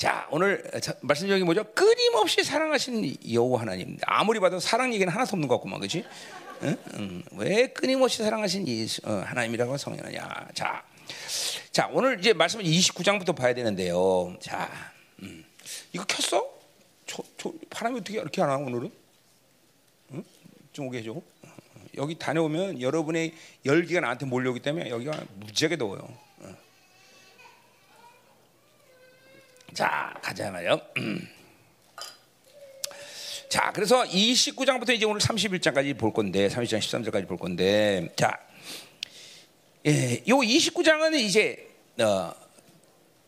자, 오늘 자, 말씀 적이 뭐죠? 끊임없이 사랑하시는 여호와 하나님. 아무리 봐도 사랑 얘기는 하나도 없는 것 같구만, 그렇지? 응? 응. 왜 끊임없이 사랑하신 예수, 어, 하나님이라고 성령하냐? 자, 자, 오늘 이제 말씀은 29장부터 봐야 되는데요. 자, 음. 이거 켰어? 저, 저 바람이 어떻게 이렇게 안 와, 오늘은? 응? 좀 오게 해줘. 여기 다녀오면 여러분의 열기가 나한테 몰려오기 때문에 여기가 무지하게 더워요. 어. 자, 말이요. 자, 그래서 29장부터 이제 오늘 31장까지 볼 건데, 30장 13절까지 볼 건데, 자, 예, 요 29장은 이제 어,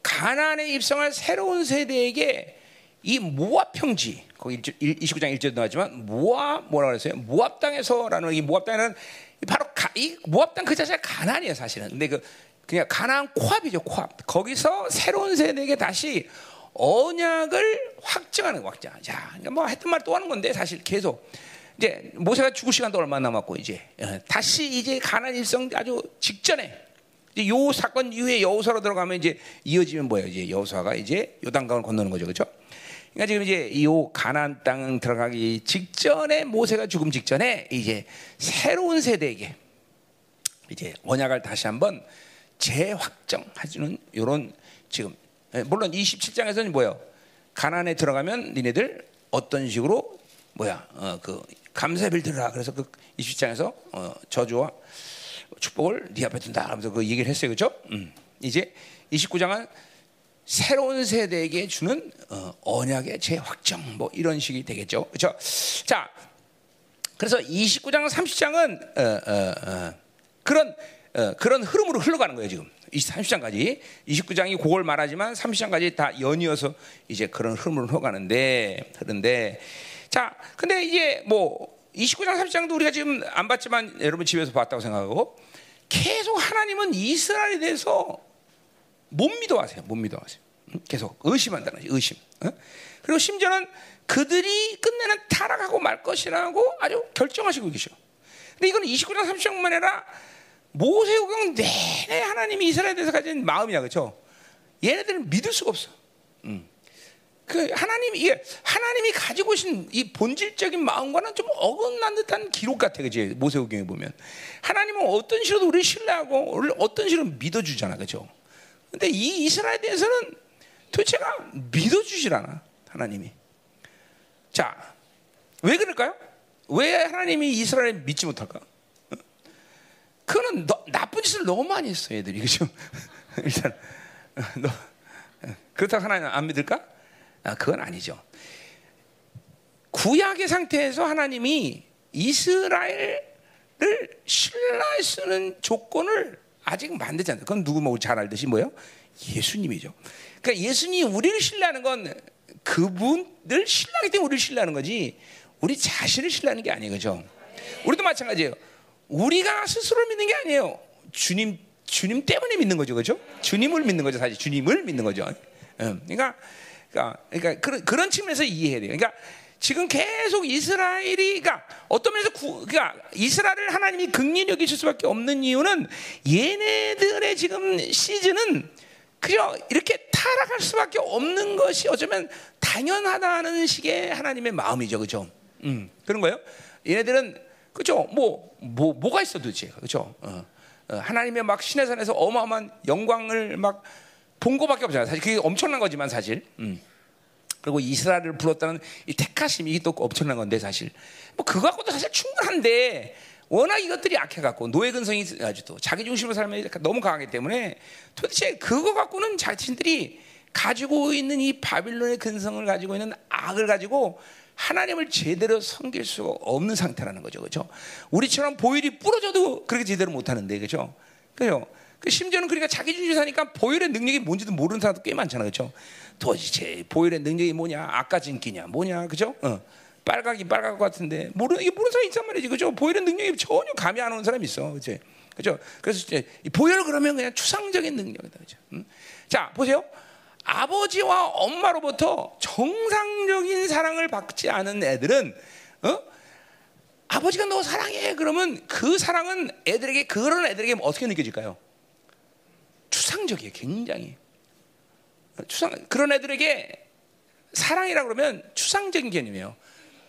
가나안에 입성할 새로운 세대에게 이 모압 평지 거기 29장 1절도 나왔지만 모압 뭐라 그랬어요? 모압 땅에서라는 이 모압 땅에는 바로 가, 이 모압 땅 그 자체가 가나안이에요 사실은. 근데 그 그냥 가나안 코압이죠 코압. 거기서 새로운 세대에게 다시 언약을 확증하는 확장. 자, 그러니까 뭐 했던 말 또 하는 건데 사실 계속 이제 모세가 죽을 시간도 얼마 남았고 이제 어, 다시 이제 가나안 일성 아주 직전에 이제 요 사건 이후에 여호사로 들어가면 이제 이어지면 뭐예요? 이제 여호사가 이제 요단강을 건너는 거죠, 그렇죠? 그러니까 지금 이제 이 가나안 땅 들어가기 직전에 모세가 죽음 직전에 이제 새로운 세대에게 이제 언약을 다시 한번 재확정해주는 이런 지금 예, 물론 27장에서는 뭐예요? 가나안에 들어가면 니네들 어떤 식으로 뭐야 어 그 감사를 들으라 그래서 그 20장에서 어, 저주와 축복을 네 앞에 둔다 하면서 그 얘기를 했어요 그렇죠? 음. 이제 29장은 새로운 세대에게 주는 어, 언약의 재확정 뭐 이런 식이 되겠죠 그렇죠? 자 그래서 29장 30장은 어, 어, 어, 그런 어, 그런 흐름으로 흘러가는 거예요 지금 30장까지 29장이 그걸 말하지만 30장까지 다 연이어서 이제 그런 흐름으로 흘러가는데 그런데 자, 근데 이제 뭐 29장 30장도 우리가 지금 안 봤지만 여러분 집에서 봤다고 생각하고 계속 하나님은 이스라엘에 대해서 못 믿어하세요. 못 믿어하세요. 계속 의심한다는 거지. 의심. 어? 그리고 심지어는 그들이 끝내는 타락하고 말 것이라고 아주 결정하시고 계셔. 근데 이건 29장 30장만 아니라 모세오경 내내 하나님이 이스라엘에 대해서 가진 마음이야. 그렇죠? 얘네들은 믿을 수가 없어. 음. 그 하나님 이게 하나님이 가지고 계신 이 본질적인 마음과는 좀 어긋난 듯한 기록 같아 그지 모세오경에 보면 하나님은 어떤 식으로 우리 신뢰하고 어떤 식으로 믿어주잖아 그죠 근데 이 이스라엘에 대해서는 도대체가 믿어주질 않아 하나님이 자 왜 그럴까요 왜 하나님이 이스라엘 믿지 못할까 그거는 너, 나쁜 짓을 너무 많이 했어 애들이 그죠 일단 너 그렇다고 하나님 안 믿을까 아, 그건 아니죠. 구약의 상태에서 하나님이 이스라엘을 신뢰할 수 있는 조건을 아직 만들지 않다. 그건 누구 뭐 잘 알듯이 뭐요? 예수님이죠. 그러니까 예수님이 우리를 신뢰하는 건 그분을 신뢰하기 때문에 우리를 신뢰하는 거지 우리 자신을 신뢰하는 게 아니에요. 그죠? 우리도 마찬가지예요. 우리가 스스로 믿는 게 아니에요. 주님 주님 때문에 믿는 거죠. 그죠? 주님을 믿는 거죠. 사실 주님을 믿는 거죠. 그러니까 그러니까, 그러니까 그런, 그런 측면에서 이해해야 돼요. 그러니까 지금 계속 이스라엘이 그러니까 어떤 면에서 구, 그러니까 이스라엘을 하나님이 극리 여기실 수밖에 없는 이유는 얘네들의 지금 시즌은 그저 이렇게 타락할 수밖에 없는 것이 어쩌면 당연하다는 식의 하나님의 마음이죠, 그죠? 음, 그런 거예요. 얘네들은 그죠? 뭐, 뭐, 뭐가 있어 도대체, 그죠? 어, 어, 하나님의 막 신의 산에서 어마어마한 영광을 막 본 거밖에 없잖아요. 사실 그게 엄청난 거지만 사실. 음. 그리고 이스라엘을 불렀다는 이 택하심이 또 엄청난 건데 사실 뭐 그거 갖고도 사실 충분한데 워낙 이것들이 약해갖고 노예 근성이 또 자기 중심으로 살면 너무 강하기 때문에 도대체 그거 갖고는 자신들이 가지고 있는 이 바빌론의 근성을 가지고 있는 악을 가지고 하나님을 제대로 섬길 수가 없는 상태라는 거죠, 그렇죠? 우리처럼 보일이 부러져도 그렇게 제대로 못 하는데, 그렇죠? 그죠? 그 심지어는 그러니까 자기 중심 사니까 보혈의 능력이 뭔지도 모르는 사람도 꽤 많잖아, 그렇죠? 도대체 보혈의 능력이 뭐냐, 아까 진기냐, 뭐냐, 그죠? 어. 빨갛기 빨갈 것 같은데 모르 이게 모르는 사람이 있단 말이지, 그죠? 보혈의 능력이 전혀 감이 안 오는 사람이 있어, 그죠? 그죠? 그래서 이제 보혈 그러면 그냥 추상적인 능력이다, 그죠? 음? 자, 보세요. 아버지와 엄마로부터 정상적인 사랑을 받지 않은 애들은 어? 아버지가 너 사랑해 그러면 그 사랑은 애들에게 그런 애들에게 어떻게 느껴질까요? 추상적이에요, 굉장히. 추상 그런 애들에게 사랑이라 그러면 추상적인 개념이에요.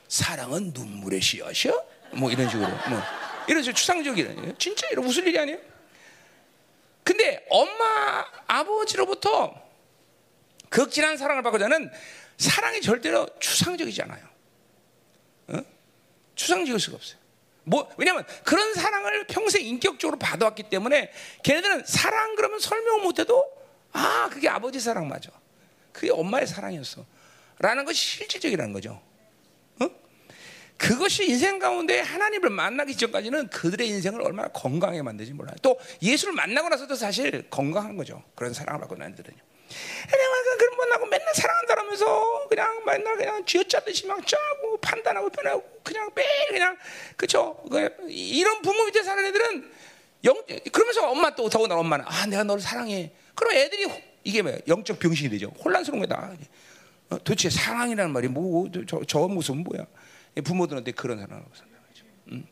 사랑은 눈물의 씨앗이야? 뭐 이런 식으로 뭐 이런 식으로 추상적인 진짜 이런 웃을 일이 아니에요. 근데 엄마 아버지로부터 극진한 사랑을 받고자는 사랑이 절대로 추상적이지 않아요. 어? 추상적일 수가 없어요. 뭐 왜냐하면 그런 사랑을 평생 인격적으로 받아왔기 때문에 걔네들은 사랑 그러면 설명 못해도 아 그게 아버지 사랑 맞아. 그게 엄마의 사랑이었어. 라는 것이 실질적이라는 거죠. 어? 그것이 인생 가운데 하나님을 만나기 전까지는 그들의 인생을 얼마나 건강하게 만들지 몰라요. 또 예수를 만나고 나서도 사실 건강한 거죠. 그런 사랑을 받고 난 애들은요. 그냥 그런 만나고 맨날 사랑한다면서 그냥 맨날 그냥 쥐어짜듯이 막 짜고 판단하고 변하고 그냥 매일 그냥 그쵸? 이런 부모 밑에 사는 애들은 영 그러면서 엄마 또 더군다나 엄마는 아 내가 너를 사랑해. 그럼 애들이 이게 뭐야 영적 병신이 되죠. 혼란스러운 거다. 어, 도대체 사랑이라는 말이 뭐저 저 모습은 뭐야? 부모들한테 그런 사랑을 산다 거죠. 음.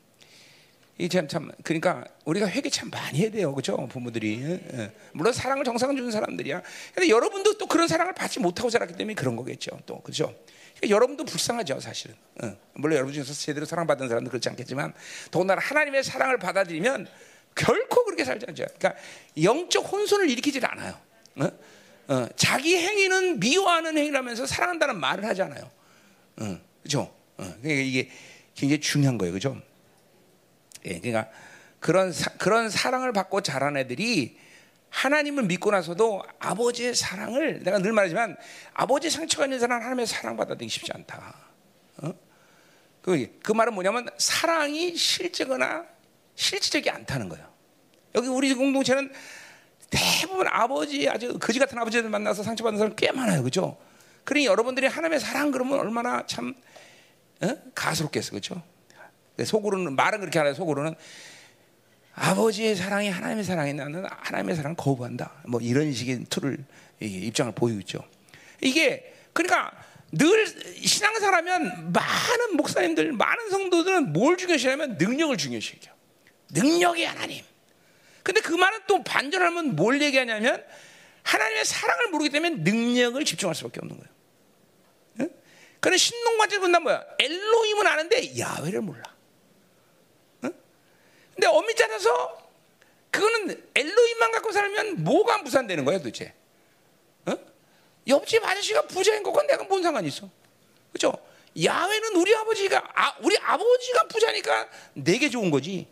이참 참 그러니까 우리가 회개 참 많이 해야 돼요, 그렇죠? 부모들이 예, 예. 물론 사랑을 정상을 주는 사람들이야. 근데 여러분도 또 그런 사랑을 받지 못하고 자랐기 때문에 그런 거겠죠, 또 그렇죠? 그러니까 여러분도 불쌍하죠, 사실은. 예. 물론 여러분 중에서 제대로 사랑받은 사람도 그렇지 않겠지만, 더군다나 하나님의 사랑을 받아들이면 결코 그렇게 살지 않죠. 그러니까 영적 혼선을 일으키질 않아요. 어? 어, 자기 행위는 미워하는 행위라면서 사랑한다는 말을 하지 않아요. 어, 그렇죠? 그러니까 이게 굉장히 중요한 거예요, 그렇죠? 예, 그러니까 그런 사, 그런 사랑을 받고 자란 애들이 하나님을 믿고 나서도 아버지의 사랑을 내가 늘 말하지만 아버지 상처가 있는 사람은 하나님의 사랑 받아들이기 쉽지 않다. 어? 그, 그 말은 뭐냐면 사랑이 실제거나 실질적이 않다는 거예요. 여기 우리 공동체는 대부분 아버지 아주 거지 같은 아버지들 만나서 상처받는 사람 꽤 많아요, 그렇죠? 그러니 여러분들이 하나님의 사랑 그러면 얼마나 참 어? 가스롭겠어, 그렇죠? 속으로는 말은 그렇게 하는데 속으로는 아버지의 사랑이 하나님의 사랑이 나는 하나님의 사랑을 거부한다. 뭐 이런 식의 틀을 입장을 보이고 있죠. 이게 그러니까 늘 신앙사라면 많은 목사님들, 많은 성도들은 뭘 중요시하냐면 능력을 중요시해요. 능력이 하나님. 근데 그 말은 또 반전하면 뭘 얘기하냐면 하나님의 사랑을 모르기 때문에 능력을 집중할 수밖에 없는 거예요. 응? 그는 신동관절 본단 뭐야? 엘로힘은 아는데 야훼를 몰라. 근데 엄밀히 따라서 그거는 엘로힘만 갖고 살면 뭐가 무산되는 거야 도대체? 어? 옆집 아저씨가 부자인 것과 내가 뭔 상관이 있어? 그렇죠? 야훼는 우리 아버지가 아, 우리 아버지가 부자니까 내게 좋은 거지.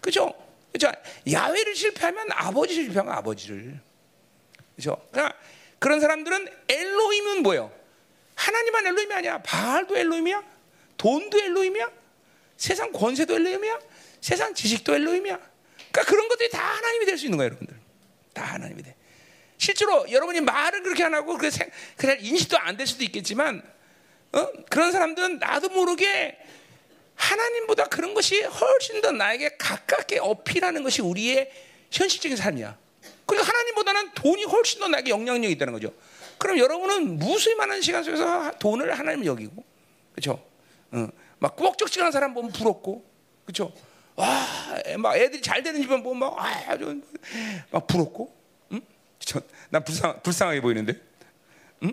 그렇죠? 그렇죠? 야훼를 실패하면 아버지 실패한 거 아버지를. 그렇죠? 그러니까 그런 사람들은 엘로힘은 뭐예요? 하나님만 엘로힘이 아니야. 바알도 엘로힘이야. 돈도 엘로힘이야. 세상 권세도 엘로힘이야. 세상 지식도 엘로힘이야. 그러니까 그런 것들이 다 하나님이 될 수 있는 거예요, 여러분들. 다 하나님이 돼. 실제로 여러분이 말을 그렇게 안 하고 그냥 인식도 안 될 수도 있겠지만 어? 그런 사람들은 나도 모르게 하나님보다 그런 것이 훨씬 더 나에게 가깝게 어필하는 것이 우리의 현실적인 삶이야. 그러니까 하나님보다는 돈이 훨씬 더 나에게 영향력이 있다는 거죠. 그럼 여러분은 무수히 많은 시간 속에서 돈을 하나님 여기고, 그렇죠? 어, 막 꾸벅적지근한 사람 보면 부럽고, 그렇죠? 와, 막 애들이 잘 되는 집은 보면 막 아주 막 부럽고, 응? 저, 난 불쌍 불쌍하게 보이는데, 응?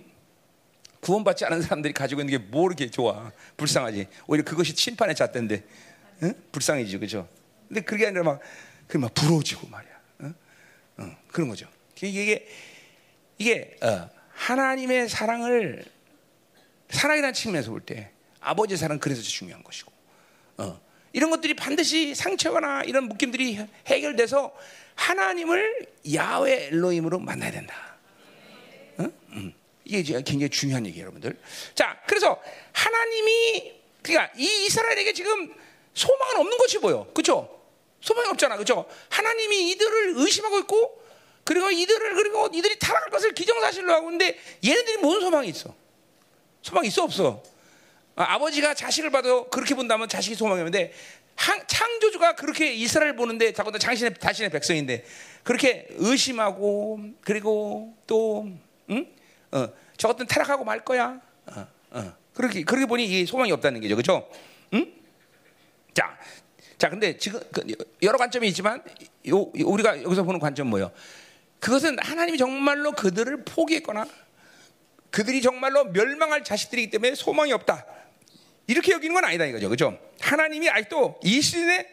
구원받지 않은 사람들이 가지고 있는 게 뭐 이렇게 좋아? 불쌍하지. 오히려 그것이 심판의 잣대인데, 응? 불쌍해지, 그죠? 근데 그게 아니라 막, 그막 부러워지고 말이야. 응? 응, 그런 거죠. 이게 이게 어, 하나님의 사랑을 사랑이라는 측면에서 볼 때 아버지의 사랑 그래서 중요한 것이고. 어. 이런 것들이 반드시 상처거나 이런 묶임들이 해결돼서 하나님을 야외 엘로힘으로 만나야 된다. 응? 응. 이게 굉장히 중요한 얘기예요, 여러분들. 자, 그래서 하나님이 그러니까 이 이스라엘에게 지금 소망은 없는 것이 보여, 그렇죠? 소망이 없잖아, 그렇죠? 하나님이 이들을 의심하고 있고, 그리고 이들을 그리고 이들이 타락할 것을 기정사실로 하고 있는데 얘네들이 뭔 소망이 있어? 소망이 있어 없어? 아, 아버지가 자식을 봐도 그렇게 본다면 자식이 소망이었는데 창조주가 그렇게 이스라엘 보는데 자꾸 당신의 자신의 백성인데 그렇게 의심하고 그리고 또 응? 어, 저것들 타락하고 말 거야. 어, 어. 그렇게 그렇게 보니 이 소망이 없다는 게죠, 그렇죠? 응? 자, 자, 근데 지금 그 여러 관점이 있지만 요, 우리가 여기서 보는 관점 뭐예요? 그것은 하나님이 정말로 그들을 포기했거나 그들이 정말로 멸망할 자식들이기 때문에 소망이 없다. 이렇게 여기는 건 아니다 이거죠. 그죠? 하나님이 아직도 이 시즌에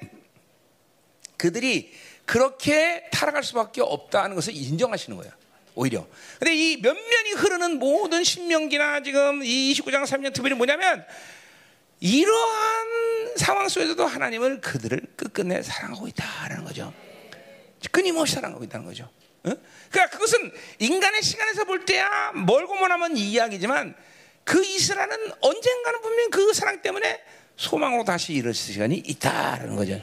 그들이 그렇게 타락할 수밖에 없다는 것을 인정하시는 거예요. 오히려. 근데 이 면면이 흐르는 모든 신명기나 지금 이 29장 3년 특별히 뭐냐면 이러한 상황 속에서도 하나님을 그들을 끝끝내 사랑하고 있다라는 거죠. 끊임없이 사랑하고 있다는 거죠. 어? 그러니까 그것은 인간의 시간에서 볼 때야 멀고 먼하면 이야기지만 그 이스라엘은 언젠가는 분명 그 사랑 때문에 소망으로 다시 이룰 시간이 있다라는 거죠.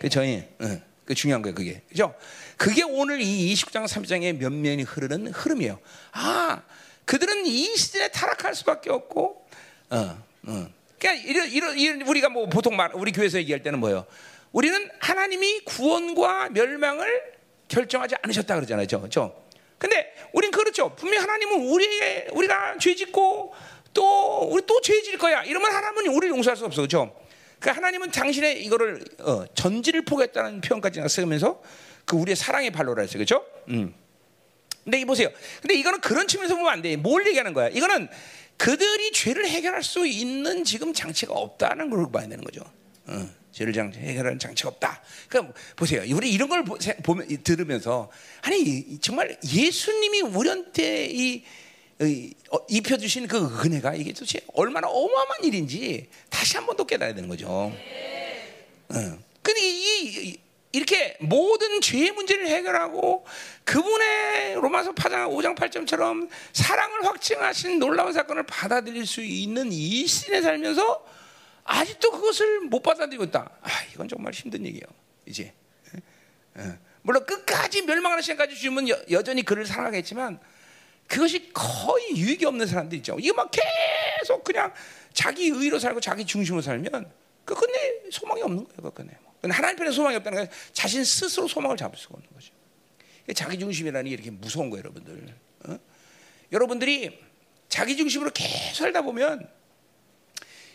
그 저희 어, 그 중요한 거예요. 그게 그죠? 그게 오늘 이 29장 30장의 면면이 흐르는 흐름이에요. 아 그들은 이 시즌에 타락할 수밖에 없고, 어, 어. 그러니까 이런, 이런, 이런 우리가 뭐 보통 말 우리 교회에서 얘기할 때는 뭐예요? 우리는 하나님이 구원과 멸망을 결정하지 않으셨다 그러잖아요. 저, 근데 우린 그렇죠. 분명 하나님은 우리의 우리가 죄 짓고 또 우리 또 죄질 거야. 이러면 하나님은 우리를 용서할 수 없어. 그렇죠? 그 하나님은 당신의 이거를 어, 전지를 포기했다는 표현까지 쓰면서 그 우리의 사랑의 발로라 했어요. 그렇죠? 음. 근데 이 보세요. 근데 이거는 그런 측면에서 보면 안 돼. 뭘 얘기하는 거야? 이거는 그들이 죄를 해결할 수 있는 지금 장치가 없다는 걸 봐야 되는 거죠. 어, 죄를 장 해결하는 장치가 없다. 그럼 보세요. 우리 이런 걸 보 면 들으면서 아니 정말 예수님이 우리한테 이 어, 입혀주신 그 은혜가 이게 도대체 얼마나 어마어마한 일인지 다시 한 번 더 깨달아야 되는 거죠. 어. 근데 이, 이렇게 모든 죄의 문제를 해결하고 그분의 로마서 8장 5장 8점처럼 사랑을 확증하신 놀라운 사건을 받아들일 수 있는 이 시대에 살면서 아직도 그것을 못 받아들이고 있다. 아, 이건 정말 힘든 얘기예요. 이제 물론 끝까지 멸망하는 시간까지 주면 여, 전히 그를 사랑하겠지만 그것이 거의 유익이 없는 사람들 있죠. 이게 막 계속 그냥 자기 의로 살고 자기 중심으로 살면 그 끝내 소망이 없는 거예요. 그 끝내. 하나님 편에 소망이 없다는 건 자신 스스로 소망을 잡을 수가 없는 거죠. 자기 중심이라는 게 이렇게 무서운 거예요, 여러분들. 어? 여러분들이 자기 중심으로 계속 살다 보면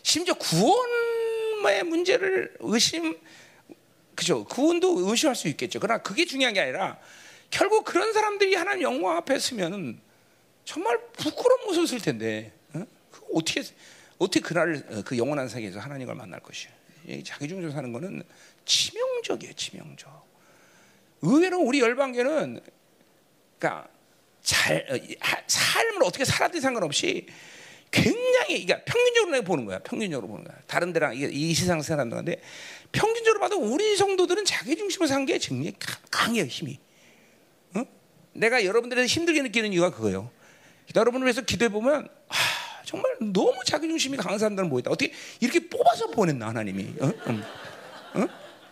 심지어 구원의 문제를 의심, 그죠? 구원도 의심할 수 있겠죠. 그러나 그게 중요한 게 아니라 결국 그런 사람들이 하나님 영광 앞에 서면 정말 부끄러운 모습을 쓸 텐데 어? 어떻게 어떻게 그날 어, 그 영원한 세계에서 하나님을 만날 것이야? 자기 중심으로 사는 거는 치명적이에요, 치명적. 의외로 우리 열방계는 그러니까 잘 어, 삶을 어떻게 살아도 상관없이 굉장히 그러니까 평균적으로 보는 거야. 평균적으로 보는 거야. 다른 데랑 이, 세상 사람들한테 평균적으로 봐도 우리 성도들은 자기 중심으로 산게 굉장히 강해요, 힘이. 어? 내가 여러분들에서 힘들게 느끼는 이유가 그거예요. 여러분을 위해서 기도해 보면 아, 정말 너무 자기 중심이 강한 사람들은 모였다. 어떻게 이렇게 뽑아서 보냈나 하나님이? 어? 응? 응?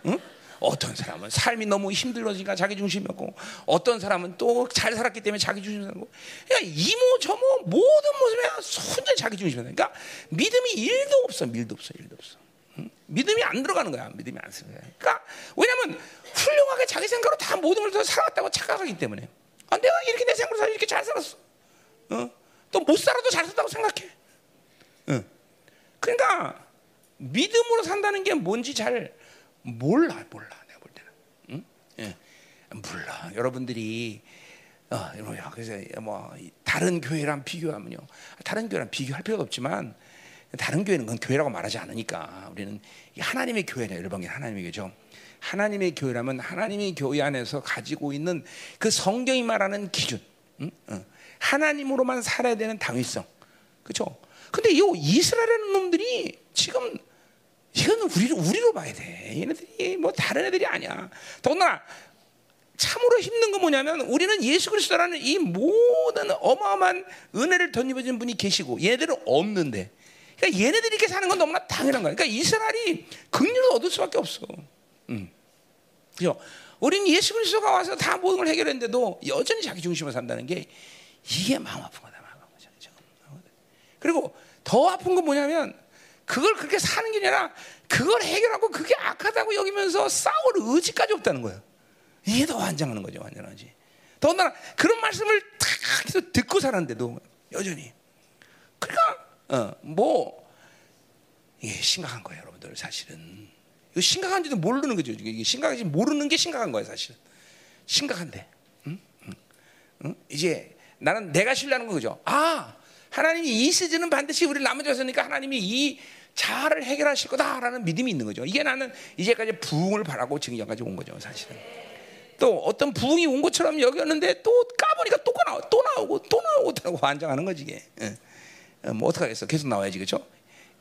응? 어떤 사람은 삶이 너무 힘들어지니까 자기 중심이었고 어떤 사람은 또 잘 살았기 때문에 자기 중심이었고 그러니까 이모 저모 모든 모습에 혼자 자기 중심이었다. 그러니까 믿음이 일도 없어, 밀도 없어, 일도 없어. 응? 믿음이 안 들어가는 거야. 믿음이 안 쓰는 거야. 그러니까 왜냐하면 훌륭하게 자기 생각으로 다 모든 걸 다 살았다고 착각하기 때문에 아, 내가 이렇게 내 생각으로 살 이렇게 잘 살았어. 어? 또못 살아도 잘 산다고 생각해. 어. 그러니까 믿음으로 산다는 게 뭔지 잘 몰라, 몰라. 내가 볼 때는. 응? 예. 몰라. 여러분들이 어, 그래서 뭐 다른 교회랑 비교하면요. 다른 교회랑 비교할 필요가 없지만 다른 교회는 그건 교회라고 말하지 않으니까 우리는 하나님의 교회냐 열방이 하나님의 교죠. 하나님의 교회라면 하나님의 교회 안에서 가지고 있는 그 성경이 말하는 기준, 응? 응. 하나님으로만 살아야 되는 당위성, 그렇죠? 근데 이 이스라엘 놈들이 지금 이건 우리를 우리로 봐야 돼. 얘네들이 뭐 다른 애들이 아니야. 더구나 참으로 힘든 건 뭐냐면 우리는 예수 그리스도라는 이 모든 어마어마한 은혜를 덧입어진 분이 계시고 얘네들은 없는데. 그러니까 얘네들이 이렇게 사는 건 너무나 당연한 거야. 그러니까 이스라엘이 긍휼을 얻을 수밖에 없어. 음. 그죠? 우리는 예수 그리스도가 와서 다 모든 걸 해결했는데도 여전히 자기 중심으로 산다는 게 이게 마음 아픈 거다. 마음 아픈 거죠. 그리고 더 아픈 건 뭐냐면 그걸 그렇게 사는 게 아니라 그걸 해결하고 그게 악하다고 여기면서 싸울 의지까지 없다는 거예요. 이게 더 환장하는 거죠, 완전하지. 더군다나 그런 말씀을 다 계속 듣고 살았는데도 여전히. 그러니까 어, 뭐 이게 심각한 거예요, 여러분들 사실은. 이거 심각한지도 모르는 거죠. 이게 심각한지 모르는 게 심각한 거예요, 사실은. 심각한데. 응? 응? 응? 이제 나는 내가 신뢰하는 거죠. 아, 하나님이 이 시즌은 반드시 우리 남아졌으니까 하나님이 이 자아를 해결하실 거다라는 믿음이 있는 거죠. 이게 나는 이제까지 부흥을 바라고 지금 여기까지 온 거죠, 사실은. 또 어떤 부흥이 온 것처럼 여겼는데 또 까보니까 또 나오, 또 나오고 또 나오고 또 나오고 환장하는 거지 이게. 예. 어, 뭐 어떡하겠어? 계속 나와야지 그죠?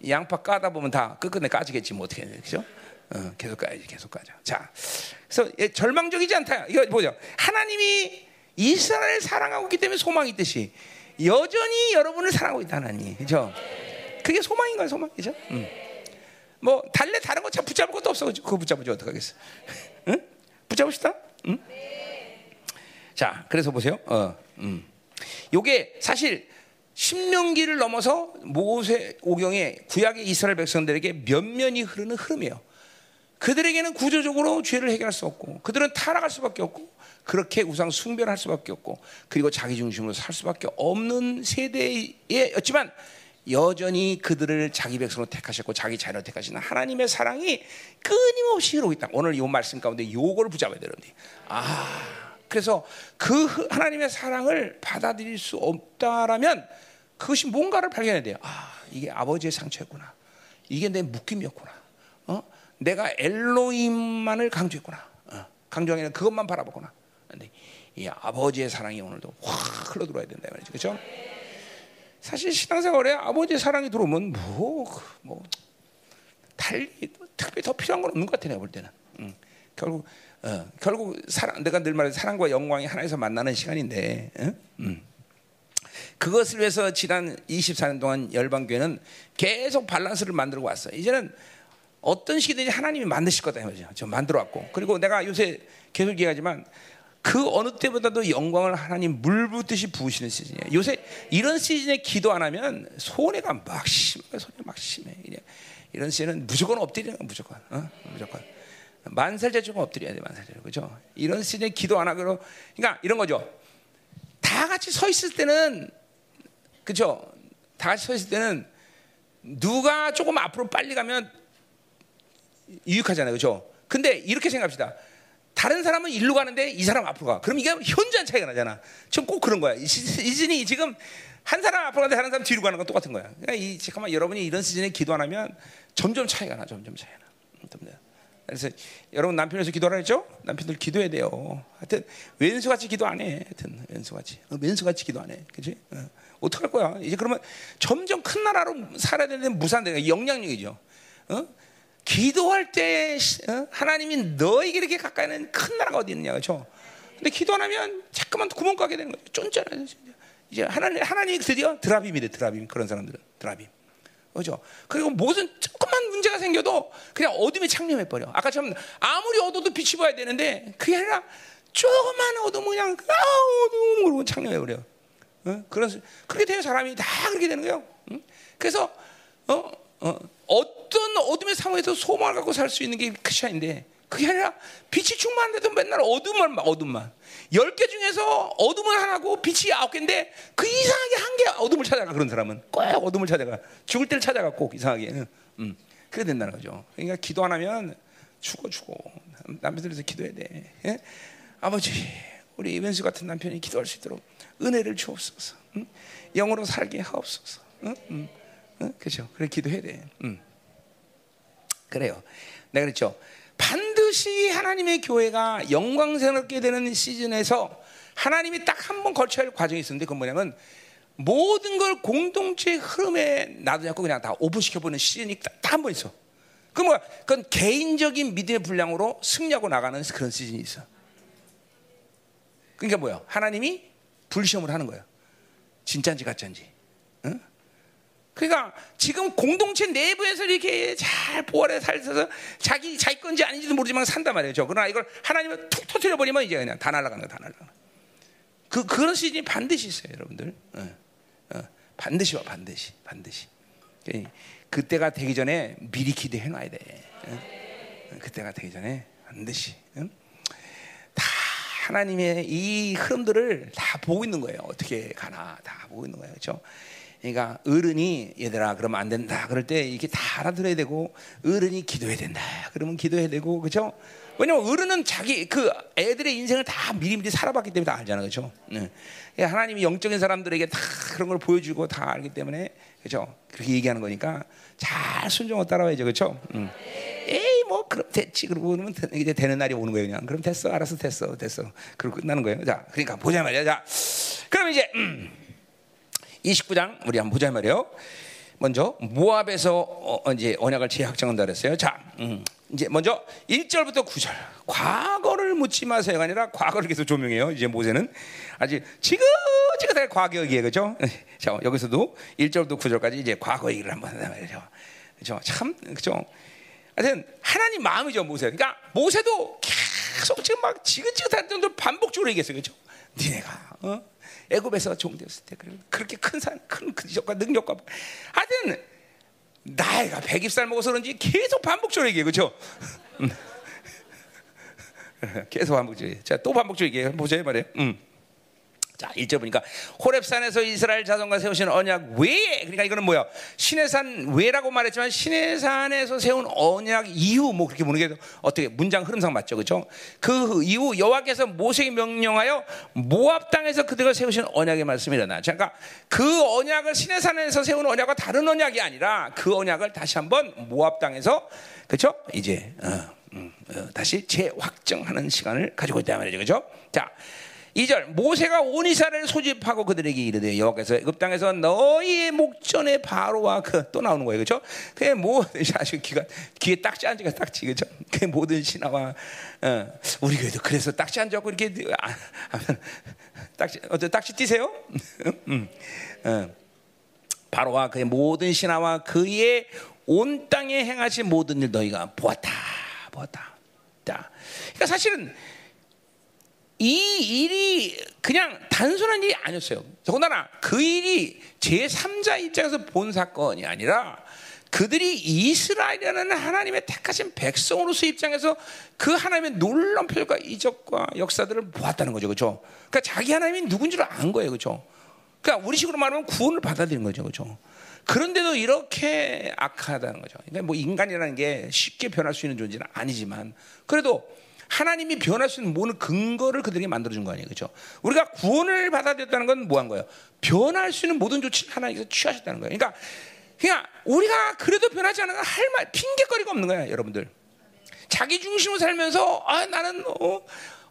양파 까다 보면 다 끝끝내 까지겠지 뭐 어떻게 해 그죠? 어, 계속 까야지 계속 까자. 자, 그래서 예, 절망적이지 않다. 이거 보죠. 하나님이 이스라엘을 사랑하고 있기 때문에 소망이 있듯이 여전히 여러분을 사랑하고 있다 하나님. 그죠? 그게 소망인 거야 소망. 그죠? 음. 뭐 달래 다른 거 붙잡을 것도 없어. 그거 붙잡으지 어떡하겠어? 응? 붙잡읍시다. 응? 자, 그래서 보세요. 어, 음. 요게 사실 신명기를 넘어서 모세 오경의 구약의 이스라엘 백성들에게 면면이 흐르는 흐름이에요. 그들에게는 구조적으로 죄를 해결할 수 없고 그들은 타락할 수밖에 없고 그렇게 우상 숭배를 할 수밖에 없고 그리고 자기 중심으로 살 수밖에 없는 세대였지만 여전히 그들을 자기 백성으로 택하셨고 자기 자녀로 택하시는 하나님의 사랑이 끊임없이 흐르고 있다. 오늘 이 말씀 가운데 요거를 붙잡아야 되는데. 아, 그래서 그 하나님의 사랑을 받아들일 수 없다라면 그것이 뭔가를 발견해야 돼요. 아, 이게 아버지의 상처였구나. 이게 내 묶임이었구나. 어? 내가 엘로임만을 강조했구나. 어, 강조하기는 그것만 바라보구나. 근데 이 아버지의 사랑이 오늘도 확 흘러 들어야 된다 말이죠. 그렇죠? 사실 신앙생활에 아버지의 사랑이 들어오면 뭐, 뭐 달리 특별히 더 필요한 건 없는 것 같아 내가 볼 때는. 음, 결국 어, 결국 사랑 내가 늘 말해 사랑과 영광이 하나에서 만나는 시간인데. 응? 음. 그것을 위해서 지난 24년 동안 열방교회는 계속 밸런스를 만들고 왔어요. 이제는 어떤 시기든지 하나님이 만드실 거다 이거죠. 저 만들어 왔고. 그리고 내가 요새 계속 얘기하지만 그 어느 때보다도 영광을 하나님 물 붓듯이 부으시는 시즌이에요. 요새 이런 시즌에 기도 안 하면 손해가 막 심해, 손해 막 심해. 이런 시즌은 무조건 엎드리는 거 무조건, 어? 무조건. 만살제조금 엎드려야 돼, 만살제조 그죠? 이런 시즌에 기도 안 하기로, 그러니까 이런 거죠. 다 같이 서 있을 때는, 그죠? 다 같이 서 있을 때는 누가 조금 앞으로 빨리 가면 유익하잖아요, 그죠? 근데 이렇게 생각합시다. 다른 사람은 일로 가는데 이 사람 앞으로 가. 그럼 이게 현저한 차이가 나잖아. 지금 꼭 그런 거야. 이 시즌이 지금 한 사람 앞으로 가는데 다른 사람 뒤로 가는 건 똑같은 거야. 그러니까 이 잠깐만 여러분이 이런 시즌에 기도 안 하면 점점 차이가 나. 점점 차이가 나. 그래서 여러분 남편에서 기도하라 했죠? 남편들 기도해야 돼요. 하여튼 왼수같이 기도 안 해. 하여튼 왼수같이. 어, 왼수같이 기도 안 해. 그지? 어. 어떡할 거야? 이제 그러면 점점 큰 나라로 살아야 되는데 무산되는 영향력이죠. 어? 기도할 때 어? 하나님이 너에게 이렇게 가까이 는 큰 나라가 어디 있느냐 그렇죠? 근데 기도 안 하면 자꾸만 구멍 가게 되는 거죠. 쫀쫀해 이제 하나님 하나님이 드디어 드라빔이 돼 드라빔 그런 사람들은 드라빔. 그죠? 그리고 무슨 조금만 문제가 생겨도 그냥 어둠에 창념해 버려. 아까처럼 아무리 어두워도 빛이 보야 되는데 그게 아니라 조금만 어두면 그냥 아 어두움 그러고 창념해 버려. 어? 그런 그렇게 되는 사람이 다 그렇게 되는 거예요. 응? 그래서 어, 어, 어떤 어둠의 상황에서 소망을 갖고 살 수 있는 게 크리스천인데 그게 아니라 빛이 충만한데도 맨날 어둠만 어둠만 열 개 중에서 어둠은 하나고 빛이 아홉 개인데 그 이상하게 한 개 어둠을 찾아가 그런 사람은 꼭 어둠을 찾아가 죽을 때를 찾아가 꼭 이상하게 응. 음. 그래 된다는 거죠. 그러니까 기도 안 하면 죽어 죽어 남편들에서 기도해야 돼. 예? 아버지 우리 이벤수 같은 남편이 기도할 수 있도록 은혜를 주옵소서. 응? 영으로 살게 하옵소서. 응? 응? 응? 그렇죠. 그래 기도해야 돼. 응. 그래요. 내가 그랬죠. 반드시 하나님의 교회가 영광스럽게 되는 시즌에서 하나님이 딱 한 번 걸쳐야 할 과정이 있었는데 그건 뭐냐면 모든 걸 공동체 흐름에 놔두지 않고 그냥 다 오픈시켜보는 시즌이 딱 한 번 있어. 그 뭐야? 그건 개인적인 믿음의 분량으로 승리하고 나가는 그런 시즌이 있어. 그러니까 뭐야? 하나님이 불시험을 하는 거예요. 진짜인지 가짜인지. 응? 그러니까 지금 공동체 내부에서 이렇게 잘 보호를 살면서 자기 자기 건지 아닌지도 모르지만 산단 말이죠. 그러나 이걸 하나님을 툭 터뜨려 버리면 이제 그냥 다 날아가는 거다 날아가는. 그 그런 시즌이 반드시 있어요, 여러분들. 어, 어, 반드시 와, 반드시, 반드시. 그때가 되기 전에 미리 기대해 놔야 돼. 어? 그때가 되기 전에 반드시. 응? 다 하나님의 이 흐름들을 다 보고 있는 거예요. 어떻게 가나 다 보고 있는 거예요. 그렇죠? 그러니까 어른이 얘들아 그러면 안 된다. 그럴 때 이게 다 알아들어야 되고 어른이 기도해야 된다. 그러면 기도해야 되고 그렇죠? 왜냐면 어른은 자기 그 애들의 인생을 다 미리미리 살아봤기 때문에 다 알잖아, 그렇죠? 네. 하나님이 영적인 사람들에게 다 그런 걸 보여주고 다 알기 때문에 그렇죠? 그렇게 얘기하는 거니까 잘 순종을 따라와야죠, 그렇죠? 음. 에이 뭐 그럼 됐지 그러고 그러면 이제 되는 날이 오는 거예요, 그냥 그럼 됐어, 알았어, 됐어, 됐어, 그리고 끝나는 거예요. 자, 그러니까 보자 말이야. 자, 그럼 이제 음, 29장 우리 한번 보자 말이에요. 먼저 모압에서 어, 이제 언약을 재확정한다 그랬어요. 자, 음, 이제 먼저 1절부터 9절. 과거를 묻지 마세요가 아니라 과거를 계속 조명해요. 이제 모세는 아직 지긋지긋하게 얘기예요. 그죠? 자, 여기서도 1절부터 9절까지 이제 과거 얘기를 한번 한단 말이죠. 그죠? 참, 그죠? 하여튼 하나님 마음이죠, 모세. 그러니까 모세도 계속 지금 막 지긋지긋할 정도로 반복적으로 얘기했어요. 그죠? 니네가 어? 애굽에서 종되었을 때 그렇게 큰 산, 큰 근적과 능력과 하여튼 나이가 100살 먹어서 그런지 계속 반복적으로 얘기해 그렇죠? 계속 반복적으로 자, 또 반복적으로 얘기해 보세요 말이에요. 음. 자, 1절 보니까 호렙산에서 이스라엘 자손과 세우신 언약 외에 그러니까 이거는 뭐야? 신해산 외라고 말했지만 신해산에서 세운 언약 이후 뭐 그렇게 보는 게 어떻게 문장 흐름상 맞죠. 그렇죠? 그 이후 여호와께서 모세에게 명령하여 모압 땅에서 그들과 세우신 언약의 말씀이 일어나. 그러니까 그 언약을 신해산에서 세운 언약과 다른 언약이 아니라 그 언약을 다시 한번 모압 땅에서 그렇죠? 이제 어, 음, 어, 다시 재확정하는 시간을 가지고 있다 말이죠. 그렇죠? 자, 2절 모세가 온 이스라엘을 소집하고 그들에게 이르되 여호와께서 애굽 땅에서 너희의 목전에 바로와 그 또 나오는 거예요. 그렇죠? 그게 뭐 아주 귀가 귀에 딱지 앉아가 딱지 그렇죠? 그 모든 신하와 어, 우리 교회도 그래서 딱지 앉아고 이렇게 아, 딱지 어때 딱지 띄세요? 음, 어. 바로와 그의 모든 신하와 그의 온 땅에 행하신 모든 일 너희가 보았다 보았다. 자, 그러니까 사실은 이 일이 그냥 단순한 일이 아니었어요. 더군다나 그 일이 제3자 입장에서 본 사건이 아니라 그들이 이스라엘이라는 하나님의 택하신 백성으로서 입장에서 그 하나님의 놀라운 표적과 이적과 역사들을 보았다는 거죠. 그렇죠? 그러니까 자기 하나님이 누군 줄안 거예요. 그렇죠? 그러니까 우리 식으로 말하면 구원을 받아들인 거죠. 그렇죠? 그런데도 이렇게 악하다는 거죠. 그러니까 뭐 인간이라는 게 쉽게 변할 수 있는 존재는 아니지만 그래도 하나님이 변할 수 있는 모든 근거를 그들에게 만들어준 거 아니에요. 그렇죠? 우리가 구원을 받아들였다는 건 뭐 한 거예요? 변할 수 있는 모든 조치를 하나님께서 취하셨다는 거예요. 그러니까 그냥 우리가 그래도 변하지 건할 말, 핑계거리가 없는 거야, 여러분들. 자기 중심으로 살면서 아, 나는 어,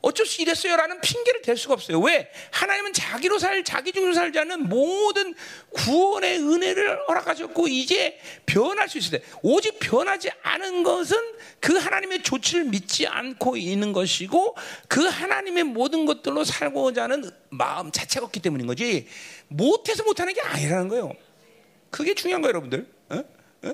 어쩔 수 이랬어요라는 핑계를 댈 수가 없어요. 왜? 하나님은 자기로 살, 자기 중으로 살지 않는 모든 구원의 은혜를 허락하셨고 이제 변할 수 있을 때 오직 변하지 않은 것은 그 하나님의 조치를 믿지 않고 있는 것이고 그 하나님의 모든 것들로 살고자 하는 마음 자체가 없기 때문인 거지 못해서 못하는 게 아니라는 거예요. 그게 중요한 거예요, 여러분들. 어? 어?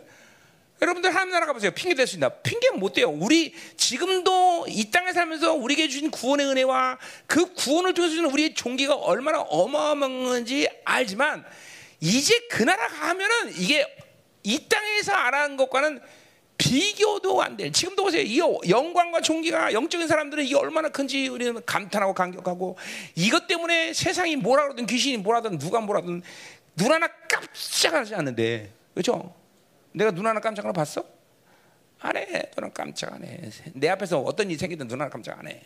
여러분들 하나님 나라 가보세요. 핑계 댈수 있나? 핑계는 못 돼요. 우리 지금도 이 땅에 살면서 우리에게 주신 구원의 은혜와 그 구원을 통해서 주는 우리의 종기가 얼마나 어마어마한지 알지만 이제 그 나라 가면은 이게 이 땅에서 알아는 것과는 비교도 안 돼. 지금도 보세요. 이 영광과 종기가 영적인 사람들은 이게 얼마나 큰지 우리는 감탄하고 감격하고 이것 때문에 세상이 뭐라 그러든 귀신이 뭐라든 누가 뭐라든 눈 하나 깜짝하지 않는데 그렇죠? 내가 눈 하나 깜짝 하나 봤어? 안 해. 너는 깜짝 안 해. 내 앞에서 어떤 일이 생기든 눈 하나 깜짝 안 해.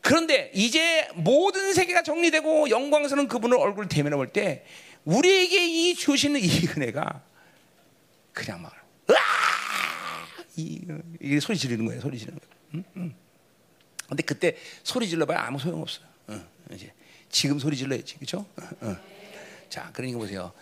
그런데 이제 모든 세계가 정리되고 영광스러운 그분을 얼굴 대면해 볼 때 우리에게 이 주시는 이 은혜가 그냥 막! 이, 이 소리 지르는 거예요. 소리 지르는 거예요. 응? 응. 근데 그때 소리 질러봐야 아무 소용 없어요. 응. 이제 지금 소리 질러야지, 그렇죠? 자, 그러니까 보세요.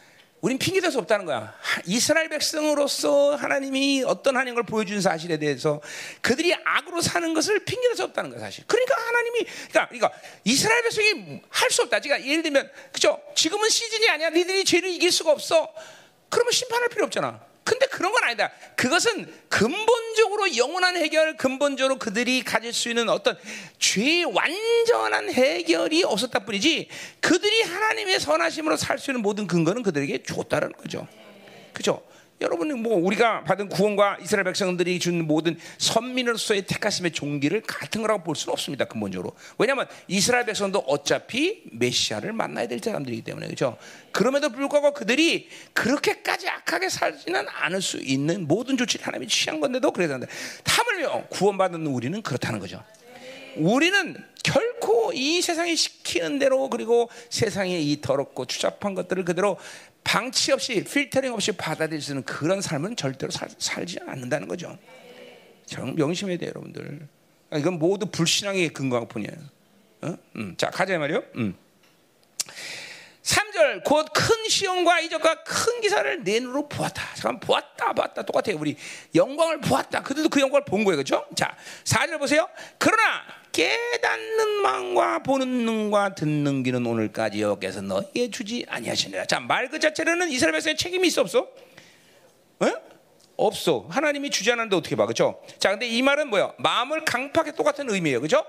우린 핑계 댈 수 없다는 거야. 이스라엘 백성으로서 하나님이 어떤 하나님을 보여준 사실에 대해서 그들이 악으로 사는 것을 핑계 댈 수 없다는 거야, 사실. 그러니까 하나님이, 그러니까, 그러니까 이스라엘 백성이 할 수 없다. 그러니까 예를 들면, 그죠? 지금은 시즌이 아니야. 니들이 죄를 이길 수가 없어. 그러면 심판할 필요 없잖아. 근데 그런 건 아니다. 그것은 근본적으로 영원한 해결, 근본적으로 그들이 가질 수 있는 어떤 죄의 완전한 해결이 없었다 뿐이지 그들이 하나님의 선하심으로 살 수 있는 모든 근거는 그들에게 줬다는 거죠. 그죠? 여러분은 뭐 우리가 받은 구원과 이스라엘 백성들이 준 모든 선민으로서의 택하심의 종기를 같은 거라고 볼 수는 없습니다. 근본적으로. 왜냐하면 이스라엘 백성도 어차피 메시아를 만나야 될 사람들이기 때문에 그렇죠. 그럼에도 불구하고 그들이 그렇게까지 악하게 살지는 않을 수 있는 모든 조치를 하나님이 취한 건데도 그래서 하물며 구원받은 우리는 그렇다는 거죠. 우리는 결코 이 세상이 시키는 대로 그리고 세상의 이 더럽고 추잡한 것들을 그대로 방치 없이 필터링 없이 받아들일 수 있는 그런 삶은 절대로 살, 살지 않는다는 거죠. 정 명심해야 돼요, 여러분들. 이건 모두 불신앙의 근거가 뿐이에요. 어? 음. 자, 가자 말이요. 음. 3절 곧 큰 시험과 이적과 큰 기사를 내 눈으로 보았다. 잠깐 보았다, 보았다 똑같아요. 우리 영광을 보았다. 그들도 그 영광을 본 거예요, 그렇죠? 자, 4절 보세요. 그러나 깨닫는 마음과 보는 눈과 듣는 귀는 오늘까지 여호와께서 너희에 주지 아니하시니라. 자, 말 그 자체로는 이스라엘 백성의 책임이 있어 없어? 어? 없어. 하나님이 주지 않았는데 어떻게 봐, 그렇죠? 자, 근데 이 말은 뭐야? 마음을 강팍에 똑같은 의미예요, 그렇죠?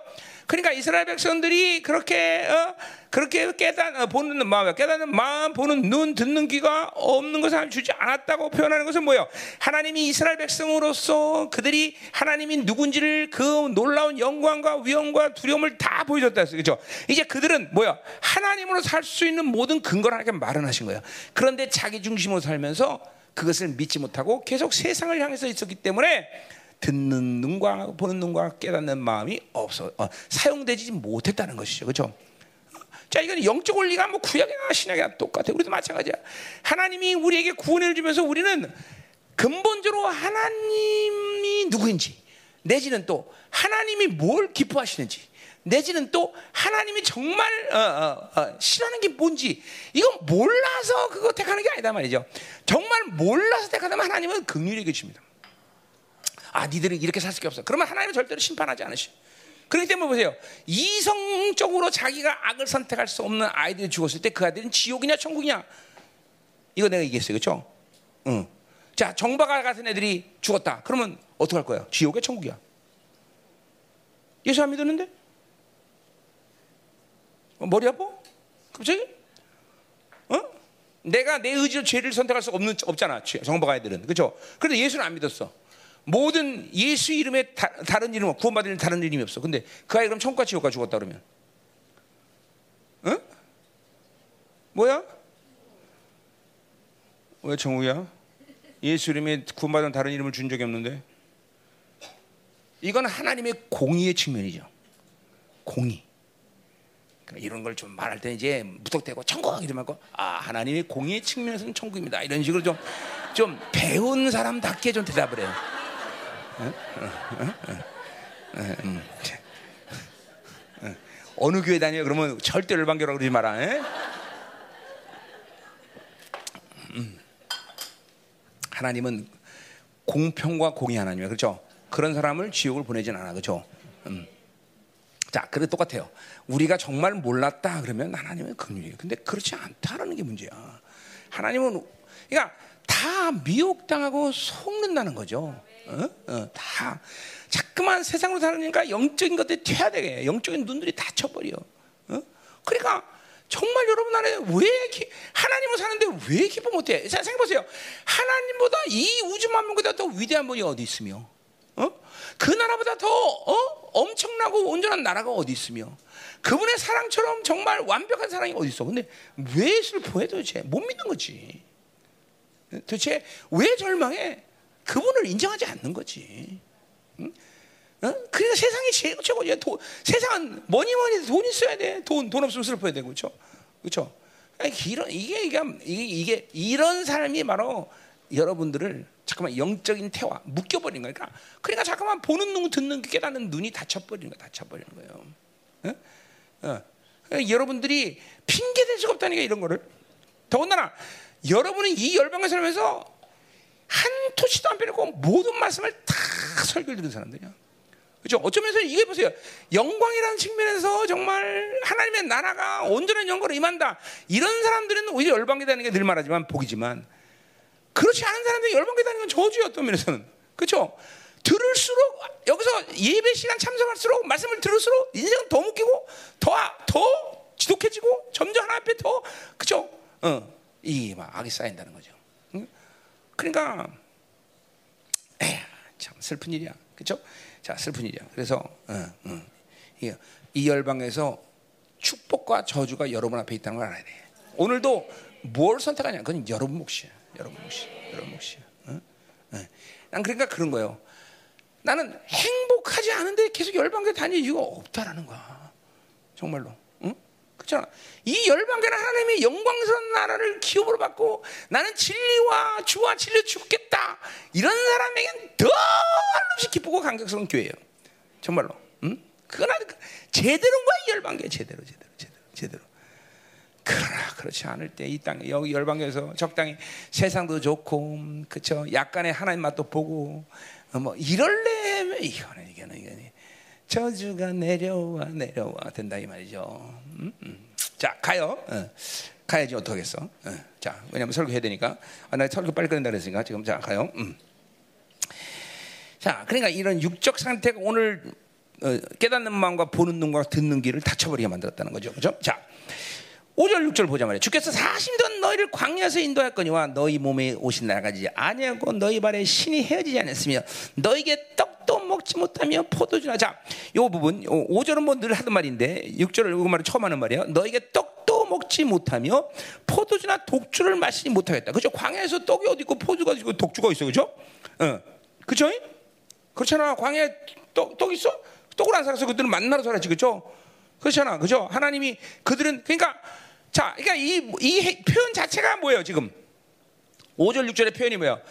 그러니까 이스라엘 백성들이 그렇게 어, 그렇게 깨닫 어, 보는 마음, 깨닫는 마음, 보는 눈, 듣는 귀가 없는 것을 주지 않았다고 표현하는 것은 뭐예요? 하나님이 이스라엘 백성으로서 그들이 하나님이 누군지를 그 놀라운 영광과 위엄과 두려움을 다 보여줬다 했어요, 그렇죠? 이제 그들은 뭐야? 하나님으로 살 수 있는 모든 근거를 하나님께 마련하신 거예요. 그런데 자기 중심으로 살면서 그것을 믿지 못하고 계속 세상을 향해서 있었기 때문에 듣는 눈과 보는 눈과 깨닫는 마음이 없어 어, 사용되지 못했다는 것이죠. 그렇죠? 자, 이건 영적 원리가 뭐 구약이나 신약이나 똑같아. 우리도 마찬가지야. 하나님이 우리에게 구원을 주면서 우리는 근본적으로 하나님이 누구인지 내지는 또 하나님이 뭘 기뻐하시는지 내지는 또 하나님이 정말 어, 어, 어, 싫어하는 게 뭔지 이건 몰라서 그거 택하는 게 아니다 말이죠. 정말 몰라서 택하다면 하나님은 긍휼히 계십니다. 아, 니들은 이렇게 살 수밖에 없어. 그러면 하나님은 절대로 심판하지 않으시. 그렇기 때문에 보세요. 이성적으로 자기가 악을 선택할 수 없는 아이들이 죽었을 때 그 아이들은 지옥이냐 천국이냐. 이거 내가 얘기했어요. 그렇죠? 응. 자, 정바가 같은 애들이 죽었다. 그러면 어떻게 할 거야? 지옥이야 천국이야. 예수 안 믿었는데? 어, 머리 아파? 갑자기? 어? 내가 내 의지로 죄를 선택할 수 없는 없잖아. 정바가 애들은. 그렇죠? 그런데 예수는 안 믿었어. 모든 예수 이름에 다, 른 이름 구원받을 다른 이름이 없어. 근데 그 아이 그럼 천국과 지옥과 죽었다 그러면, 응? 뭐야? 왜 천국이야? 예수 이름에 구원받은 다른 이름을 준 적이 없는데. 이건 하나님의 공의의 측면이죠. 공의. 그러니까 이런 걸 좀 말할 때 이제 무턱대고 천국 이러면 아 하나님의 공의의 측면에서는 천국입니다. 이런 식으로 좀 좀 배운 사람답게 좀 대답을 해요. 어느 교회 다녀? 그러면 절대 열방교라고 그러지 마라. 음. 하나님은 공평과 공의 하나님이야, 그렇죠? 그런 사람을 지옥을 보내진 않아, 그렇죠? 음. 자, 그래 똑같아요. 우리가 정말 몰랐다 그러면 하나님은 긍휼이에요. 근데 그렇지 않다라는 게 문제야. 하나님은 그러니까 다 미혹당하고 속는다는 거죠. 어? 어, 다 자꾸만 세상으로 살으니까 영적인 것들이 튀어야 되게 영적인 눈들이 다 쳐버려. 어? 그러니까 정말 여러분 안에 왜 기, 하나님을 사는데 왜 기뻐 못해? 자 생각해보세요. 하나님보다 이 우주 만물보다 더 위대한 분이 어디 있으며, 어? 그 나라보다 더 어? 엄청나고 온전한 나라가 어디 있으며, 그분의 사랑처럼 정말 완벽한 사랑이 어디 있어? 근데 왜 슬퍼해 도대체? 못 믿는 거지. 도대체 왜 절망해? 그분을 인정하지 않는 거지. 응? 어? 그러니까 세상이 제일 최고지. 돈, 세상은 뭐니 뭐니 돈 있어야 돼. 돈, 돈 없으면 슬퍼야 되고, 그렇죠? 그렇죠? 이런 이게, 이게 이게 이런 삶이 바로 여러분들을 잠깐만 영적인 태화 묶여버린 거니까. 그러니까 잠깐만 보는 눈, 듣는 깨닫는 눈이 닫혀버리는 거야, 닫혀버리는 거예요. 어? 어. 그러니까 여러분들이 핑계 댈 수가 없다니까 이런 거를. 더군다나 여러분은 이 열방에 살면서 한 토치도 안 빼놓고 모든 말씀을 다 설교를 들은 사람들이야. 그렇죠? 어쩌면서 이게 보세요. 영광이라는 측면에서 정말 하나님의 나라가 온전한 영광으로 임한다. 이런 사람들은 오히려 열방계다는 게 늘 말하지만 복이지만 그렇지 않은 사람들이 열방계다는 건 저주야 어떤 면에서는. 그렇죠? 들을수록 여기서 예배 시간 참석할수록 말씀을 들을수록 인생은 더 묶이고 더더 지독해지고 점점 하나 앞에 더 그죠? 어, 이막 악이 쌓인다는 거죠. 그러니까 에휴, 참 슬픈 일이야. 그렇죠? 자, 슬픈 일이야. 그래서 어, 어. 이, 이 열방에서 축복과 저주가 여러분 앞에 있다는 걸 알아야 돼. 오늘도 뭘 선택하냐? 그건 여러분 몫이야. 여러분 몫이야. 여러분 몫이야. 어? 어. 난 그러니까 그런 거예요. 나는 행복하지 않은데 계속 열방교 다닐 이유가 없다라는 거야. 정말로. 응? 그렇잖아. 이 열방교는 하나님의 영광스러운 나라를 기업으로 받고 나는 진리와 주와 진리 죽겠다. 이런 사람에겐 더 한없이 기쁘고 감격스러운 교회예요. 정말로. 응? 그건 제대로인 거야, 이 열방교. 제대로, 제대로, 제대로, 제대로. 그러나 그렇지 않을 때 이 땅에 여기 열방에서 적당히 세상도 좋고 그쵸 약간의 하나님 맛도 보고 어, 뭐 이럴래 이거는 이거는 이거는 저주가 내려와 내려와 된다 이 말이죠. 음? 음. 자 가요. 어. 가야지 어떡하겠어. 어. 자 왜냐면 설교해야 되니까 아, 나 설교 빨리 끝낸다 그랬으니까 지금 자 가요. 음. 자 그러니까 이런 육적 상태가 오늘 어, 깨닫는 마음과 보는 눈과 듣는 귀를 닫혀버리게 만들었다는 거죠. 그죠? 자 5절 6절 보자 말이야. 주께서 40년 너희를 광야에서 인도할 거니와 너희 몸에 오신 날까지 아니하고 너희 발에 신이 헤어지지 않았으며 너희에게 떡도 먹지 못하며 포도주나 자, 요 부분 5절은 뭐 늘 하던 말인데 6절을 요 말을 처음 하는 말이에요. 너희에게 떡도 먹지 못하며 포도주나 독주를 마시지 못하겠다. 그죠? 광야에서 떡이 어디 있고 포도가 있고 독주가 있어. 그죠? 어. 그죠? 그렇잖아. 광야에 떡, 떡 있어? 떡을 안 살아서 그들은 만나러 살았지. 그죠? 그렇잖아. 그죠? 하나님이 그들은 그러니까 자, 그러니까 이, 이 표현 자체가 뭐예요, 지금? 5절, 6절의 표현이 뭐예요?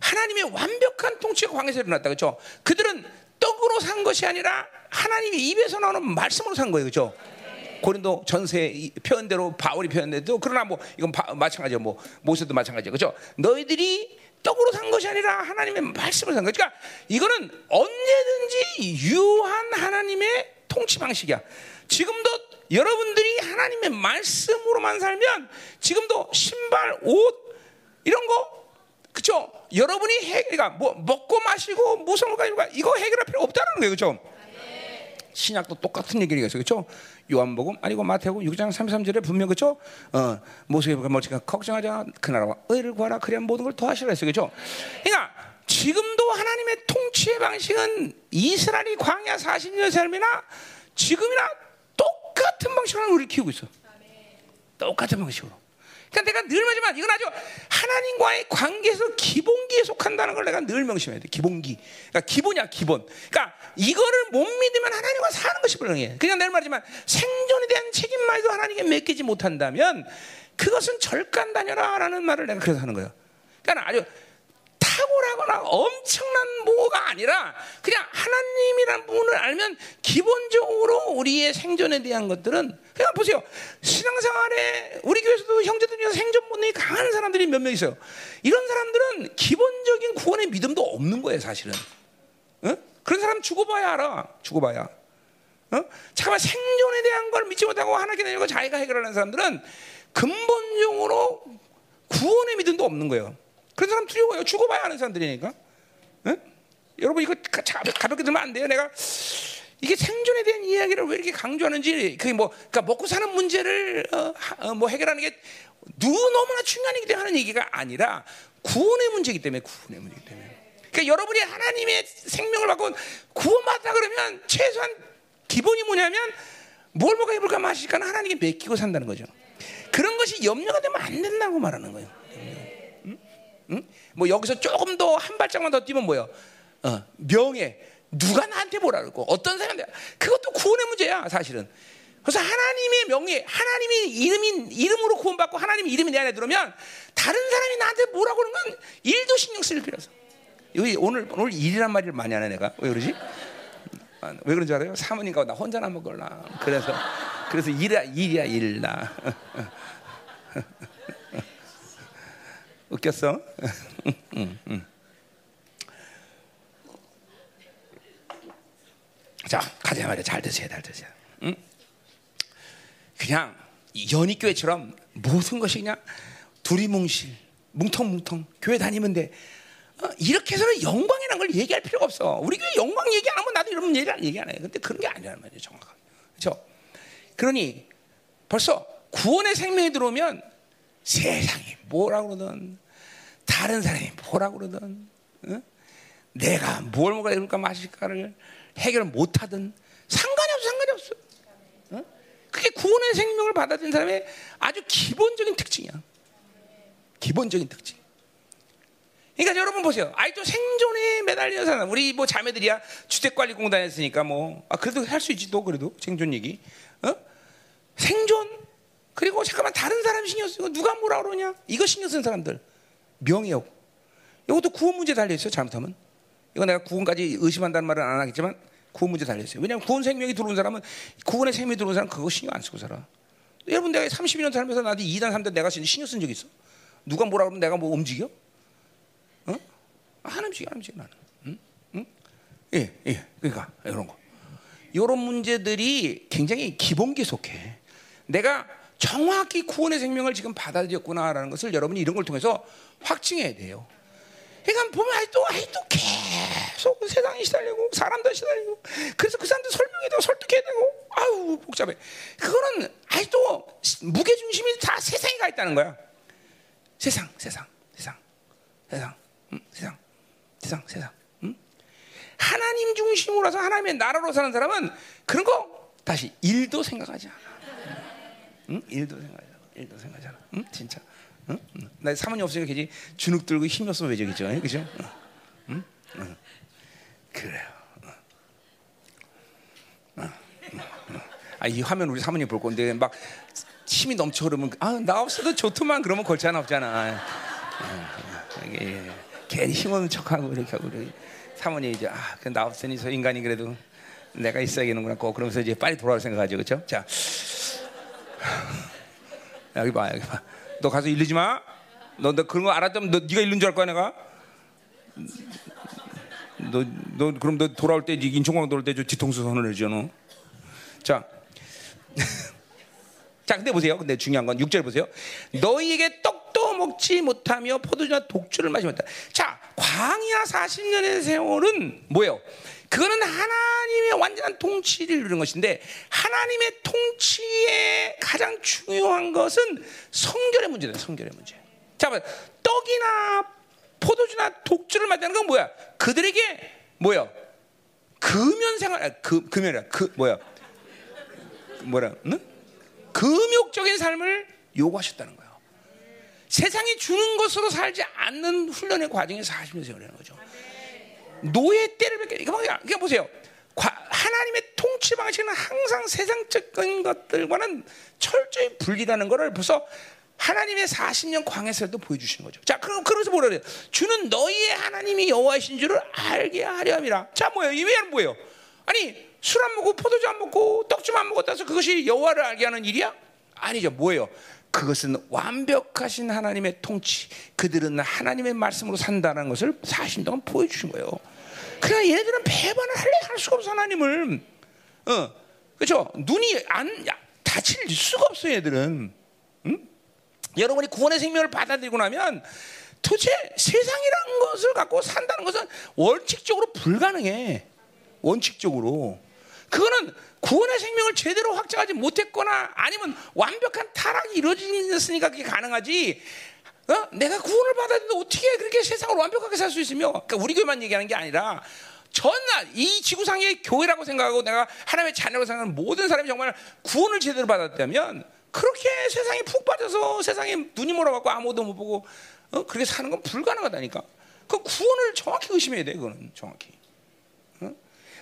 하나님의 완벽한 통치가 광에서 일어났다. 그죠? 그들은 떡으로 산 것이 아니라 하나님의 입에서 나오는 말씀으로 산 거예요. 그죠? 고린도 전세 표현대로 바울이 표현대로 그러나 뭐 이건 바, 마찬가지예요. 뭐 모세도 마찬가지예요. 그죠? 너희들이 떡으로 산 것이 아니라 하나님의 말씀을 산 거예요. 그러니까 이거는 언제든지 유한 하나님의 통치 방식이야. 지금도 여러분들이 하나님의 말씀으로만 살면 지금도 신발, 옷 이런 거 그죠? 여러분이 해, 그러니까 뭐 먹고 마시고 무슨 뭐가 이거 해결할 필요 없다는 거예요, 그죠? 신약도 똑같은 얘기를 했어요, 그죠? 요한복음 아니고 마태복음 6장 33절에 분명 그죠? 어, 모세가 뭐지가 걱정하자 그 나라와 의를 구하라 그래야 모든 걸 더하시라 했어요, 그죠? 그러니까 지금도 하나님의 통치의 방식은 이스라엘이 광야 40년 삶이나 지금이나 똑같은 방식으로 우리를 키우고 있어. 똑같은 방식으로. 그러니까 내가 늘 말하지만 이건 아주 하나님과의 관계에서 기본기에 속한다는 걸 내가 늘 명심해야 돼. 기본기. 그러니까 기본이야, 기본. 그러니까 이거를 못 믿으면 하나님과 사는 것이 불가능해. 그냥 늘 말하지만 생존에 대한 책임만도 하나님께 맡기지 못한다면 그것은 절간다녀라라는 말을 내가 그래서 하는 거예요. 그러니까 아주 탁월하거나 엄청난 뭐가 아니라 그냥 하나님이란 분을 알면 기본적으로 우리의 생존에 대한 것들은 그냥 보세요. 신앙생활에 우리 교회에서도 형제들 중에서 생존 본능이 강한 사람들이 몇 명 있어요. 이런 사람들은 기본적인 구원의 믿음도 없는 거예요, 사실은. 어? 그런 사람 죽어봐야 알아. 죽어봐야. 어? 잠깐만 생존에 대한 걸 믿지 못하고 하나님께 내려고 자기가 해결하는 사람들은 근본적으로 구원의 믿음도 없는 거예요. 그런 사람 두려워요. 죽어봐야 하는 사람들이니까. 네? 여러분 이거 가볍게 들면 안 돼요. 내가 이게 생존에 대한 이야기를 왜 이렇게 강조하는지 그게 뭐 그러니까 먹고 사는 문제를 어, 어, 뭐 해결하는 게 누구 너무나 중요한 얘기 하는 얘기가 아니라 구원의 문제이기 때문에 구원의 문제이기 때문에. 그러니까 여러분이 하나님의 생명을 받고 구원받다 그러면 최소한 기본이 뭐냐면 뭘 먹어 입을까 마실까 하나님께 맡기고 산다는 거죠. 그런 것이 염려가 되면 안 된다고 말하는 거예요. 응? 뭐 여기서 조금 더 한 발짝만 더 뛰면 뭐요? 어, 명예. 누가 나한테 뭐라 그러고 어떤 사람한테 그것도 구원의 문제야 사실은. 그래서 하나님의 명예, 하나님이 이름인 이름으로 구원받고 하나님 이름이 내 안에 들어오면 다른 사람이 나한테 뭐라고 그러는 건 일도 신경 쓸 필요 없어. 여기 오늘 오늘 일이란 말을 많이 하네 내가 왜 그러지? 아, 왜 그런 줄 알아요? 사모님과 나 혼자 나 먹을라. 그래서 그래서 일이야 일이야 일나. 웃겼어? 자, 가자 말이야. 잘 드세요, 잘 드세요. 응? 그냥 연희교회처럼 모든 것이 그냥 두리뭉실, 뭉텅뭉텅 교회 다니면 돼. 어, 이렇게 해서는 영광이라는 걸 얘기할 필요가 없어. 우리 교회 영광 얘기 안 하면 나도 이런 얘기 안, 얘기 안 해. 근데 그런 게 아니란 말이에요, 정확하게. 그렇죠? 그러니 벌써 구원의 생명이 들어오면 세상이 뭐라 그러든 다 다른 사람이 뭐라 그러든 어? 내가 뭘 먹어야 될까 마실까를 해결 못 하든 상관이 없어 상관이 없어. 어? 그게 구원의 생명을 받아들인 사람의 아주 기본적인 특징이야. 기본적인 특징. 그러니까 여러분 보세요. 아이도 생존에 매달려 사는 우리 뭐 자매들이야 주택관리공단에 있으니까 뭐 아, 그래도 할 수 있지 또 그래도 생존 얘기. 어? 생존 그리고 잠깐만 다른 사람 신경 쓰고 누가 뭐라 그러냐 이거 신경 쓰는 사람들 명예욕 이것도 구원 문제 달려 있어 요 잘못하면 이거 내가 구원까지 의심한다는 말은 안 하겠지만 구원 문제 달려 있어요. 왜냐하면 구원 생명이 들어온 사람은 구원의 생명이 들어온 사람 은 그거 신경 안 쓰고 살아. 여러분 내가 32년 살면서 나한테 2단 3단 내가 신경 쓴 적 있어? 누가 뭐라 그러면 내가 뭐 움직여? 어? 안 움직여 안 움직여 나는. 응? 응? 예, 예. 그러니까 이런 거. 이런 문제들이 굉장히 기본기 속해. 내가 정확히 구원의 생명을 지금 받아들였구나라는 것을 여러분이 이런 걸 통해서 확증해야 돼요. 그러니까 보면 아직도 아직도 계속 세상이 시달리고 사람들 시달리고 그래서 그 사람들 설명해도 설득해야 되고 아우 복잡해. 그거는 아직도 무게 중심이 다 세상에 가 있다는 거야. 세상, 세상, 세상, 세상, 음, 세상, 세상, 세상. 음? 하나님 중심으로서 하나님의 나라로 사는 사람은 그런 거 다시 일도 생각하지 않아. 응? 일도 생각하지 않아. 일도 생각하지 않아. 응? 진짜. 응? 응. 나 사모님 없으니까 괜히 주눅 들고 힘이 없으면 왜저기죠, 그죠? 응? 응? 그래요. 아, 이 화면 우리 사모님 볼 건데 막 힘이 넘쳐 그러면 아, 나 없어도 좋더만 그러면 골치 하나 없잖아. 이게 괜히 힘없는 척하고 이렇게 하고 우리 사모님 이제 아, 나 없으니 저 인간이 그래도 내가 있어야겠는구나. 꼭 그러면서 이제 빨리 돌아올 생각하죠, 그렇죠? 자, 여기 봐, 여기 봐. 너 가서 일르지 마. 너, 너 그런 거 알았다면 너 네가 일른 줄 알 거야 내가. 너, 너 그럼 너 돌아올 때 인천공항 돌아올 때 뒤통수 선을 해줘 너. 자. 자, 근데 보세요. 근데 중요한 건 6절 보세요. 너희에게 떡도 먹지 못하며 포도주나 독주를 마지 못다. 자, 광야 40년의 세월은 뭐예요? 그거는 하나님의 완전한 통치를 이루는 것인데 하나님의 통치의 가장 중요한 것은 성결의 문제다. 성결의 문제. 자, 떡이나 포도주나 독주를 마다는 건 뭐야? 그들에게 뭐야? 금연 생활, 그 금연이라 그 뭐야? 뭐라? 응? 금욕적인 삶을 요구하셨다는 거예요. 세상이 주는 것으로 살지 않는 훈련의 과정에 40년 세월이라는 거죠. 노예 때를 뵙게. 그러니까 보세요. 하나님의 통치 방식은 항상 세상적인 것들과는 철저히 분리라는 것을 벌써 하나님의 40년 광해설도 보여주시는 거죠. 자, 그럼 그래서 뭐라 그래요? 주는 너희의 하나님이 여호와이신 줄을 알게 하려 함이라. 자, 뭐예요? 이 외에는 뭐예요? 아니 술 안 먹고 포도주 안 먹고 떡 좀 안 먹었다 해서 그것이 여호와를 알게 하는 일이야? 아니죠. 뭐예요? 그것은 완벽하신 하나님의 통치. 그들은 하나님의 말씀으로 산다는 것을 40년 동안 보여주신 거예요. 그러나 얘네들은 배반을 할래 할 수가 없어 하나님을. 어, 그렇죠? 눈이 안 다칠 수가 없어 얘들은. 응? 여러분이 구원의 생명을 받아들이고 나면 도대체 세상이라는 것을 갖고 산다는 것은 원칙적으로 불가능해. 원칙적으로. 그거는 구원의 생명을 제대로 확장하지 못했거나 아니면 완벽한 타락이 이루어졌으니까 그게 가능하지. 어? 내가 구원을 받았는데 어떻게 그렇게 세상을 완벽하게 살 수 있으며? 그러니까 우리 교회만 얘기하는 게 아니라 전날 이 지구상의 교회라고 생각하고 내가 하나님의 자녀로 생각하는 모든 사람이 정말 구원을 제대로 받았다면 그렇게 세상에 푹 빠져서 세상에 눈이 몰아갖고 아무도 못 보고 어? 그렇게 사는 건 불가능하다니까. 그 구원을 정확히 의심해야 돼. 그거는 정확히.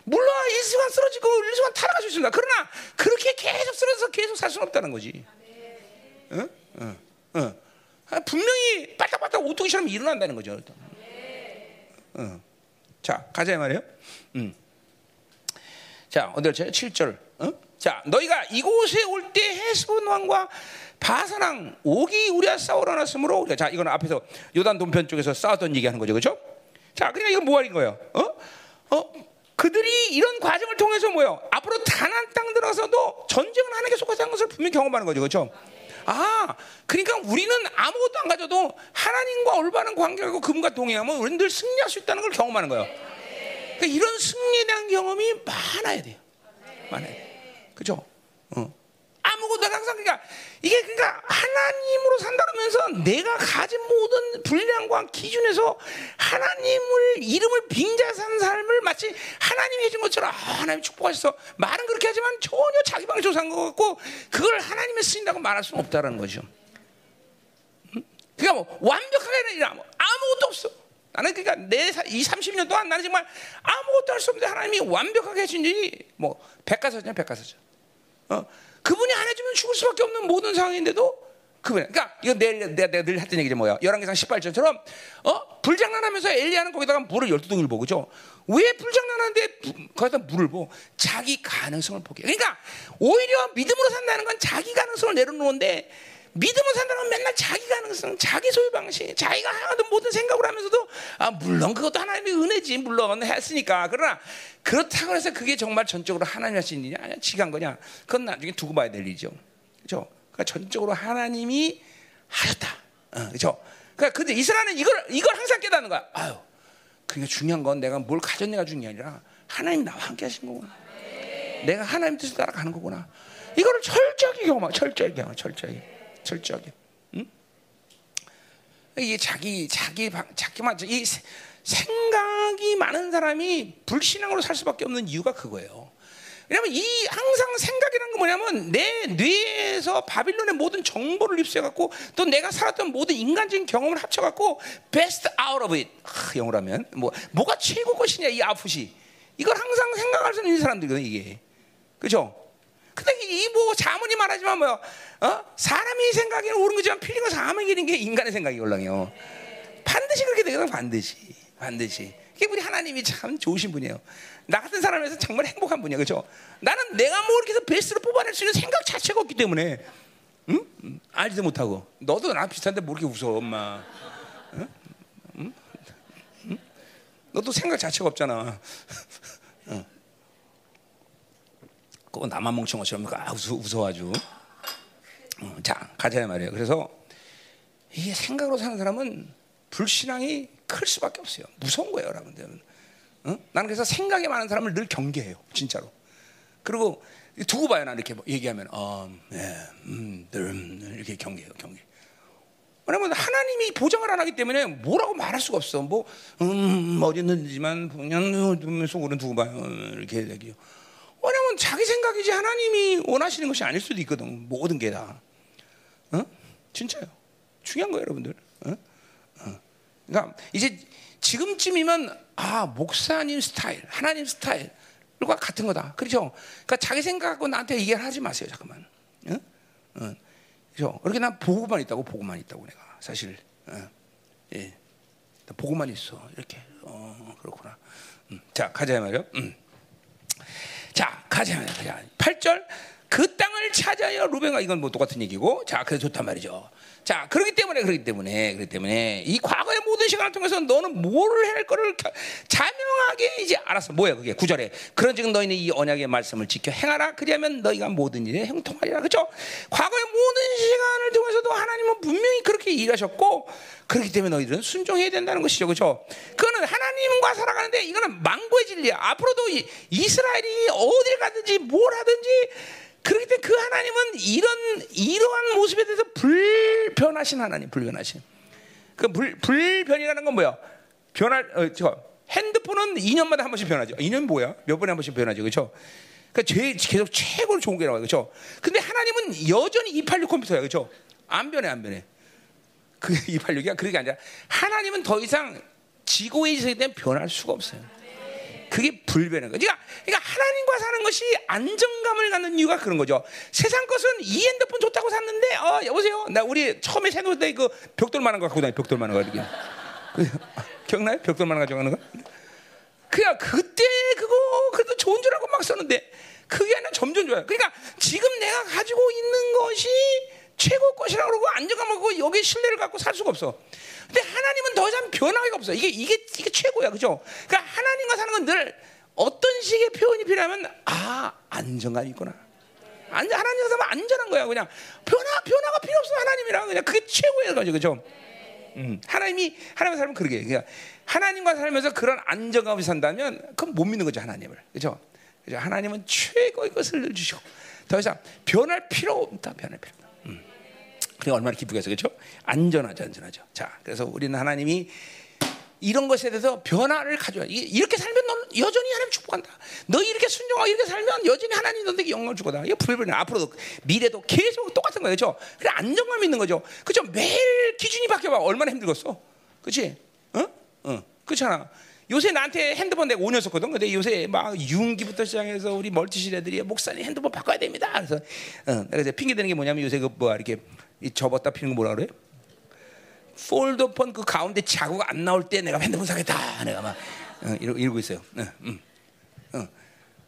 물론 일시간 쓰러지고 일시간 타락할 수 있습니다. 그러나 그렇게 계속 쓰러져서 계속 살 수는 없다는 거지. 응? 응. 응. 분명히 빨딱빨딱 오토기처럼 일어난다는 거죠. 응. 자, 가자 말이에요. 음. 자, 어디 제 7절. 어? 자, 너희가 이곳에 올 때 헤스본 왕과 바사랑 오기 우리와 싸우러 났으므로 자, 이건 앞에서 요단 동편 쪽에서 싸웠던 얘기하는 거죠. 그렇죠? 자, 그러니까 이건 뭐 하는 거예요? 어? 어? 그들이 이런 과정을 통해서 뭐요? 앞으로 가나안 땅 들어서도 전쟁을 하는 게 속하다는 것을 분명히 경험하는 거죠, 그렇죠? 아, 그러니까 우리는 아무것도 안 가져도 하나님과 올바른 관계하고 그분과 동행하면 우리는 늘 승리할 수 있다는 걸 경험하는 거예요. 그러니까 이런 승리에 대한 경험이 많아야 돼요. 많아야 돼. 그죠? 어. 아무것도 항상 그러니까 이게 그러니까 하나님으로 산다면서 내가 가진 모든 분량과 기준에서 하나님을 이름을 빙자 산 삶을 마치 하나님이 해준 것처럼 아, 하나님 축복하셔서 말은 그렇게 하지만 전혀 자기 방식으로 산 것 같고 그걸 하나님의 쓰인다고 말할 수는 없다라는 거죠. 그러니까 뭐 완벽하게 아니라 뭐 아무것도 없어. 나는 그러니까 내이 30년 동안 나는 정말 아무것도 할 수 없는데 하나님이 완벽하게 해준 일이 뭐 백과사전이야 백과사전. 어 그분이 안 해주면 죽을 수밖에 없는 모든 상황인데도 그분 그러니까 이거 내일 내가, 내가 늘 했던 얘기죠 뭐야. 열왕기상 18절처럼 어? 불장난하면서 엘리야는 거기다가 물을 열두 동을 보고 그죠? 왜 불장난하는데 거기다 물을 보고 자기 가능성을 포기 그러니까 오히려 믿음으로 산다는 건 자기 가능성을 내려놓는데 믿음을 산다는 건 맨날 자기 가능성, 자기 소유 방식, 자기가 하는 모든 생각을 하면서도 아 물론 그것도 하나님의 은혜지. 물론 했으니까. 그러나 그렇다고 해서 그게 정말 전적으로 하나님 하신 일이냐? 아니야 지간 거냐? 그건 나중에 두고 봐야 될 일이죠. 그렇죠? 그러니까 전적으로 하나님이 하셨다. 어, 그렇죠? 그러니까 근데 이스라엘은 이걸 이걸 항상 깨닫는 거야. 아유 그게 중요한 건 내가 뭘 가졌냐가 중요한 게 아니라 하나님 나와 함께 하신 거구나. 내가 하나님 뜻을 따라 가는 거구나. 이거를 철저하게 경험하 철저하게 경험 철저하게 철저하게. 응? 이게 자기 자기 자기만 이 생각이 많은 사람이 불신앙으로 살 수밖에 없는 이유가 그거예요. 왜냐면 이 항상 생각이라는 건 뭐냐면 내 뇌에서 바빌론의 모든 정보를 입수해 갖고 또 내가 살았던 모든 인간적인 경험을 합쳐 갖고 best out of it. 아, 영어로 하면 뭐 뭐가 최고 것이냐 이 아프시. 이걸 항상 생각할 수 있는 사람들이거든 이게. 그렇죠? 근데 이뭐 자문이 말하지만 뭐요? 어? 사람이 생각에는 옳은 거지만 필리가 사람이 기는 게 인간의 생각이 올랑요. 반드시 그렇게 되거든 반드시 반드시. 그게 우리 하나님이 참 좋으신 분이에요. 나 같은 사람에서 정말 행복한 분이야, 그렇죠? 나는 내가 뭐 이렇게 해서 베스트로 뽑아낼 수 있는 생각 자체가 없기 때문에, 응? 알지도 못하고. 너도 나랑 비슷한데 뭐 이렇게 웃어, 엄마. 응? 응? 응? 너도 생각 자체가 없잖아. 응. 꼭 나만 멍청한 것처럼 아, 웃어, 웃어가지고. 어, 자, 가자 말이에요. 그래서 이게 생각으로 사는 사람은 불신앙이 클 수밖에 없어요. 무서운 거예요, 여러분들. 어? 나는 그래서 생각이 많은 사람을 늘 경계해요, 진짜로. 그리고 두고 봐요, 나 이렇게 뭐 얘기하면, 어, 네, 음, 늘, 음, 이렇게 경계해요, 경계. 왜냐면 하나님이 보장을 안 하기 때문에 뭐라고 말할 수가 없어. 뭐, 음, 어디는지만 그냥 속으로 두고 봐요, 이렇게 얘기해요. 왜냐면 자기 생각이지 하나님이 원하시는 것이 아닐 수도 있거든. 모든 게 다. 어? 진짜요. 중요한 거예요, 여러분들. 어? 어. 그러니까 이제 지금쯤이면 아 목사님 스타일, 하나님 스타일과 같은 거다. 그렇죠? 그러니까 자기 생각하고 나한테 얘기를 하지 마세요, 잠깐만. 어? 어. 그렇죠? 그렇게 난 보고만 있다고 보고만 있다고 내가 사실. 어. 예. 보고만 있어 이렇게. 어 그렇구나. 음. 자 가자 말이요. 음. 자, 가자. 가자. 8절. 그 땅을 찾아야 루벤과 이건 뭐 똑같은 얘기고. 자, 그래 좋단 말이죠. 자, 그렇기 때문에 그렇기 때문에 그렇기 때문에 이 과거의 모든 시간을 통해서 너는 뭐를 할 거를 자명하게 이제 알았어. 뭐야 그게 구절에 그런즉 너희는 이 언약의 말씀을 지켜 행하라. 그리하면 너희가 모든 일에 형통하리라. 그렇죠? 과거의 모든 시간을 통해서도 하나님은 분명히 그렇게 일하셨고 그렇기 때문에 너희들은 순종해야 된다는 것이죠. 그렇죠? 그거는 하나님과 살아가는데 이거는 망고의 진리야. 앞으로도 이, 이스라엘이 어딜 가든지 뭘 하든지 그렇기 때문에 그 하나님은 이런 이러한 모습에 대해서 불변하신 하나님, 불변하신. 그 불, 불변이라는 건 뭐야? 변할 어, 저 핸드폰은 2년마다 한 번씩 변하죠. 2년 뭐야? 몇 번에 한 번씩 변하죠. 그렇죠? 그러니까 제일 계속 최고로 좋은 게 나와요. 그렇죠? 근데 하나님은 여전히 286 컴퓨터야. 그렇죠? 안 변해, 안 변해. 그 286이야. 그게 아니라 하나님은 더 이상 지고에 있을 때 변할 수가 없어요. 그게 불변한 거죠. 그러니까, 그러니까 하나님과 사는 것이 안정감을 갖는 이유가 그런 거죠. 세상 것은 이 핸드폰 좋다고 샀는데, 어, 여보세요. 나 우리 처음에 새놓을 때 그 벽돌만한 거 갖고 다니, 벽돌만한 거 이렇게. 그, 기억나요? 벽돌만한 거 가져가는 거? 그냥 그때 그거 그래도 좋은 줄 알고 막 썼는데 그게 아니라 점점 좋아요. 그러니까 지금 내가 가지고 있는 것이 최고 것이라고 그러고 안정감을 갖고 여기 신뢰를 갖고 살 수가 없어. 근데 하나님은 더 이상 변화가 없어. 이게 이게 이게 최고야, 그죠? 그러니까 하나님과 사는 건 늘 어떤 식의 표현이 필요하면 아 안정감 있구나. 안전 하나님과 살면 안전한 거야, 그냥 변화 변화가 필요 없어 하나님이랑 그냥 그게 최고예요, 가지고 그죠? 음, 하나님이 하나님과 살면 그러게. 그러니까 하나님과 살면서 그런 안정감을 산다면 그건 못 믿는 거죠 하나님을, 그죠? 그죠? 하나님은 최고의 것을 늘 주시고 더 이상 변할 필요 없다. 변할 필요. 없다. 음. 그게 얼마나 기쁘겠어, 그렇죠? 안전하죠, 안전하죠. 자, 그래서 우리는 하나님이 이런 것에 대해서 변화를 가져와. 이- 이렇게 살면 너는 여전히 하나님 축복한다. 너 이렇게 순종하고 이렇게 살면 여전히 하나님 너에게 영광을 주거다. 이거 불변이 앞으로도 미래도 계속 똑같은 거예요, 그렇죠? 그래 안정감 있는 거죠. 그렇죠? 매일 기준이 바뀌어 봐. 얼마나 힘들겠어, 그렇지? 어? 어, 그렇잖아. 요새 나한테 핸드폰 내가 5년 썼거든. 근데 요새 막 윤기부터 시작해서 우리 멀티실 애들이 목사님 핸드폰 바꿔야 됩니다. 그래서 어, 내가 이제 핑계 대는 게 뭐냐면 요새 그 뭐야 이렇게 이 접었다 피는 거 뭐라 그래? 폴더폰 그 가운데 자국 안 나올 때 내가 핸드폰 사겠다. 내가 막 어, 이러, 이러고 있어요. 어, 음, 어,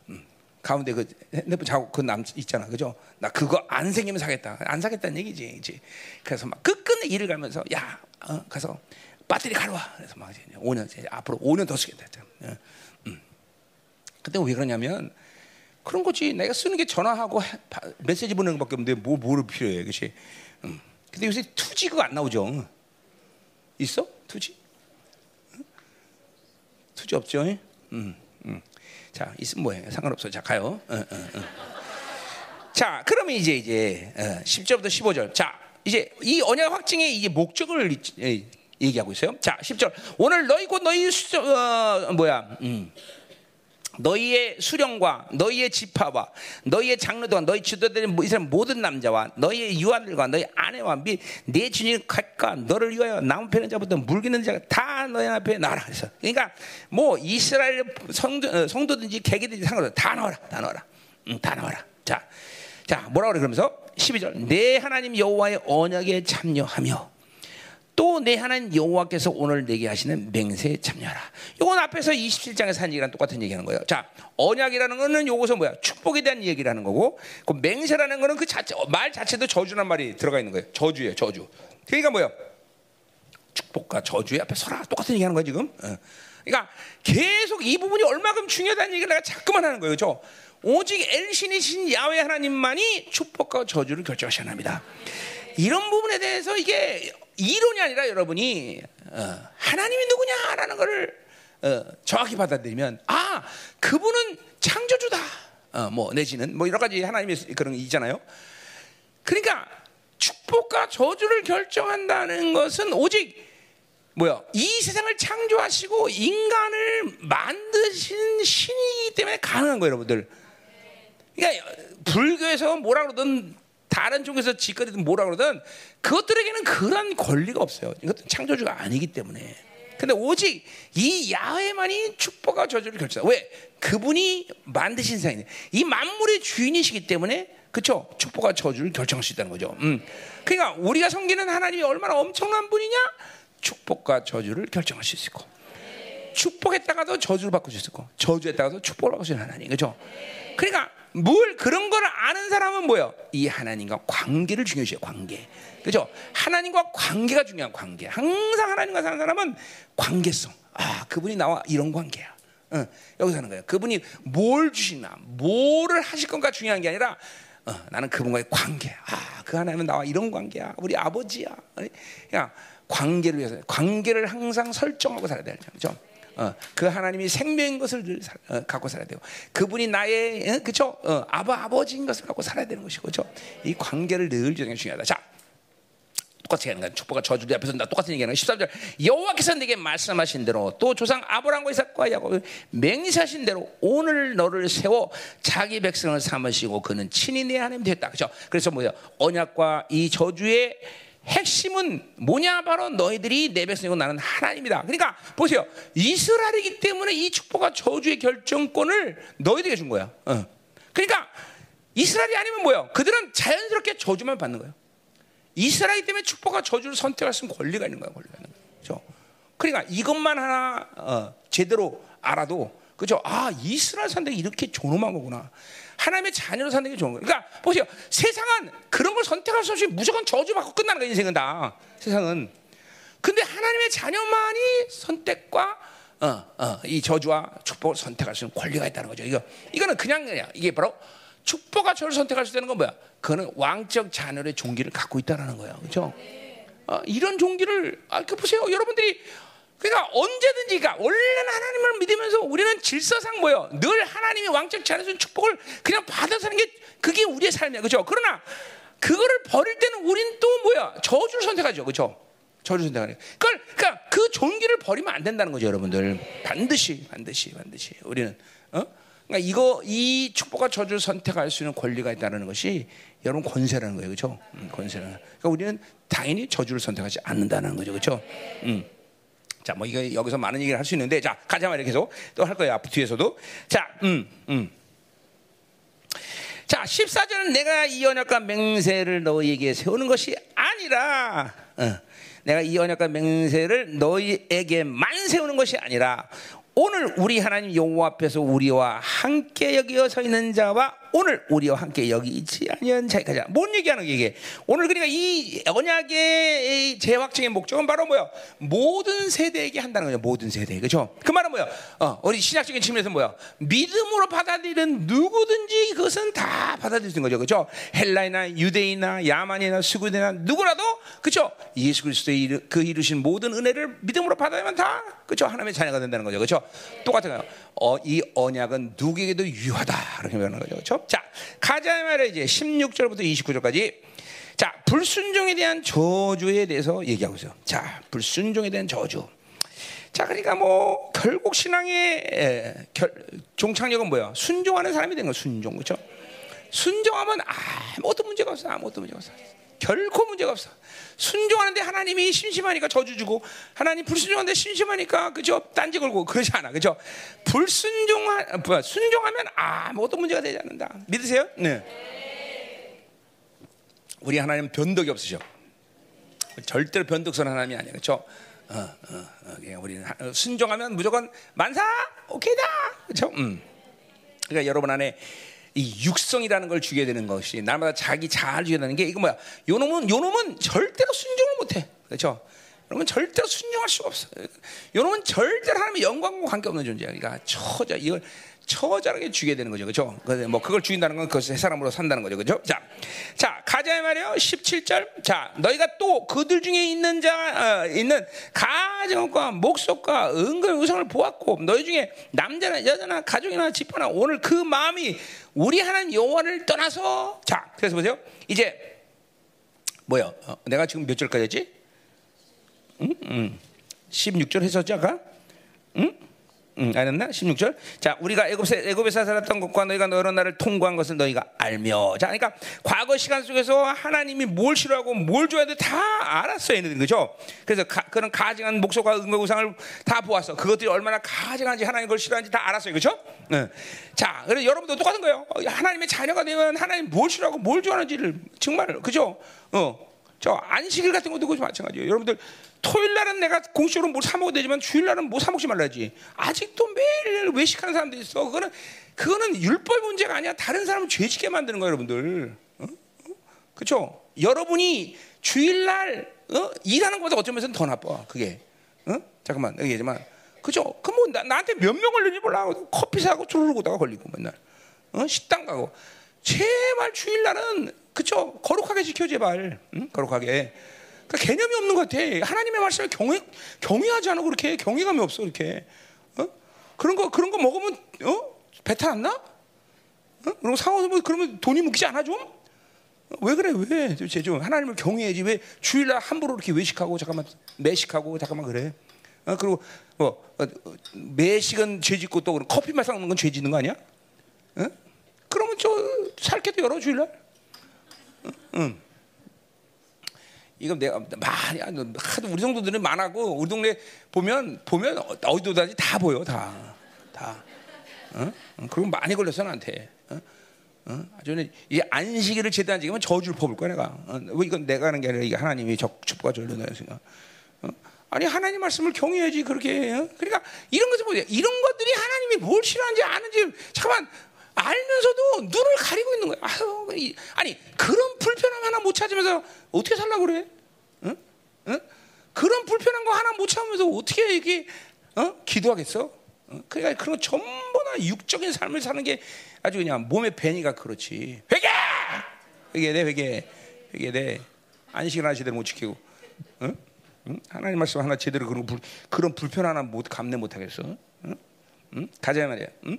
음. 가운데 그 핸드폰 자국 그남 있잖아, 그죠? 나 그거 안 생기면 사겠다. 안 사겠다는 얘기지, 이제. 그래서 막 끝끝내 일을 가면서 야, 어, 가서 배터리 가져와. 그래서 막 이제 5년 이제 앞으로 5년 더 쓰겠다. 어, 음. 근데 왜 그러냐면 그런 거지. 내가 쓰는 게 전화하고 메시지 보내는 것밖에 없는데 뭐 뭐를 필요해, 그렇지? 음. 근데 요새 투지 그거 안 나오죠. 있어? 투지? 응? 투지 없죠? 음, 음. 자, 있으면 뭐해? 상관없어. 자, 가요. 어, 어, 어. 자, 그러면 이제 이제 어, 10절부터 15절. 자, 이제 이 언약 확증의 이제 목적을 얘기하고 있어요. 자, 10절. 오늘 너희 곧 너희 수, 어, 뭐야? 음. 너희의 수령과 너희의 지파와 너희의 장로들과 너희 지도들의 이스라엘 모든 남자와 너희의 유아들과 너희 아내와 및 내 주님 각과 너를 위하여 나무 패는 자부터 물기는 자가 다 너희 앞에 나와라. 그래서 그러니까 뭐 이스라엘 성도, 어, 성도든지 개개든지 상관없어. 다 나와라. 다 나와라. 응, 다 나와라. 자, 자 뭐라 그래 그러면서 12절. 내 하나님 여호와의 언약에 참여하며 또 내 하나님 여호와께서 오늘 내게 하시는 맹세에 참여하라. 이건 앞에서 27장에서 한 얘기랑 똑같은 얘기하는 거예요. 자, 언약이라는 거는 요것은 뭐야? 축복에 대한 얘기라는 거고, 그 맹세라는 거는 그 자체 말 자체도 저주란 말이 들어가 있는 거예요. 저주예요, 저주. 그러니까 뭐야? 축복과 저주의 앞에 서라. 똑같은 얘기하는 거야 지금. 어. 그러니까 계속 이 부분이 얼마큼 중요하다는 얘기를 내가 자꾸만 하는 거예요. 저 오직 엘신이신 야훼 하나님만이 축복과 저주를 결정하셔야 합니다. 이런 부분에 대해서 이게 이론이 아니라 여러분이 어, 하나님이 누구냐라는 것을 어, 정확히 받아들이면 아 그분은 창조주다. 어, 뭐 내지는 뭐 여러 가지 하나님의 그런 게 있잖아요. 그러니까 축복과 저주를 결정한다는 것은 오직 뭐야 이 세상을 창조하시고 인간을 만드신 신이기 때문에 가능한 거예요, 여러분들. 그러니까 불교에서 뭐라 그러든 다른 쪽에서 짓거리든 뭐라 그러든 그것들에게는 그런 권리가 없어요. 이것도 창조주가 아니기 때문에. 근데 오직 이 야훼만이 축복과 저주를 결정해. 왜? 그분이 만드신 세상이네. 이 만물의 주인이시기 때문에 그렇죠? 축복과 저주를 결정할 수 있다는 거죠. 음. 그러니까 우리가 섬기는 하나님이 얼마나 엄청난 분이냐? 축복과 저주를 결정할 수 있고. 축복했다가도 저주를 받을 수 있고 저주했다가도 축복을 있는 하나님 그죠? 그러니까 뭘 그런 걸 아는 사람은 뭐요? 이 하나님과 관계를 중요시해요 관계 그죠? 하나님과 관계가 중요한 관계 항상 하나님과 사는 사람은 관계성 아 그분이 나와 이런 관계야 어, 여기서 하는 거예요 그분이 뭘 주시나 뭐를 하실 건가 중요한 게 아니라 어, 나는 그분과의 관계 아 그 하나님은 나와 이런 관계야 우리 아버지야 그냥 관계를 위해서 관계를 항상 설정하고 살아야 되죠 그죠? 어, 그 하나님이 생명인 것을 늘 살- 어, 갖고 살아야 되고 그분이 나의 어, 그쵸? 어, 아버 아버지인 것을 갖고 살아야 되는 것이고 그죠 이 관계를 늘 주는 게 중요하다. 자 똑같이 하는 거야. 축복과 저주리 앞에서 나 똑같은 얘기하는 거야. 13절. 여호와께서 내게 말씀하신 대로 또 조상 아브라함과 이삭과 야곱 맹세하신 대로 오늘 너를 세워 자기 백성을 삼으시고 그는 친히 내 하나님 되었다. 그죠 그래서 뭐야 언약과 이 저주의 핵심은 뭐냐 바로 너희들이 내 백성이고 나는 하나님이다. 그러니까 보세요. 이스라엘이기 때문에 이 축복과 저주의 결정권을 너희들에게 준 거야. 어. 그러니까 이스라엘이 아니면 뭐야? 그들은 자연스럽게 저주만 받는 거예요. 이스라엘 때문에 축복과 저주를 선택할 수 있는 권리가 있는 거야. 권리가 있는 거야. 그렇죠? 그러니까 이것만 하나 어, 제대로 알아도 그죠? 아 이스라엘 선택이 이렇게 존엄한 거구나. 하나님의 자녀로 사는 게 좋은 거예요. 그러니까 보세요. 세상은 그런 걸 선택할 수 없이 무조건 저주받고 끝나는 거예요. 인생은 다. 세상은. 근데 하나님의 자녀만이 선택과 어, 어, 이 저주와 축복을 선택할 수 있는 권리가 있다는 거죠. 이거 이거는 그냥 그냥 이게 바로 축복과 저를 선택할 수 있는 건 뭐야? 그거는 왕적 자녀의 종기를 갖고 있다라는 거예요. 그렇죠? 어, 이런 종기를 아, 그 보세요. 여러분들이 그러니까 언제든지, 그러니까 원래는 하나님을 믿으면서 우리는 질서상 뭐요? 늘 하나님이 왕적지 않으신 축복을 그냥 받아 사는 게 그게 우리의 삶이야, 그렇죠? 그러나 그거를 버릴 때는 우린 또 뭐야? 저주를 선택하죠, 그렇죠? 저주를 선택하는. 그걸 그러니까 그 종기를 버리면 안 된다는 거죠, 여러분들. 반드시, 반드시, 반드시. 우리는 어? 그러니까 이거 이 축복과 저주를 선택할 수 있는 권리가 있다는 것이 여러분 권세라는 거예요, 그렇죠? 음, 권세라. 그러니까 우리는 당연히 저주를 선택하지 않는다는 거죠, 그렇죠? 음. 자, 뭐 이거 여기서 많은 얘기를 할 수 있는데, 자 가자 말이야 계속 또 할 거야 앞 뒤에서도. 자, 음, 음. 자, 14절은 내가 이 언약과 맹세를 너희에게 세우는 것이 아니라, 어, 내가 이 언약과 맹세를 너희에게만 세우는 것이 아니라 오늘 우리 하나님 여호와 앞에서 우리와 함께 여기어 서 있는 자와 오늘 우리와 함께 여기 있지 아니한 자까지 뭔 얘기하는 게 이게? 오늘 그러니까 이 언약의 재확증의 목적은 바로 뭐야? 모든 세대에게 한다는 거죠 모든 세대 그죠 그 말은 뭐야? 어, 우리 신학적인 측면에서 뭐야? 믿음으로 받아들이는 누구든지 그것은 다 있는 거죠 그죠 헬라이나 유대인이나 야만이나 수구대나 누구라도 그죠 예수 그리스도의 그 이루신 모든 은혜를 믿음으로 받아들이면 다 그죠 하나님의 자녀가 된다는 거죠 그죠 똑같은 거요 어, 이 언약은 누구에게도 유효하다 이렇게 말하는 거죠 그죠 자, 가자 말이야 이제 16절부터 29절까지. 자, 불순종에 대한 저주에 대해서 얘기하고 있어요. 자, 불순종에 대한 저주. 자, 그러니까 뭐 결국 신앙의 에, 결, 종착역은 뭐야? 순종하는 사람이 되는 거 순종, 그렇죠? 순종하면 아무것도 문제가 없어, 아무것도 문제가 없어. 결코 문제가 없어. 순종하는데 하나님이 심심하니까 저주 주고 하나님 불순종하는데 심심하니까 그죠 딴지 걸고 그러지 않아 그죠 불순종하 순종하면 아무것도 문제가 되지 않는다 믿으세요? 네. 우리 하나님 변덕이 없으셔. 절대로 변덕선 하나님이 아니야 그렇죠? 어, 어, 어, 우리는 순종하면 무조건 만사 오케이다 그렇죠? 음. 그러니까 여러분 안에 이 육성이라는 걸 주게 되는 것이 날마다 자기 잘 주게 되는 게 이거 뭐야? 요놈은 요놈은 절대로 순종을 못해. 그렇죠? 여러분 절대로 순종할 수가 없어. 요놈은 절대로 하나님의 영광과 관계없는 존재야. 그러니까 처자 이걸 처절하게 죽게 되는 거죠. 그죠? 뭐 그걸 죽인다는 건 그것을 사람으로 산다는 거죠. 그죠? 자, 자, 가자 말이요. 17절. 자, 너희가 또 그들 중에 있는 자, 어, 있는 가정과 목속과 은근 의성을 보았고, 너희 중에 남자나 여자나 가족이나 집화나 오늘 그 마음이 우리 하나님 여호와를 떠나서 자, 그래서 보세요. 이제 뭐요? 어, 내가 지금 몇 절까지 했지? 응? 응. 16절 했었지 아까? 응? 응, 알았나? 16절. 자, 우리가 애굽에 애굽에서 살았던 것과 너희가 여러 날을 통과한 것을 너희가 알며. 자, 그러니까 과거 시간 속에서 하나님이 뭘 싫어하고 뭘 줘야 돼 다 알았어 얘네들 그죠? 그래서 가, 그런 가증한 목소가 응거우상을 다 보았어. 그것들이 얼마나 가증한지 하나님 걸 싫어하는지 다 알았어요, 그죠? 응. 자, 그래서 여러분도 똑같은 거예요. 하나님의 자녀가 되면 하나님 뭘 싫어하고 뭘 좋아하는지를 정말 그죠? 어. 저 안식일 같은 것도 그것이 마찬가지예요. 여러분들 토요일 날은 내가 공식으로 뭘사 먹어도 되지만 주일 날은 뭐 사 먹지 말라지. 아직도 매일 외식하는 사람들이 있어. 그거는 그거는 율법 문제가 아니야. 다른 사람을 죄짓게 만드는 거예요, 여러분들. 어? 어? 그렇죠? 여러분이 주일 날 어? 일하는 것보다 어쩌면 더 나빠. 그게. 어? 잠깐만 얘기하지만 그죠? 그뭐 나한테 몇 명 걸리는지 몰라. 커피 사고 주르르 고다가 걸리고 맨날. 어? 식당 가고. 제발 주일 날은 그쵸? 거룩하게 지켜 제발. 응? 거룩하게. 그러니까 개념이 없는 것 같아. 하나님의 말씀을 경외 경외하지 않아 그렇게 경외감이 없어 그렇게. 어? 그런 거 그런 거 먹으면 어? 배탈 안 나? 어? 거 사와서 뭐 그러면 돈이 묶이지 않아 좀? 왜 그래 왜 도대체 좀 하나님을 경외해야지 왜 주일날 함부로 이렇게 외식하고 잠깐만 매식하고 잠깐만 그래? 어, 그리고 뭐 어, 매식은 죄짓고 또 커피만 사 먹는 건 죄짓는 거 아니야? 어? 그러면 저 살게도 열어 주일날. 응. 이거 내가 많이 하도 우리 정도들은 많아고 우리 동네 보면 보면 어디도다지 다 보여 다 다. 어? 그리고 많이 걸렸어 나한테. 어? 어? 아주 이 안식일을 안 지키면 저주를 퍼볼 거야 내가. 어? 왜 이건 내가 하는 게 아니라 이게 하나님이 축복과 전로 내가 어? 아니 하나님 말씀을 경외해야지 그렇게. 어? 그러니까 이런 것을 뭐야? 이런 것들이 하나님이 뭘 싫어하는지 아는지 잠깐만 알면서도 눈을 가리고 있는 거야. 아유, 아니 그런 불편함 하나 못 찾으면서 어떻게 살라 그래? 응? 응? 그런 불편한 거 하나 못 참으면서 어떻게 이게 어? 기도하겠어? 어? 그러니까 그런 전부 다 육적인 삶을 사는 게 아주 그냥 몸의 배니가 그렇지. 회개, 회개 돼, 회개, 회개 돼. 안식을 하시대로 못 지키고, 응? 응? 하나님 말씀 하나 제대로 그런 불, 그런 불편 하나 못 감내 못 하겠어. 응? 응? 가자 말이야. 응?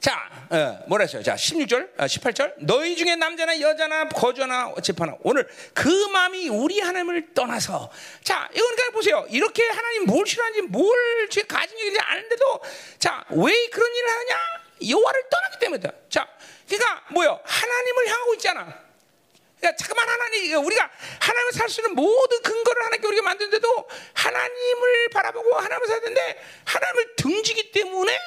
자, 어, 뭐라 했어요? 자, 16절, 어, 18절. 너희 중에 남자나 여자나 거저나 어찌파나 오늘 그 마음이 우리 하나님을 떠나서 자, 이건 그냥 보세요. 이렇게 하나님 뭘 싫어하는지 뭘 가진 얘기인지 아는데도 자, 왜 그런 일을 하느냐? 여호와를 떠났기 때문이다. 자, 그러니까 뭐요? 하나님을 향하고 있잖아. 그러니까 잠깐만 하나님 우리가 하나님을 살 수 있는 모든 근거를 하나님께 우리가 만드는데도 하나님을 바라보고 하나님을 살는데 하나님을 등지기 때문에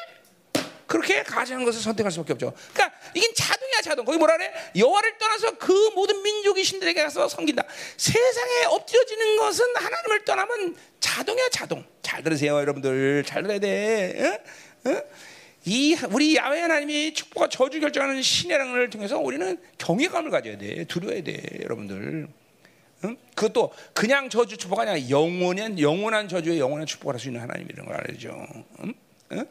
그렇게 가지는 것을 선택할 수밖에 없죠. 그러니까 이게 자동이야 자동. 거기 뭐라 그래? 여호와를 떠나서 그 모든 민족이 신들에게 가서 섬긴다. 세상에 엎드려지는 것은 하나님을 떠나면 자동이야 자동. 잘 들으세요 여러분들. 잘 들어야 돼. 어? 어? 이 우리 야외 하나님이 축복과 저주 결정하는 신의 랑을 통해서 우리는 경외감을 가져야 돼. 두려워야 돼, 여러분들. 응? 그것도 그냥 저주 축복 아니라 영원한 영원한 저주에 영원한 축복을 할 수 있는 하나님이라는 걸 알죠. 응? 응?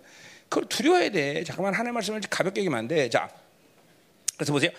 그걸 두려워야 돼. 잠깐만 하나님 말씀을 가볍게 얘기하면 안 돼. 자, 그래서 보세요.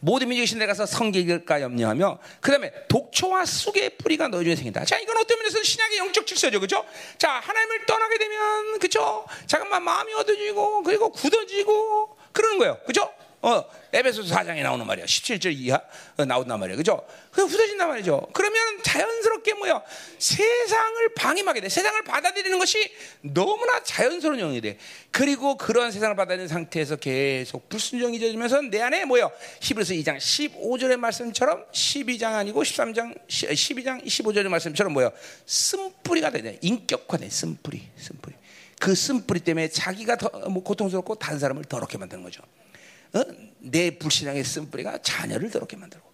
모든 민족의 신에 가서 성기일까 염려하며 그다음에 독초와 쑥의 뿌리가 너희 중에 생긴다. 자, 이건 어떤 면에서 신약의 영적 질서죠. 그죠? 자, 하나님을 떠나게 되면 그죠? 잠깐만 마음이 어두워지고 그리고 굳어지고 그러는 거예요. 그죠? 어, 에베소서 4장에 나오는 말이야. 17절 이하 어, 나온단 말이야. 그죠? 그 굳어진단 말이죠. 그러면 자연스럽게 뭐야? 세상을 방임하게 돼. 세상을 받아들이는 것이 너무나 자연스러운 영이 돼. 그리고 그런 세상을 받아들이는 상태에서 계속 불순종이 져지면서 내 안에 뭐야? 히브리서 2장 15절의 말씀처럼 12장 아니고 13장 12장 15절의 말씀처럼 뭐야? 쓴뿌리가 되네. 인격화돼. 쓴뿌리. 쓴뿌리. 그 쓴뿌리 때문에 자기가 더, 뭐 고통스럽고 다른 사람을 더럽게 만드는 거죠. 어? 내 불신앙의 쓴뿌리가 자녀를 더럽게 만들고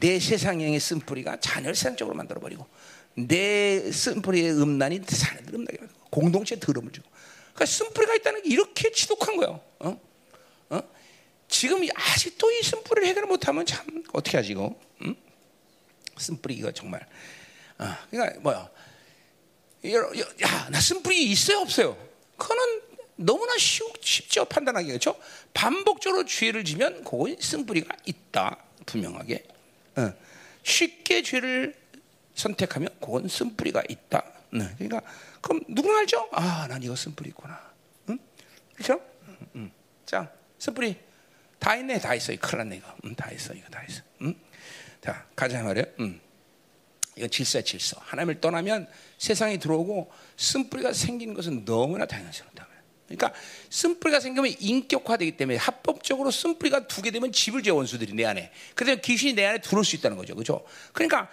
내 세상형의 쓴뿌리가 자녀를 세상적으로 만들어 버리고 내 쓴뿌리의 음란이 자녀들 음란하게 만들고 공동체 더러움을 주고 그러니까 쓴뿌리가 있다는 게 이렇게 지독한 거예요. 어? 어? 지금 아직도 이 쓴뿌리를 해결 못하면 참 어떻게 하지 이거? 응? 쓴뿌리 이거 정말. 어, 그러니까 뭐야? 야, 나 쓴뿌리 있어요 없어요? 그거는 너무나 쉬우, 쉽죠 판단하기 그렇죠? 반복적으로 죄를 지면 그건 쓴뿌리가 있다 분명하게 어. 쉽게 죄를 선택하면 그건 쓴뿌리가 있다. 네. 그러니까 그럼 누구나 알죠? 아, 난 이거 쓴뿌리 있구나. 응? 그렇죠? 응, 응. 자, 쓴뿌리 다 있네, 다 있어. 큰일 났네 이거. 응, 다 있어, 이거 다 있어. 응? 자, 가자 말이야. 응. 이건 질서야 질서. 하나님을 떠나면 세상에 들어오고 쓴뿌리가 생기는 것은 너무나 당연스럽다. 그러니까 쓴뿌리가 생기면 인격화되기 때문에 합법적으로 쓴뿌리가 두 개 되면 집을 재 원수들이 내 안에. 그래서 귀신이 내 안에 들어올 수 있다는 거죠. 그렇죠? 그러니까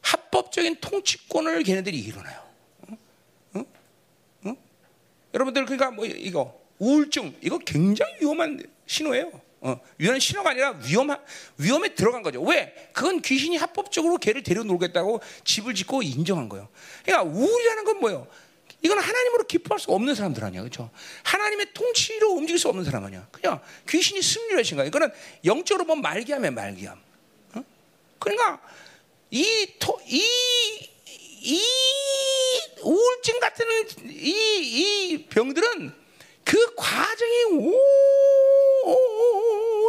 합법적인 통치권을 걔네들이 일어나요. 응? 응? 응? 여러분들 그러니까 뭐 이거 우울증 이거 굉장히 위험한 신호예요. 어, 위험한 신호가 아니라 위험한 위험에 들어간 거죠. 왜? 그건 귀신이 합법적으로 걔를 데려놀겠다고 집을 짓고 인정한 거예요. 그러니까 우울이라는 건 뭐예요? 이건 하나님으로 기뻐할 수 없는 사람들 아니야, 그렇죠? 하나님의 통치로 움직일 수 없는 사람 아니야. 그냥 귀신이 승리를 거야. 이거는 영적으로 보면 말기암이야, 말기암. 어? 그러니까 이, 토, 이, 이 우울증 같은 이, 이 병들은 그 과정이 오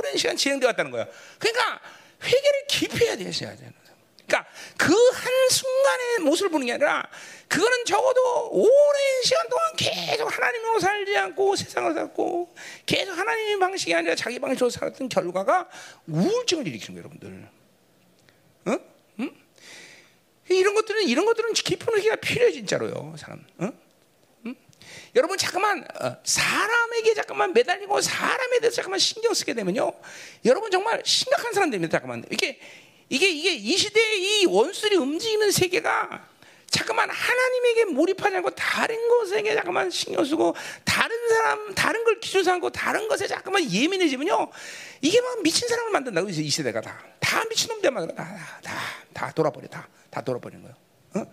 랜 시간 진행되어 왔다는 거야. 그러니까 회개를 깊이 해야 돼, 해야 돼. 그러니까 그 한 순간의 모습을 보는 게 아니라 그거는 적어도 오랜 시간 동안 계속 하나님으로 살지 않고 세상을 살고 계속 하나님의 방식이 아니라 자기 방식으로 살았던 결과가 우울증을 일으키는 거예요, 여러분들. 어? 응? 이런 것들은 이런 것들은 깊은 의기가 필요해 진짜로요, 사람. 어? 응? 여러분 잠깐만 어, 사람에게 잠깐만 매달리고 사람에 대해서 잠깐만 신경 쓰게 되면요, 여러분 정말 심각한 사람 됩니다. 잠깐만 이게 이게 이게 이 시대의 이 원수들이 움직이는 세계가 잠깐만 하나님에게 몰입하지 않고 다른 것에게 잠깐만 신경 쓰고 다른 사람 다른 걸 기준 삼고 다른 것에 잠깐만 예민해지면요 이게 막 미친 사람을 만든다고 이 시대가 다다 미친 놈들 만들어 다다다 돌아버려 다다 돌아버리는 거예요. 어?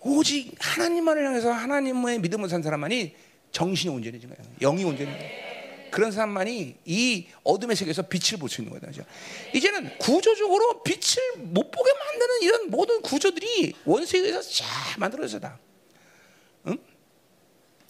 오직 하나님만을 향해서 하나님의 믿음을 산 사람만이 정신이 온전해진 거예요. 영이 온전해진 거예요. 그런 사람만이 이 어둠의 세계에서 빛을 볼 수 있는 거다. 이제는 구조적으로 빛을 못 보게 만드는 이런 모든 구조들이 원세계에서 잘 만들어져다. 응?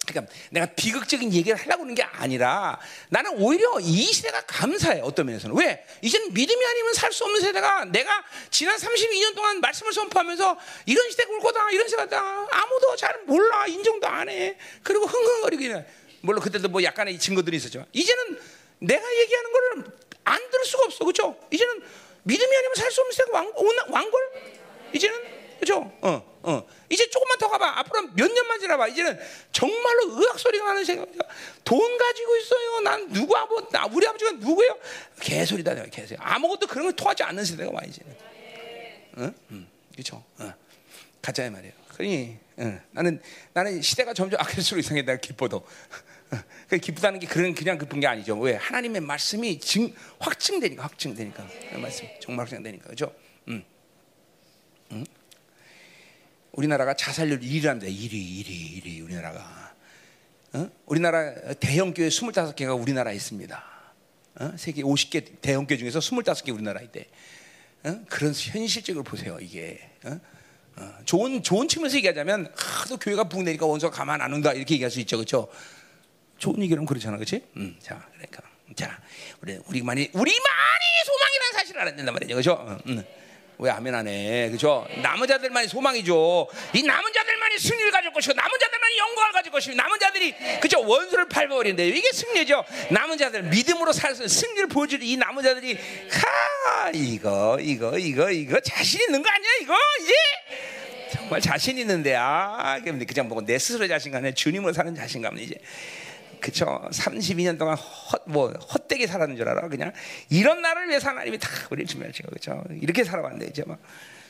그러니까 내가 비극적인 얘기를 하려고 하는 게 아니라 나는 오히려 이 시대가 감사해 어떤 면에서는 왜 이제는 믿음이 아니면 살 수 없는 세대가 내가 지난 32년 동안 말씀을 선포하면서 이런 시대가 올 거다 이런 시대다 아무도 잘 몰라 인정도 안 해 그리고 흥흥거리기는 물론 그때도 뭐 약간의 증거들이 있었지만 이제는 내가 얘기하는 거를 안 들을 수가 없어 그렇죠 이제는 믿음이 아니면 살 수 없는 세대가 왕, 왕골 이제는 그죠? 어, 어. 이제 조금만 더 가봐. 앞으로 몇 년만 지나봐. 이제는 정말로 의학 소리가 나는 생각이야. 돈 가지고 있어요. 난 누구 아버, 나 우리 아버지가 누구예요? 개소리다, 내가 개소리. 아무것도 그런 걸 통하지 않는 세대가 와 이제는. 응, 응, 그렇죠. 어. 가자 말이에요. 그러니 어. 나는 나는 시대가 점점 악해질수록 이상해 내가 기뻐도. 그 기쁘다는 게 그런 그냥 기쁜 게 아니죠. 왜 하나님의 말씀이 증, 확증되니까 확증되니까 그 말씀 정말 확증되니까 그죠? 음. 음. 우리나라가 자살률 1위란다. 1위, 1위, 1위 우리나라가. 어? 우리나라 대형 교회 25개가 우리나라에 있습니다. 어? 세계 50개 대형 교회 중에서 25개 우리나라에 있대. 어? 그런 현실적으로 보세요, 이게. 어? 어, 좋은 좋은 측면에서 얘기하자면 하도 교회가 붕내니까 원수가 가만 안 온다 이렇게 얘기할 수 있죠, 그렇죠? 좋은 얘기는 그렇잖아, 그렇지? 음, 자, 그러니까 자, 우리 우리만이 우리만이 소망이라는 사실을 알아야 된단 말이죠, 그렇죠? 음. 왜 아멘 안 해? 그죠? 남은 자들만이 소망이죠. 이 남은 자들만이 승리를 가질 것이고, 남은 자들만이 영광을 가질 것이고, 남은 자들이, 그죠? 원수를 밟아버린대. 이게 승리죠. 남은 자들, 믿음으로 살수 승리를 보여줄 이 남은 자들이, 하, 이거, 이거, 이거, 이거, 자신 있는 거 아니야, 이거? 이제? 정말 자신 있는데, 아, 그냥 뭐내 스스로 자신감에 주님으로 사는 자신감은 이제. 그쵸? 32년 동안 헛, 뭐, 헛되게 살았는 줄 알아. 그냥 이런 나를 위해서 하나님이 다 우리를 준비하시고, 그쵸? 이렇게 살아왔는데, 이제 막.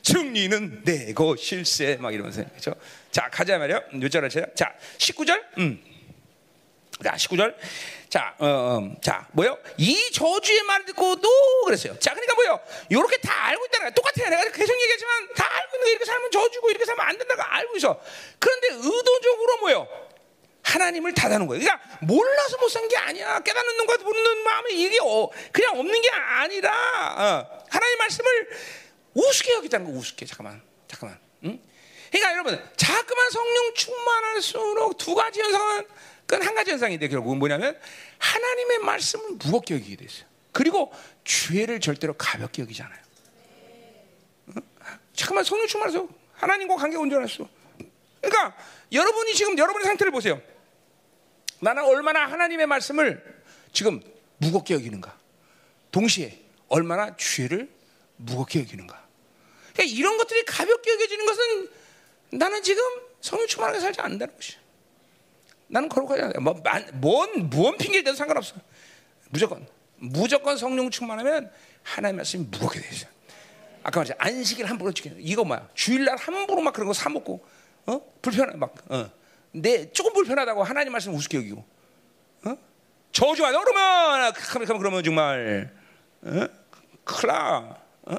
승리는 내 것일세. 막 이러면서, 그쵸? 자, 가자 말이요. 몇 절을 쳐요? 자, 19절. 음. 자, 19절. 자, 어, 어, 자, 뭐요? 이 저주의 말 듣고도 그랬어요. 자, 그러니까 뭐요? 요렇게 다 알고 있다는 거야. 똑같아요. 내가 계속 얘기했지만 다 알고 있는 거 이렇게 살면 저주고 이렇게 살면 안 된다고 알고 있어. 그런데 의도적으로 뭐요? 하나님을 닫아놓은 거예요. 그러니까 몰라서 못 산 게 아니야. 깨닫는 눈과 보는 마음에 이게 어, 그냥 없는 게 아니라 어, 하나님 말씀을 우습게 여기다는 거 우습게. 잠깐만, 잠깐만. 응? 그러니까 여러분 자꾸만 성령 충만할수록 두 가지 현상은 그건 한 가지 현상인데 결국은 뭐냐면 하나님의 말씀을 무겁게 여기게 됐어요. 그리고 죄를 절대로 가볍게 여기잖아요. 응? 잠깐만 성령 충만해서 하나님과 관계 온전했어. 그러니까 여러분이 지금 여러분의 상태를 보세요. 나는 얼마나 하나님의 말씀을 지금 무겁게 여기는가. 동시에 얼마나 죄를 무겁게 여기는가. 그러니까 이런 것들이 가볍게 여겨지는 것은 나는 지금 성령 충만하게 살지 않는다는 것이야. 나는 거룩하지 않아. 뭐, 뭔, 무언 핑계를 대도 상관없어. 무조건. 무조건 성령 충만하면 하나님의 말씀이 무겁게 돼 있어. 아까 말했죠. 안식일 함부로 지키는. 이거 뭐야? 주일날 함부로 막 그런 거 사먹고, 어? 불편해. 막, 어. 내 조금 불편하다고 하나님 말씀 우습게 여기고 어? 저주하다 그러면 그러면 그러면 정말 어? 클라 어?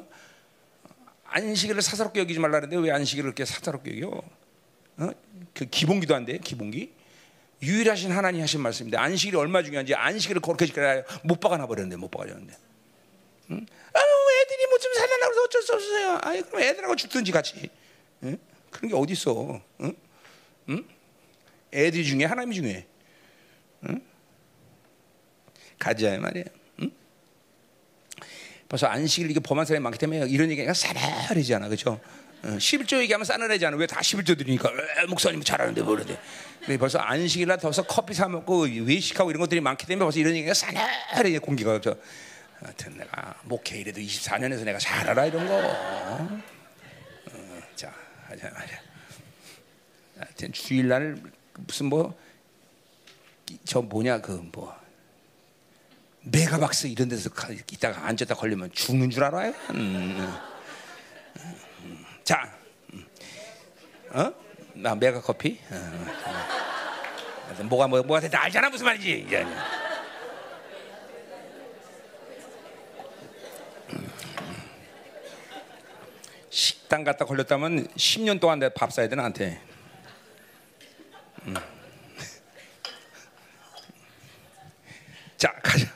안식일을 사사롭게 여기지 말라는데 왜 안식일을 그렇게 사사롭게 여겨? 어? 그 기본기도 안 돼. 기본기. 유일하신 하나님 하신 말씀인데 안식일이 얼마 중요한지 안식일을 그렇게 지켜야 못 박아놔 버렸는데 못 박아줬는데. 응? 아, 애들이 뭐좀 살려나 그래서 어쩔 수 없어요. 아, 그럼 애들하고 죽든지 같이. 응? 그런 게 어디 있어? 응? 응? 애들 중에 하나님이 중요해. 응? 가자 말이야. 응? 벌써 안식일 이게 범한 사람이 많기 때문에 이런 얘기가 싸늘해지잖아, 그렇죠? 어, 11조 얘기하면 싸늘해지잖아. 왜 다 11조 드리니까 목사님 잘하는데 뭐래데. 근데 벌써 안식일날 더서 커피 사 먹고 외식하고 이런 것들이 많기 때문에 벌써 이런 얘기가 싸늘해 공기가 그 하여튼 내가 목회 이래도 24년에서 내가 잘 알아 이런 거. 어, 자, 하자 말이야. 하여튼 주일날 무슨 뭐 저 뭐냐 그 뭐 메가박스 이런 데서 있다가 앉았다 걸리면 죽는 줄 알아요? 음, 음, 음. 자, 음. 어? 나 메가 커피. 어, 뭐가 뭐 뭐가 됐다 알잖아 무슨 말인지. 식당 갔다 걸렸다면 10년 동안 내가 밥 사야 돼 나한테. 음. 자, 가자.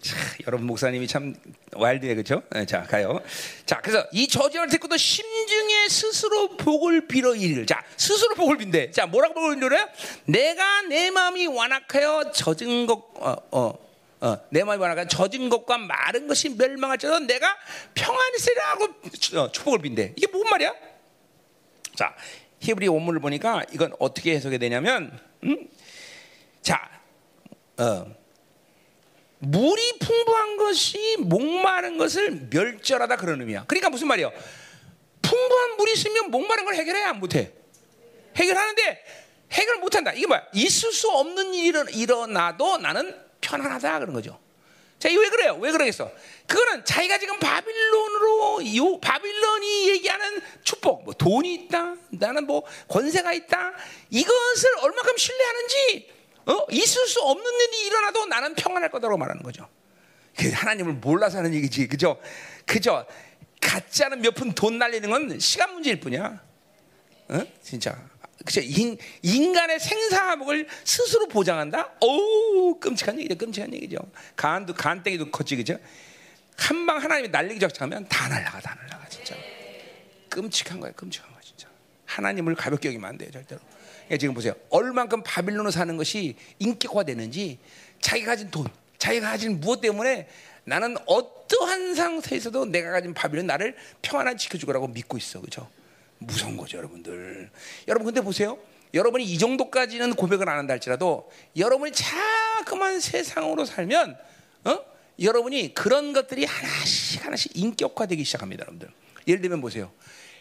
자, 여러분 목사님이 참 와일드해 그죠? 네, 자 가요. 자 그래서 이 저주를 듣고도 심중에 스스로 복을 빌어 이를. 자 스스로 복을 빈대. 자 뭐라고 복을 빌어요? 내가 내 마음이 완악하여 젖은 것 어, 어, 어, 내 마음이 완악하여 젖은 것과 마른 것이 멸망할지라도 내가 평안히 세라고 어, 축복을 빈대. 이게 뭔 말이야? 자 히브리 원문을 보니까 이건 어떻게 해석이 되냐면, 음? 자, 어. 물이 풍부한 것이 목마른 것을 멸절하다 그런 의미야. 그러니까 무슨 말이야? 풍부한 물이 있으면 목마른 걸 해결해 안 못해? 해결하는데 해결 못한다. 이게 뭐야? 있을 수 없는 일이 일어나도 나는 편안하다 그런 거죠. 자, 이 왜 그래요? 왜 그러겠어? 그거는 자기가 지금 바빌론으로 요 바빌론이 얘기하는 축복, 뭐 돈이 있다, 나는 뭐 권세가 있다, 이것을 얼마큼 신뢰하는지 어? 있을 수 없는 일이 일어나도 나는 평안할 거다라고 말하는 거죠. 그 하나님을 몰라서 하는 얘기지. 그죠? 그죠? 않은 몇푼 돈 날리는 건 시간 문제일 뿐이야. 어? 진짜. 그죠? 인, 인간의 생사복을 스스로 보장한다? 어우, 끔찍한 얘기죠. 끔찍한 얘기죠. 간도, 간땡이도 컸지, 그죠? 한 방 하나님이 날리기 적하면 다 날라가, 다 날라가, 진짜. 끔찍한 거야, 끔찍한 거야, 진짜. 하나님을 가볍게 여기면 안 돼요, 절대로. 그러니까 지금 보세요. 얼만큼 바빌론을 사는 것이 인격화 되는지 자기가 가진 돈, 자기가 가진 무엇 때문에 나는 어떠한 상태에서도 내가 가진 바빌론 나를 평안한 지켜주고라고 믿고 있어. 그죠? 무서운 거죠, 여러분들. 여러분 근데 보세요. 여러분이 이 정도까지는 고백을 안 한다 할지라도 여러분이 자그만 세상으로 살면 어? 여러분이 그런 것들이 하나씩 하나씩 인격화되기 시작합니다, 여러분들. 예를 들면 보세요.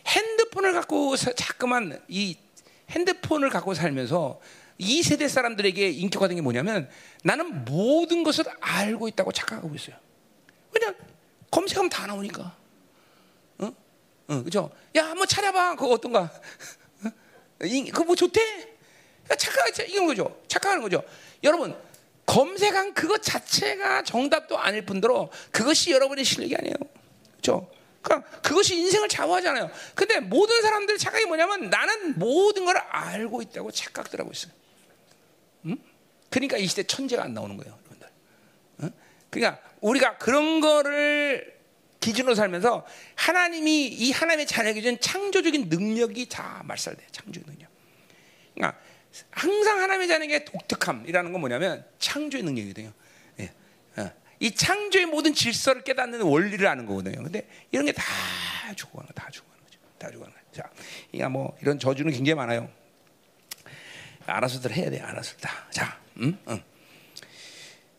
핸드폰을 갖고 자꾸만 이 핸드폰을 갖고 살면서 이 세대 사람들에게 인격화된 게 뭐냐면 나는 모든 것을 알고 있다고 착각하고 있어요. 그냥 검색하면 다 나오니까. 어? 어, 그죠? 야, 한번 찾아봐. 그거 어떤가? 어? 그거 뭐 좋대? 착각, 이건 거죠. 착각하는 거죠. 여러분, 검색한 그것 자체가 정답도 아닐 뿐더러 그것이 여러분의 실력이 아니에요. 그죠? 그러니까 그것이 인생을 좌우하잖아요. 근데 모든 사람들 착각이 뭐냐면 나는 모든 걸 알고 있다고 착각들 하고 있어요. 음? 그러니까 이 시대 천재가 안 나오는 거예요, 여러분들. 어? 그러니까 우리가 그런 거를 기준으로 살면서 하나님이 이 하나님의 자녀에게 준 창조적인 능력이 다 말살돼. 창조의 능력. 그러니까 항상 하나님의 자녀에게 독특함이라는 건 뭐냐면 창조의 능력이거든요. 이 창조의 모든 질서를 깨닫는 원리를 아는 거거든요. 근데 이런 게 다 죽어가는 거, 다 죽어가는 거죠. 다 죽어가는 거죠. 자, 그러니까 뭐 이런 저주는 굉장히 많아요. 알아서들 해야 돼, 알아서 다. 자, 음, 음.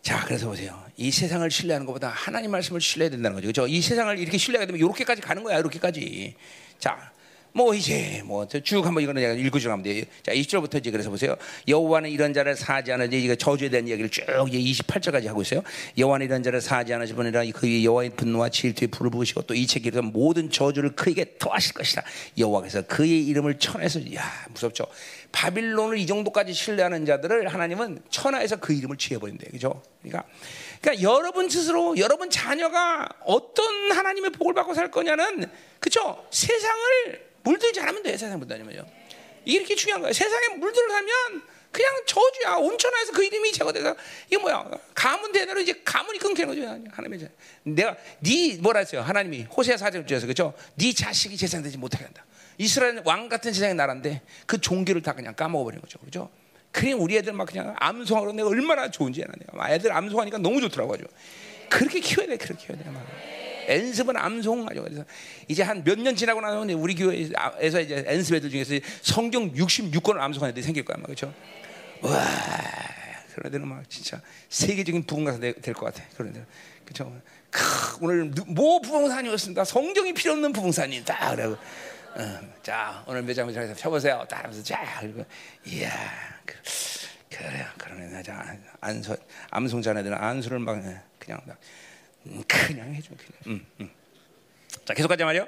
자, 그래서 보세요. 이 세상을 신뢰하는 것보다 하나님 말씀을 신뢰해야 된다는 거죠. 그렇죠? 이 세상을 이렇게 신뢰하게 되면 이렇게까지 가는 거야, 이렇게까지. 자, 뭐 이제 뭐 쭉 한번 이거는 내가 읽어주려 하면 돼요. 자, 20절부터 이제 그래서 보세요. 여호와는 이런 자를 사지 이제 이거 저주에 대한 이야기를 쭉 이제 28절까지 하고 있어요. 여호와는 이런 자를 사지 않으실 뿐이라 그 위에 여호와의 분노와 질투에 불을 부으시고 또 이 책에서 모든 저주를 크게 더하실 것이다. 여호와께서 그의 이름을 천해서 야 무섭죠. 바빌론을 이 정도까지 신뢰하는 자들을 하나님은 천하에서 그 이름을 취해버린대. 그죠? 그러니까, 그러니까 여러분 스스로, 여러분 자녀가 어떤 하나님의 복을 받고 살 거냐는, 그죠? 세상을 물들지 않으면 돼, 세상 물들면요. 이게 이렇게 중요한 거예요. 세상에 물들어 살면 그냥 저주야. 온천하에서 그 이름이 제거돼서 이게 뭐야? 가문 대대로 이제 가문이 끊기는 거죠. 하나님의 자. 내가 네 뭐라 했어요? 하나님이 호세아 사절 주에서 그죠? 네 자식이 재산 되지 못하게 한다. 이스라엘 왕 같은 세상의 나라인데 그 종교를 다 그냥 까먹어 버린 거죠. 그죠? 그냥 우리 애들 막 그냥 암송하고 내가 얼마나 좋은지 알아. 내가 애들 암송하니까 너무 좋더라고 요 그렇게 키워야 돼. 그렇게 키워야 돼. 막. 연습은 암송하죠. 그래서 이제 한 몇 년 지나고 나면 우리 교회에서 이제 연습 애들 중에서 성경 66권을 암송하는 애들이 생길 거야. 그렇죠? 와, 그런 애들은 막 진짜 세계적인 부흥가가 될 것 같아. 그런 애들. 그렇죠? 오늘 뭐 부흥산이었습니다. 성경이 필요 없는 부흥산이다. 그러고 어, 자 오늘 몇장 몇장 펴보세요. 딱 하면서 자 그리고 이야 그, 그래요. 그런 애들 자 안소 암송 자네들은 안수를 막 그냥 막 음, 그냥 해줘 그냥. 음, 음. 자, 계속 가자 말이요.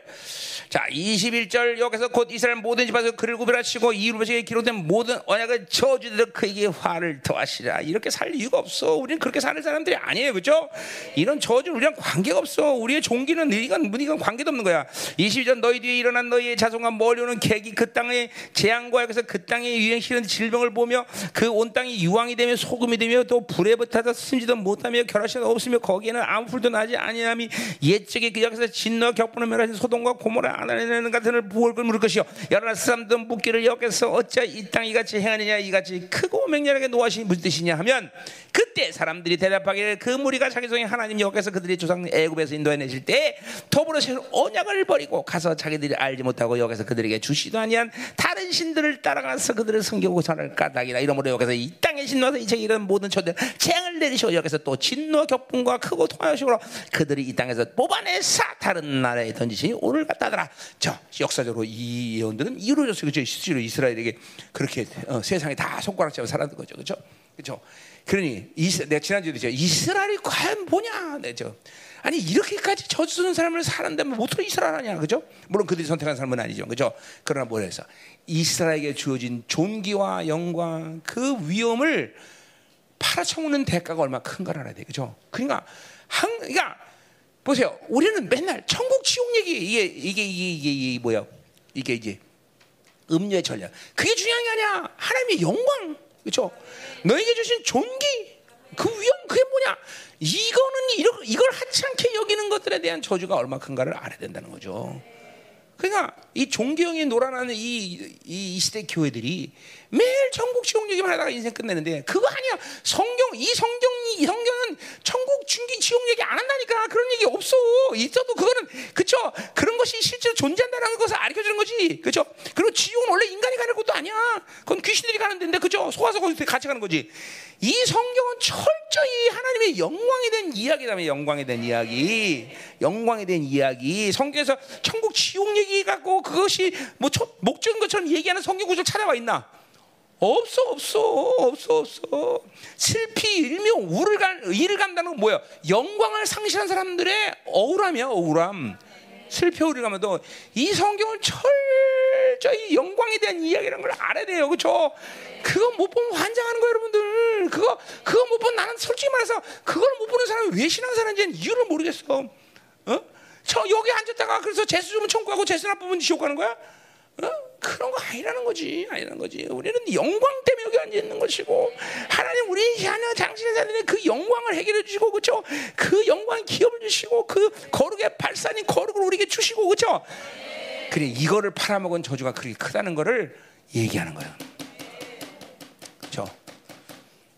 자, 21절 여기서 곧 이스라엘 모든 집에서 그를 구별하시고 이루어지게 기록된 모든 언약을 저주대로 그에게 화를 더하시라. 이렇게 살 이유가 없어. 우리는 그렇게 사는 사람들이 아니에요. 그죠? 이런 저주 우리랑 관계가 없어. 우리의 종기는 이건 이건 관계도 없는 거야. 22절 너희 뒤에 일어난 너희의 자손과 멀리 오는 객이 그 땅의 재앙과 여기서 그 땅에 유행시는 질병을 보며 그 온 땅이 유황이 되며 소금이 되며 또 불에 붙어서 숨지도 못하며 결하시도 없으며 거기에는 아무 풀도 나지 아니함이 옛적에 그 역에서 진노 격분을 멸하신 소동과 고모라 아나니는 같은 부월을 물을 것이요. 여러 사람들 묻기를 여기서 어찌 이 땅 이 같이 행하느냐 이같이 크고 맹렬하게 노하시니 무슨 뜻이냐 하면 그때 사람들이 대답하기를 그 무리가 자기 성의 하나님 여기서 그들의 조상 애굽에서 인도해 내실 때 더불어 세운 언약을 버리고 가서 자기들이 알지 못하고 여기서 그들에게 주시도 아니한 다른 신들을 따라가서 그들을 섬기고 전을 까닭이라. 이러므로 여기서 이 땅에 신노하서 이제 이런 모든 초들 재앙을 내리시고 여기서 또 진노 격분과 크고 통하시고 그들이 이 땅에서 뽑아내서 다른 나라에 던지시니 오늘 갖다더라. 저 역사적으로 이 예언들은 이루어졌어요. 그죠? 실제로 이스라엘에게 그렇게 어, 세상에 다 손가락잡아 살았던 거죠. 그죠? 그죠? 그러니 이스, 내가 지난주에 얘기했죠 이스라엘이 과연 뭐냐? 내죠 아니 이렇게까지 저주 쓰는 사람을 사는다면 어떻게 이스라엘 하냐? 그죠? 물론 그들이 선택한 사람은 아니죠. 그죠? 그러나 뭐래서 이스라엘에게 주어진 존귀와 영광 그 위험을 팔아쳐먹는 대가가 얼마나 큰걸 알아야 돼. 그죠? 그러니까 한 그러니까 보세요 우리는 맨날 천국 지옥 얘기 이게 이게 이게 이게, 이게 뭐야 이게 이제 음료의 전략 그게 중요한 게 아니야 하나님의 영광 그죠? 너에게 주신 존귀 그 위험 그게 뭐냐? 이거는 이걸, 이걸 하찮게 여기는 것들에 대한 저주가 얼마 큰가를 알아야 된다는 거죠. 그러니까 이 종교형이 놀아나는 이, 이, 이 시대 교회들이 매일 천국 지옥 얘기만 하다가 인생 끝내는데 그거 아니야. 성경 이 성경이 이 성경은 천국 중기 지옥 얘기 안 한다니까 그런 얘기 없어. 있어도 그거는 그쵸 그런 것이 실제로 존재한다는 것을 알려 주는 거지. 그죠? 그리고 지옥은 원래 인간이 가는 것도 아니야. 그건 귀신들이 가는 데인데 그죠? 속아서 거기 같이 가는 거지. 이 성경은 철저히 하나님의 영광에 대한 이야기라면 영광에 대한 이야기, 영광에 대한 이야기. 성경에서 천국 지옥 얘기 갖고 그것이 뭐 목적인 것처럼 얘기하는 성경 구절 찾아와 있나? 없어 없어 없어 없어 슬피 일명 우를 간 일을 간다는 건 뭐야? 영광을 상실한 사람들의 억울함이야 억울함. 슬피 우를 가면도 이 성경을 철저히 영광에 대한 이야기라는 걸 알아야 돼요, 그렇죠? 그거 못 보면 환장하는 거예요, 여러분들. 그거 그거 못 보면 나는 솔직히 말해서 그걸 못 보는 사람이 왜 신앙사는지는 이유를 모르겠어. 어? 저 여기 앉았다가 그래서 재수 주면 천국하고 재수 나쁘면 지옥 가는 거야? 어? 그런 거 아니라는 거지, 아니라는 거지. 우리는 영광 때문에 여기 앉아 있는 것이고, 하나님 우리 하나 당신의 자녀의 그 영광을 해결해 주시고, 그렇죠? 그 영광 기업을 주시고, 그 거룩의 발산인 거룩을 우리에게 주시고, 그렇죠? 그래 이거를 팔아먹은 저주가 그렇게 크다는 것을 얘기하는 거야. 그렇죠?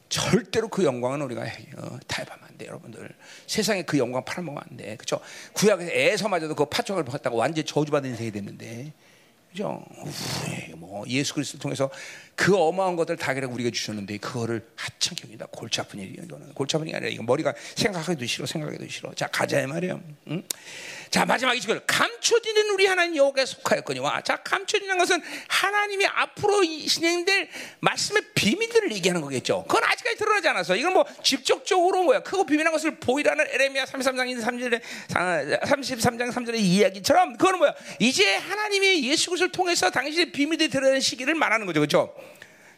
절대로 그 영광은 우리가 어, 타협하면 안 돼, 여러분들. 세상에 그 영광 팔아먹으면 안 돼, 그렇죠? 구약에서 애서마저도 그 파촉을 받다가 완전 히 저주받은 인생이 됐는데. 그죠? 뭐 예수 그리스도를 통해서 그 어마어마한 것들 다 그래 우리가 주셨는데 그거를 하찮게 여기다 골치 아픈 일이야 이거는. 골치 아픈 일이 아니라 이거 머리가 생각하기도 싫어 생각하기도 싫어. 자 가자 말이야 응? 자 마지막 이절. 감춰지는 우리 하나님 여호와에 속하였거니와. 자 감춰지는 것은 하나님이 앞으로 진행될 말씀의 비밀들을 얘기하는 거겠죠. 그건 아직까지 드러나지 않아서 이건 뭐 직접적으로 뭐야. 크고 비밀한 것을 보이라는 에레미야 33장 3절에 33장 3절의 이야기처럼 그거는 뭐야. 이제 하나님이 예수 그리스도를 통해서 당신의 비밀들이 드러나는 시기를 말하는 거죠. 그렇죠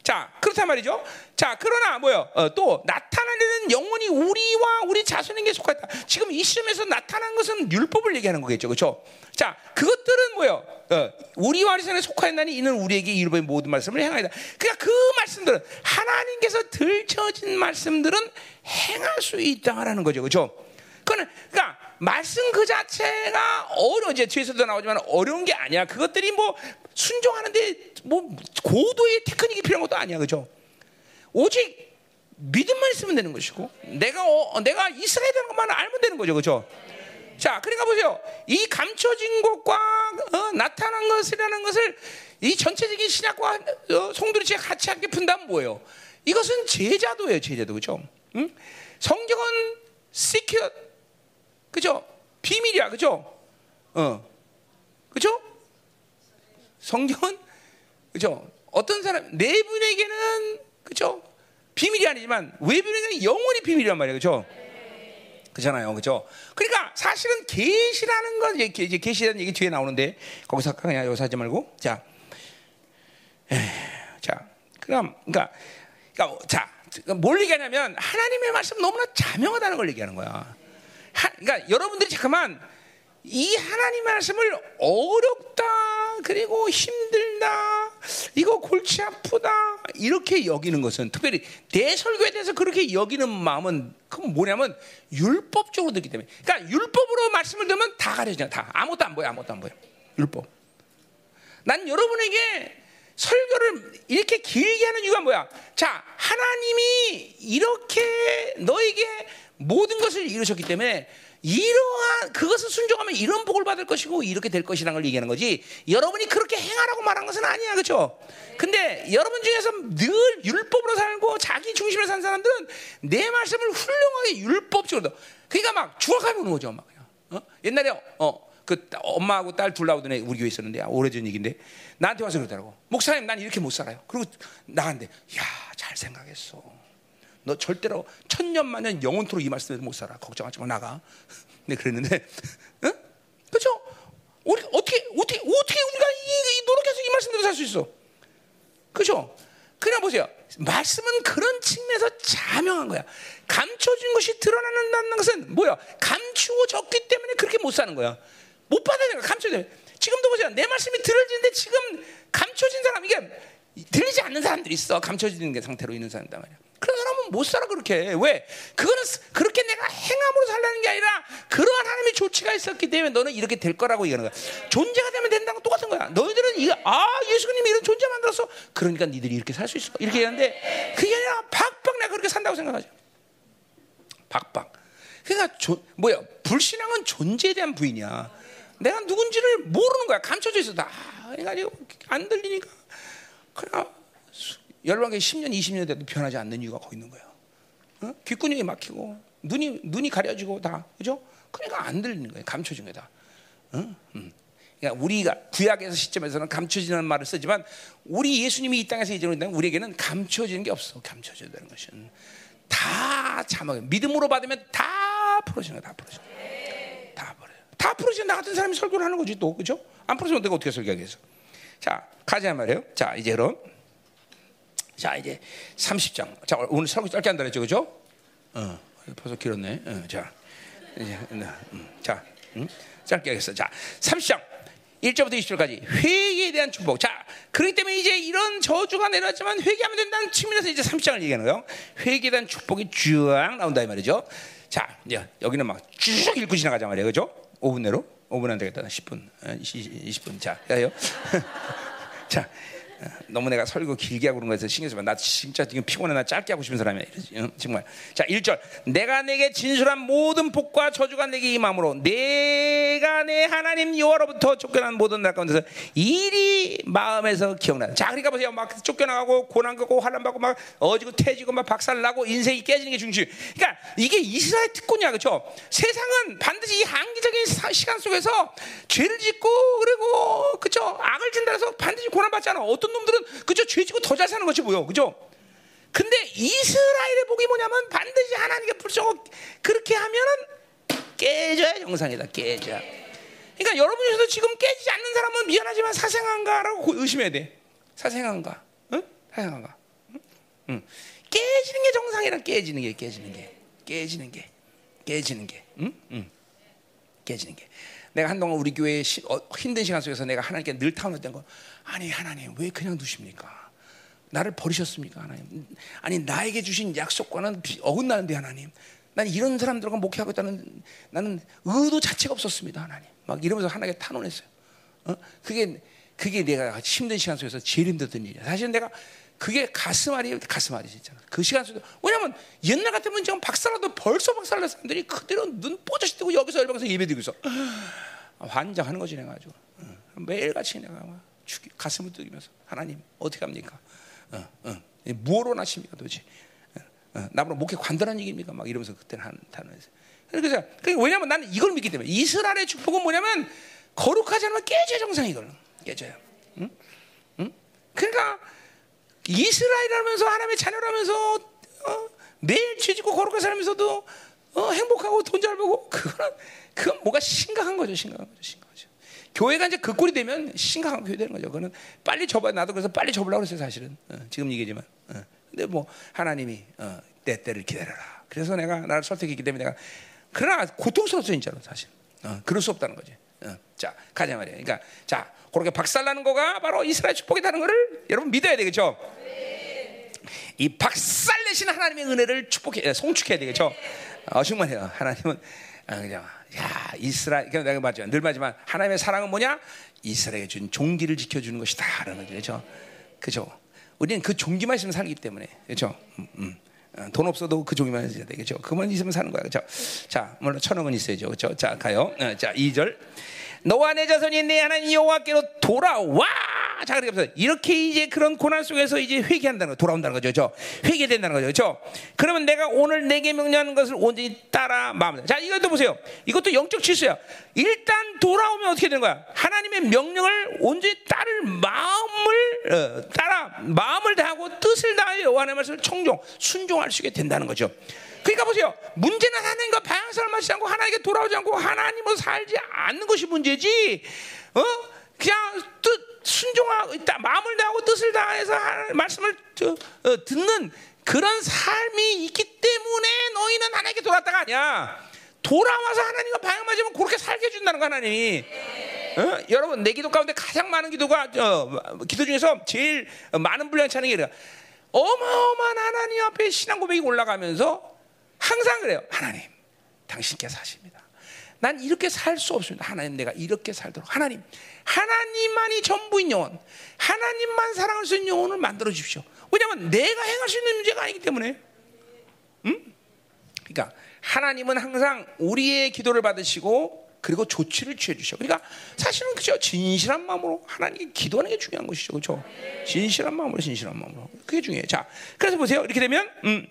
자, 그렇단 말이죠. 자, 그러나 뭐요? 어, 또 나타나는 영혼이 우리와 우리 자손에게 속하다. 지금 이 시점에서 나타난 것은 율법을 얘기하는 거겠죠, 그렇죠? 자, 그것들은 뭐요? 어, 우리와 우리 자손에 속하였나니 이는 우리에게 이 율법의 모든 말씀을 행하이다. 그러니까 그 말씀들은 하나님께서 들쳐진 말씀들은 행할 수 있다라는 거죠, 그렇죠? 그거는 그러니까 말씀 그 자체가 어려 이제 뒤에서도 나오지만 어려운 게 아니야. 그것들이 뭐 순종하는데 뭐 고도의 테크닉이 필요한 것도 아니야, 그죠? 오직 믿음만 있으면 되는 것이고 내가 어, 내가 되는 것만 알면 되는 거죠, 그죠? 자, 그러니까 보세요. 이 감춰진 것과 어, 나타난 것이라는 것을 이 전체적인 신약과 어, 성도들이 같이 함께 푼다면 뭐예요? 이것은 제자도예요, 제자도, 그죠? 응? 성경은 시큐, 그죠? 비밀이야, 그죠? 어, 그죠? 성경은 그죠? 어떤 사람 내분에게는 그죠? 비밀이 아니지만 외분에게는 영원히 비밀이란 말이에요, 그죠? 그잖아요, 그죠? 그러니까 사실은 계시라는 건 이제 계시라는 얘기 뒤에 나오는데 거기서 그냥 여기서 하지 말고 자, 에이, 자, 그럼 그러니까, 그러니까 자, 뭘 얘기하냐면 하나님의 말씀 너무나 자명하다는 걸 얘기하는 거야. 하, 그러니까 여러분들이 잠깐만 이 하나님 말씀을 어렵다 그리고 힘들다 이거 골치 아프다 이렇게 여기는 것은 특별히 내 설교에 대해서 그렇게 여기는 마음은 그 뭐냐면 율법적으로 듣기 때문에. 그러니까 율법으로 말씀을 들으면 다 가려져 다. 아무것도 안 보여 아무것도 안 보여. 율법. 난 여러분에게 설교를 이렇게 길게 하는 이유가 뭐야? 자 하나님이 이렇게 너에게 모든 것을 이루셨기 때문에 이러한 그것을 순종하면 이런 복을 받을 것이고 이렇게 될 것이라는 걸 얘기하는 거지. 여러분이 그렇게 행하라고 말한 것은 아니야, 그렇죠? 근데 여러분 중에서 늘 율법으로 살고 자기 중심으로 사는 사람들은 내 말씀을 훌륭하게 율법적으로 그러니까 막 보는 거죠, 막. 어? 옛날에 어. 그 엄마하고 딸 둘 나오던 애 우리 교회 있었는데 오래전 얘기인데 나한테 와서 그러더라고 목사님 난 이렇게 못 살아요 그리고 나한테 야 잘 생각했어 너 절대로 천년 만년 영원토록 이 말씀에서 못 살아. 걱정하지 마 나가. 네 그랬는데, 응? 그렇죠? 우리 어떻게 어떻게 어떻게 우리가 이, 이 노력해서 이 말씀대로 살 수 있어? 그렇죠? 그냥 보세요. 말씀은 그런 측면에서 자명한 거야. 감춰진 것이 드러나는 것은 뭐야? 감추어졌기 때문에 그렇게 못 사는 거야. 못 받아야 감춰져. 지금도 보세요. 내 말씀이 들어지는데 지금 감춰진 사람 이게 들리지 않는 사람들이 있어. 감춰지는 게 상태로 있는 사람이란 말이야. 못 살아 그렇게. 왜? 그거는 그렇게 내가 행함으로 살라는 게 아니라 그러한 하나님의 조치가 있었기 때문에 너는 이렇게 될 거라고 얘기하는 거야. 존재가 되면 된다는 건 똑같은 거야. 너희들은 이거 아 예수님이 이런 존재 만들었어 그러니까 니들이 이렇게 살 수 있어. 이렇게 얘기하는데 그게 아니라 박박 내가 그렇게 산다고 생각하죠 박박. 그러니까 조, 뭐야? 불신앙은 존재에 대한 부인이야. 내가 누군지를 모르는 거야. 감춰져 있어 다 그러니까 안 들리니까. 그냥 열방계 10년, 20년 돼도 변하지 않는 이유가 거기 있는 거예요. 어? 귓구녕이 막히고 눈이 눈이 가려지고 다 그죠? 그러니까 안 들리는 거예요. 감춰진 거다. 어? 음. 그러니까 우리가 구약에서 시점에서는 감춰지는 말을 쓰지만 우리 예수님이 이 땅에서 이제는 우리에게는 감춰지는 게 없어. 감춰져야 되는 것은 다 자막 믿음으로 받으면 다 풀어지는 거다 풀어져. 다 풀어. 다 풀어지는 나 같은 사람이 설교를 하는 거지 또 그죠? 안 풀어지면 내가 어떻게 설교하겠어? 자 가자 말이에요. 자 이제 그럼. 자 이제 30장. 자 오늘 설교 짧게 한다 그랬죠, 그죠? 어, 벌써 길었네. 어, 자 이제 음, 자 음, 짧게 하겠어. 자 30장 1절부터 20절까지 회개에 대한 축복. 자 그렇기 때문에 이제 이런 저주가 내려왔지만 회개하면 된다는 측면에서 이제 30장을 얘기하는 거예요. 회개에 대한 축복이 쭉 나온다 이 말이죠. 자 이제 여기는 막 쭉 읽고 지나가자 말이에요, 그죠? 5분 내로 5분 안 되겠다. 10분, 20, 20분. 자, 해요. 자, 너무 내가 설교 길게 하고 그런 거에서 신경 쓰면 나 진짜 지금 피곤해. 나 짧게 하고 싶은 사람이야. 응? 정말. 자 1절. 내가 내게 진술한 모든 복과 저주가 내게 임함으로 내가 내 하나님 여호와로부터 쫓겨난 모든 날 가운데서 일이 마음에서 기억나 자 그러니까 보세요. 막 쫓겨나가고 고난 겪고 환난 받고 막 어지고 태지고 막 박살 나고 인생이 깨지는 게 중심 그러니까 이게 이스라엘 특권이야. 그렇죠? 세상은 반드시 이 한기적인 시간 속에서 죄를 짓고 그리고 그렇죠? 악을 진다 해서 반드시 고난 받지 않아. 어떤 어떤 놈들은 그저 죄지고 더 잘 사는 것이 뭐요, 그죠? 근데 이스라엘의 복이 뭐냐면 반드시 하나님께 불쌍하고 그렇게 하면은 깨져야 정상이다, 깨져. 그러니까 여러분 중에서 지금 깨지지 않는 사람은 미안하지만 사생한가라고 의심해야 돼. 사생한가? 응? 사생한가? 응? 응. 깨지는 게 정상이라 깨지는 게 깨지는 게 깨지는 게 깨지는 게 응? 응. 깨지는 게 내가 한동안 우리 교회 시, 어, 힘든 시간 속에서 내가 하나님께 늘 타운했던 거 아니 하나님 왜 그냥 두십니까? 나를 버리셨습니까 하나님? 아니 나에게 주신 약속과는 어긋나는데 하나님. 난 이런 사람들과 목회하고 있다는 나는 의도 자체가 없었습니다 하나님. 막 이러면서 하나님께 탄원했어요. 어? 그게 그게 내가 힘든 시간 속에서 제일 힘들던 일이야. 사실 내가 그게 가슴앓이 가슴앓이 있잖아. 그 시간 속에 왜냐면 옛날 같으면 지금 박살나도 벌써 박살난 사람들이 그대로 눈 뽀져시 뜨고 여기서 열방에서 예배드리고 있어. 환장하는 거지 내가 아주 매일같이 내가 막 가슴을 뜨기면서 하나님 어떻게 합니까? 어, 어. 무엇로 나십니까 도대체? 어, 어. 나보다 목회 관대한 얘기입니까? 막 이러면서 그때는 한 단어에서. 그래서 그러니까 왜냐면 나는 이걸 믿기 때문에 이스라엘의 축복은 뭐냐면 거룩하지 않으면 깨져 정상 이거든. 깨져요. 응? 응? 그러니까 이스라엘 하면서 하나님의 자녀라면서 어? 매일 죄짓고 거룩한 살면서도 어, 행복하고 돈 잘 벌고 그거는 그건 뭐가 심각한 거죠, 심각한 거죠, 심각한. 교회가 이제 그 꼴이 되면 심각한 교회 되는 거죠. 그거는 빨리 접어야 나도 그래서 빨리 접으려고 그랬어요, 사실은. 어, 지금 얘기지만. 어. 근데 뭐 하나님이 어, 내 때를 기다려라. 그래서 내가 나를 설득했기 때문에 내가 그러나 고통스러웠어 진짜로 사실. 어, 그럴 수 없다는 거지. 어, 자 가자 말이야. 그러니까 자 그렇게 박살나는 거가 바로 이스라엘 축복이라는 거를 여러분 믿어야 되겠죠. 이 박살 내신 하나님의 은혜를 축복해 송축해야 되겠죠. 어, 정말 해요. 하나님은 아, 그냥 야 이스라엘 그러니까 내가 맞죠. 늘 말지만 하나님의 사랑은 뭐냐? 이스라엘에 준 종기를 지켜주는 것이다라는 거죠. 그죠? 우리는 그 종기만 있으면 살기 때문에 그죠? 음, 음. 어, 돈 없어도 그 종이만 있어야 되겠죠. 그만 있으면 사는 거야. 그죠? 자, 물론 천 원은 있어야죠. 그죠? 자, 가요. 어, 자, 2절. 너와 내 자손이 내 하나님 여호와께로 돌아와. 자, 그렇게 이렇게 이제 그런 고난 속에서 이제 회개한다는 거, 돌아온다는 거죠, 죠 회개된다는 거죠, 죠 그러면 내가 오늘 내게 명령하는 것을 온전히 따라 마음. 자, 이것도 보세요. 이것도 영적 질서야. 일단 돌아오면 어떻게 되는 거야? 하나님의 명령을 온전히 따를 마음을 어, 따라 마음을 다하고 뜻을 다하여 여호와의 말씀을 청종 순종할 수 있게 된다는 거죠. 그러니까 보세요. 문제는 하나님과 맞지 않고 하나님께 돌아오지 않고 하나님으로 살지 않는 것이 문제지. 어? 그냥 뜻 순종하고 있다. 마음을 다하고 뜻을 다해서 말씀을 저, 어, 듣는 그런 삶이 있기 때문에 너희는 하나님께 돌아왔다가 아니야. 돌아와서 하나님과 방향 맞으면 그렇게 살게 해준다는 거 하나님이. 어? 여러분 내 기도 가운데 가장 많은 기도가 어, 기도 중에서 제일 많은 분량이 차는 게 어마어마한 하나님 앞에 신앙 고백이 올라가면서 항상 그래요. 하나님, 당신께서 하십니다. 난 이렇게 살 수 없습니다. 하나님, 내가 이렇게 살도록. 하나님, 하나님만이 전부인 영혼, 하나님만 사랑할 수 있는 영혼을 만들어 주십시오. 왜냐하면 내가 행할 수 있는 문제가 아니기 때문에. 음? 그러니까 하나님은 항상 우리의 기도를 받으시고 그리고 조치를 취해 주셔. 그러니까 사실은 그죠 진실한 마음으로 하나님께 기도하는 게 중요한 것이죠, 그렇죠? 진실한 마음으로, 진실한 마음으로 그게 중요해. 자, 그래서 보세요. 이렇게 되면 음.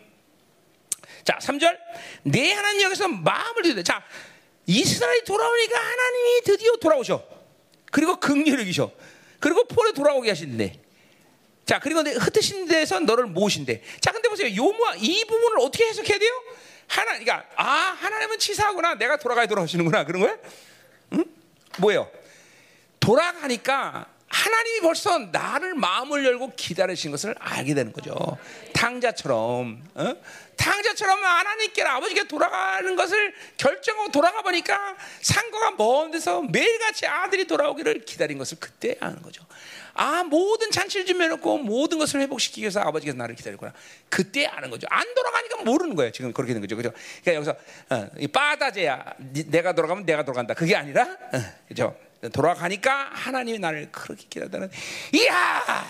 자, 3절. 내 하나님 여기서 마음을 드려. 자, 이스라엘이 돌아오니까 하나님이 드디어 돌아오셔. 그리고 극렬이셔. 그리고 폴에 돌아오게 하신대. 자, 그리고 흩으신 데서 너를 모으신대. 자, 근데 보세요. 요모아 이 부분을 어떻게 해석해야 돼요? 하나, 그러니까 아 하나님은 치사하구나. 내가 돌아가야 돌아오시는구나. 그런 거야? 응? 뭐예요? 돌아가니까 하나님이 벌써 나를 마음을 열고 기다리신 것을 알게 되는 거죠. 탕자처럼, 어? 탕자처럼 하나님께 아버지께 돌아가는 것을 결정하고 돌아가 보니까 상고가 먼 데서 매일같이 아들이 돌아오기를 기다린 것을 그때 아는 거죠. 아 모든 잔치를 준비해놓고 모든 것을 회복시키기 위해서 아버지께서 나를 기다리구나. 그때 아는 거죠. 안 돌아가니까 모르는 거예요. 지금 그렇게 된 거죠. 그죠? 그러니까 여기서 어, 이 빠다제야. 내가 돌아가면 내가 돌아간다. 그게 아니라 어, 그죠? 돌아가니까 하나님이 나를 그렇게 기다리다는 이야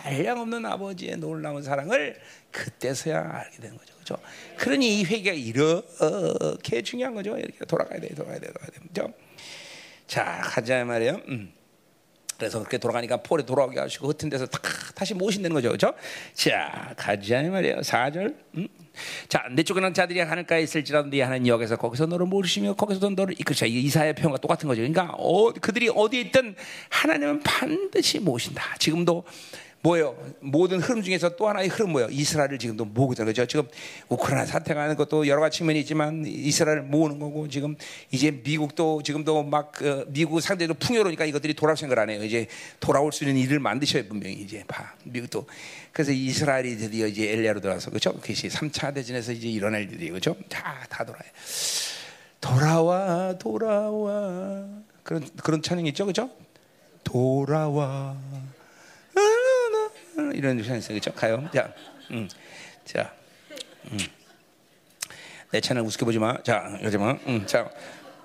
한량없는 아버지의 놀라운 사랑을 그때서야 알게 되는 거죠. 그렇죠? 그러니 이 회개가 이렇게 중요한 거죠. 이렇게 돌아가야 돼, 돌아가야 돼, 돌아가야 돼. 그렇죠? 자, 가자 말이에요. 음. 그래서 그렇게 돌아가니까 폴에 돌아오게 하시고 흩은 데서 다, 다시 모신다는 거죠. 그렇죠? 자, 가자 말이에요. 4절. 음? 자, 내 쫓겨난 자들이 하늘가에 있을지라도 네 하나님 여기서 거기서 너를 모르시며 거기서도 너를 이끌자. 이사의 표현과 똑같은 거죠. 그러니까 어, 그들이 어디에 있든 하나님은 반드시 모신다. 지금도 뭐예요? 모든 흐름 중에서 또 하나의 흐름 뭐예요? 이스라엘을 지금도 모으고 있는 거죠. 지금 우크라이나 사태가 하는 것도 여러 가지 측면이 있지만 이스라엘을 모으는 거고 지금 이제 미국도 지금도 막 어, 미국 상대로 풍요로니까 이것들이 돌아올 생각을 안 해요. 이제 돌아올 수 있는 일을 만드셔야 분명히 이제 봐. 미국도 그래서 이스라엘이 드디어 이제 엘리야로 들어와서 그렇죠? 그것이 3차 대전에서 이제 일어날 일이 그렇죠? 다 다 돌아요. 돌아와 돌아와 그런 그런 찬양 있죠, 그렇죠? 돌아와 이런 있어요, 그렇죠? 가요. 자, 음, 자, 음. 내 채널 우습게 보지 마. 자, 여자만, 음, 자.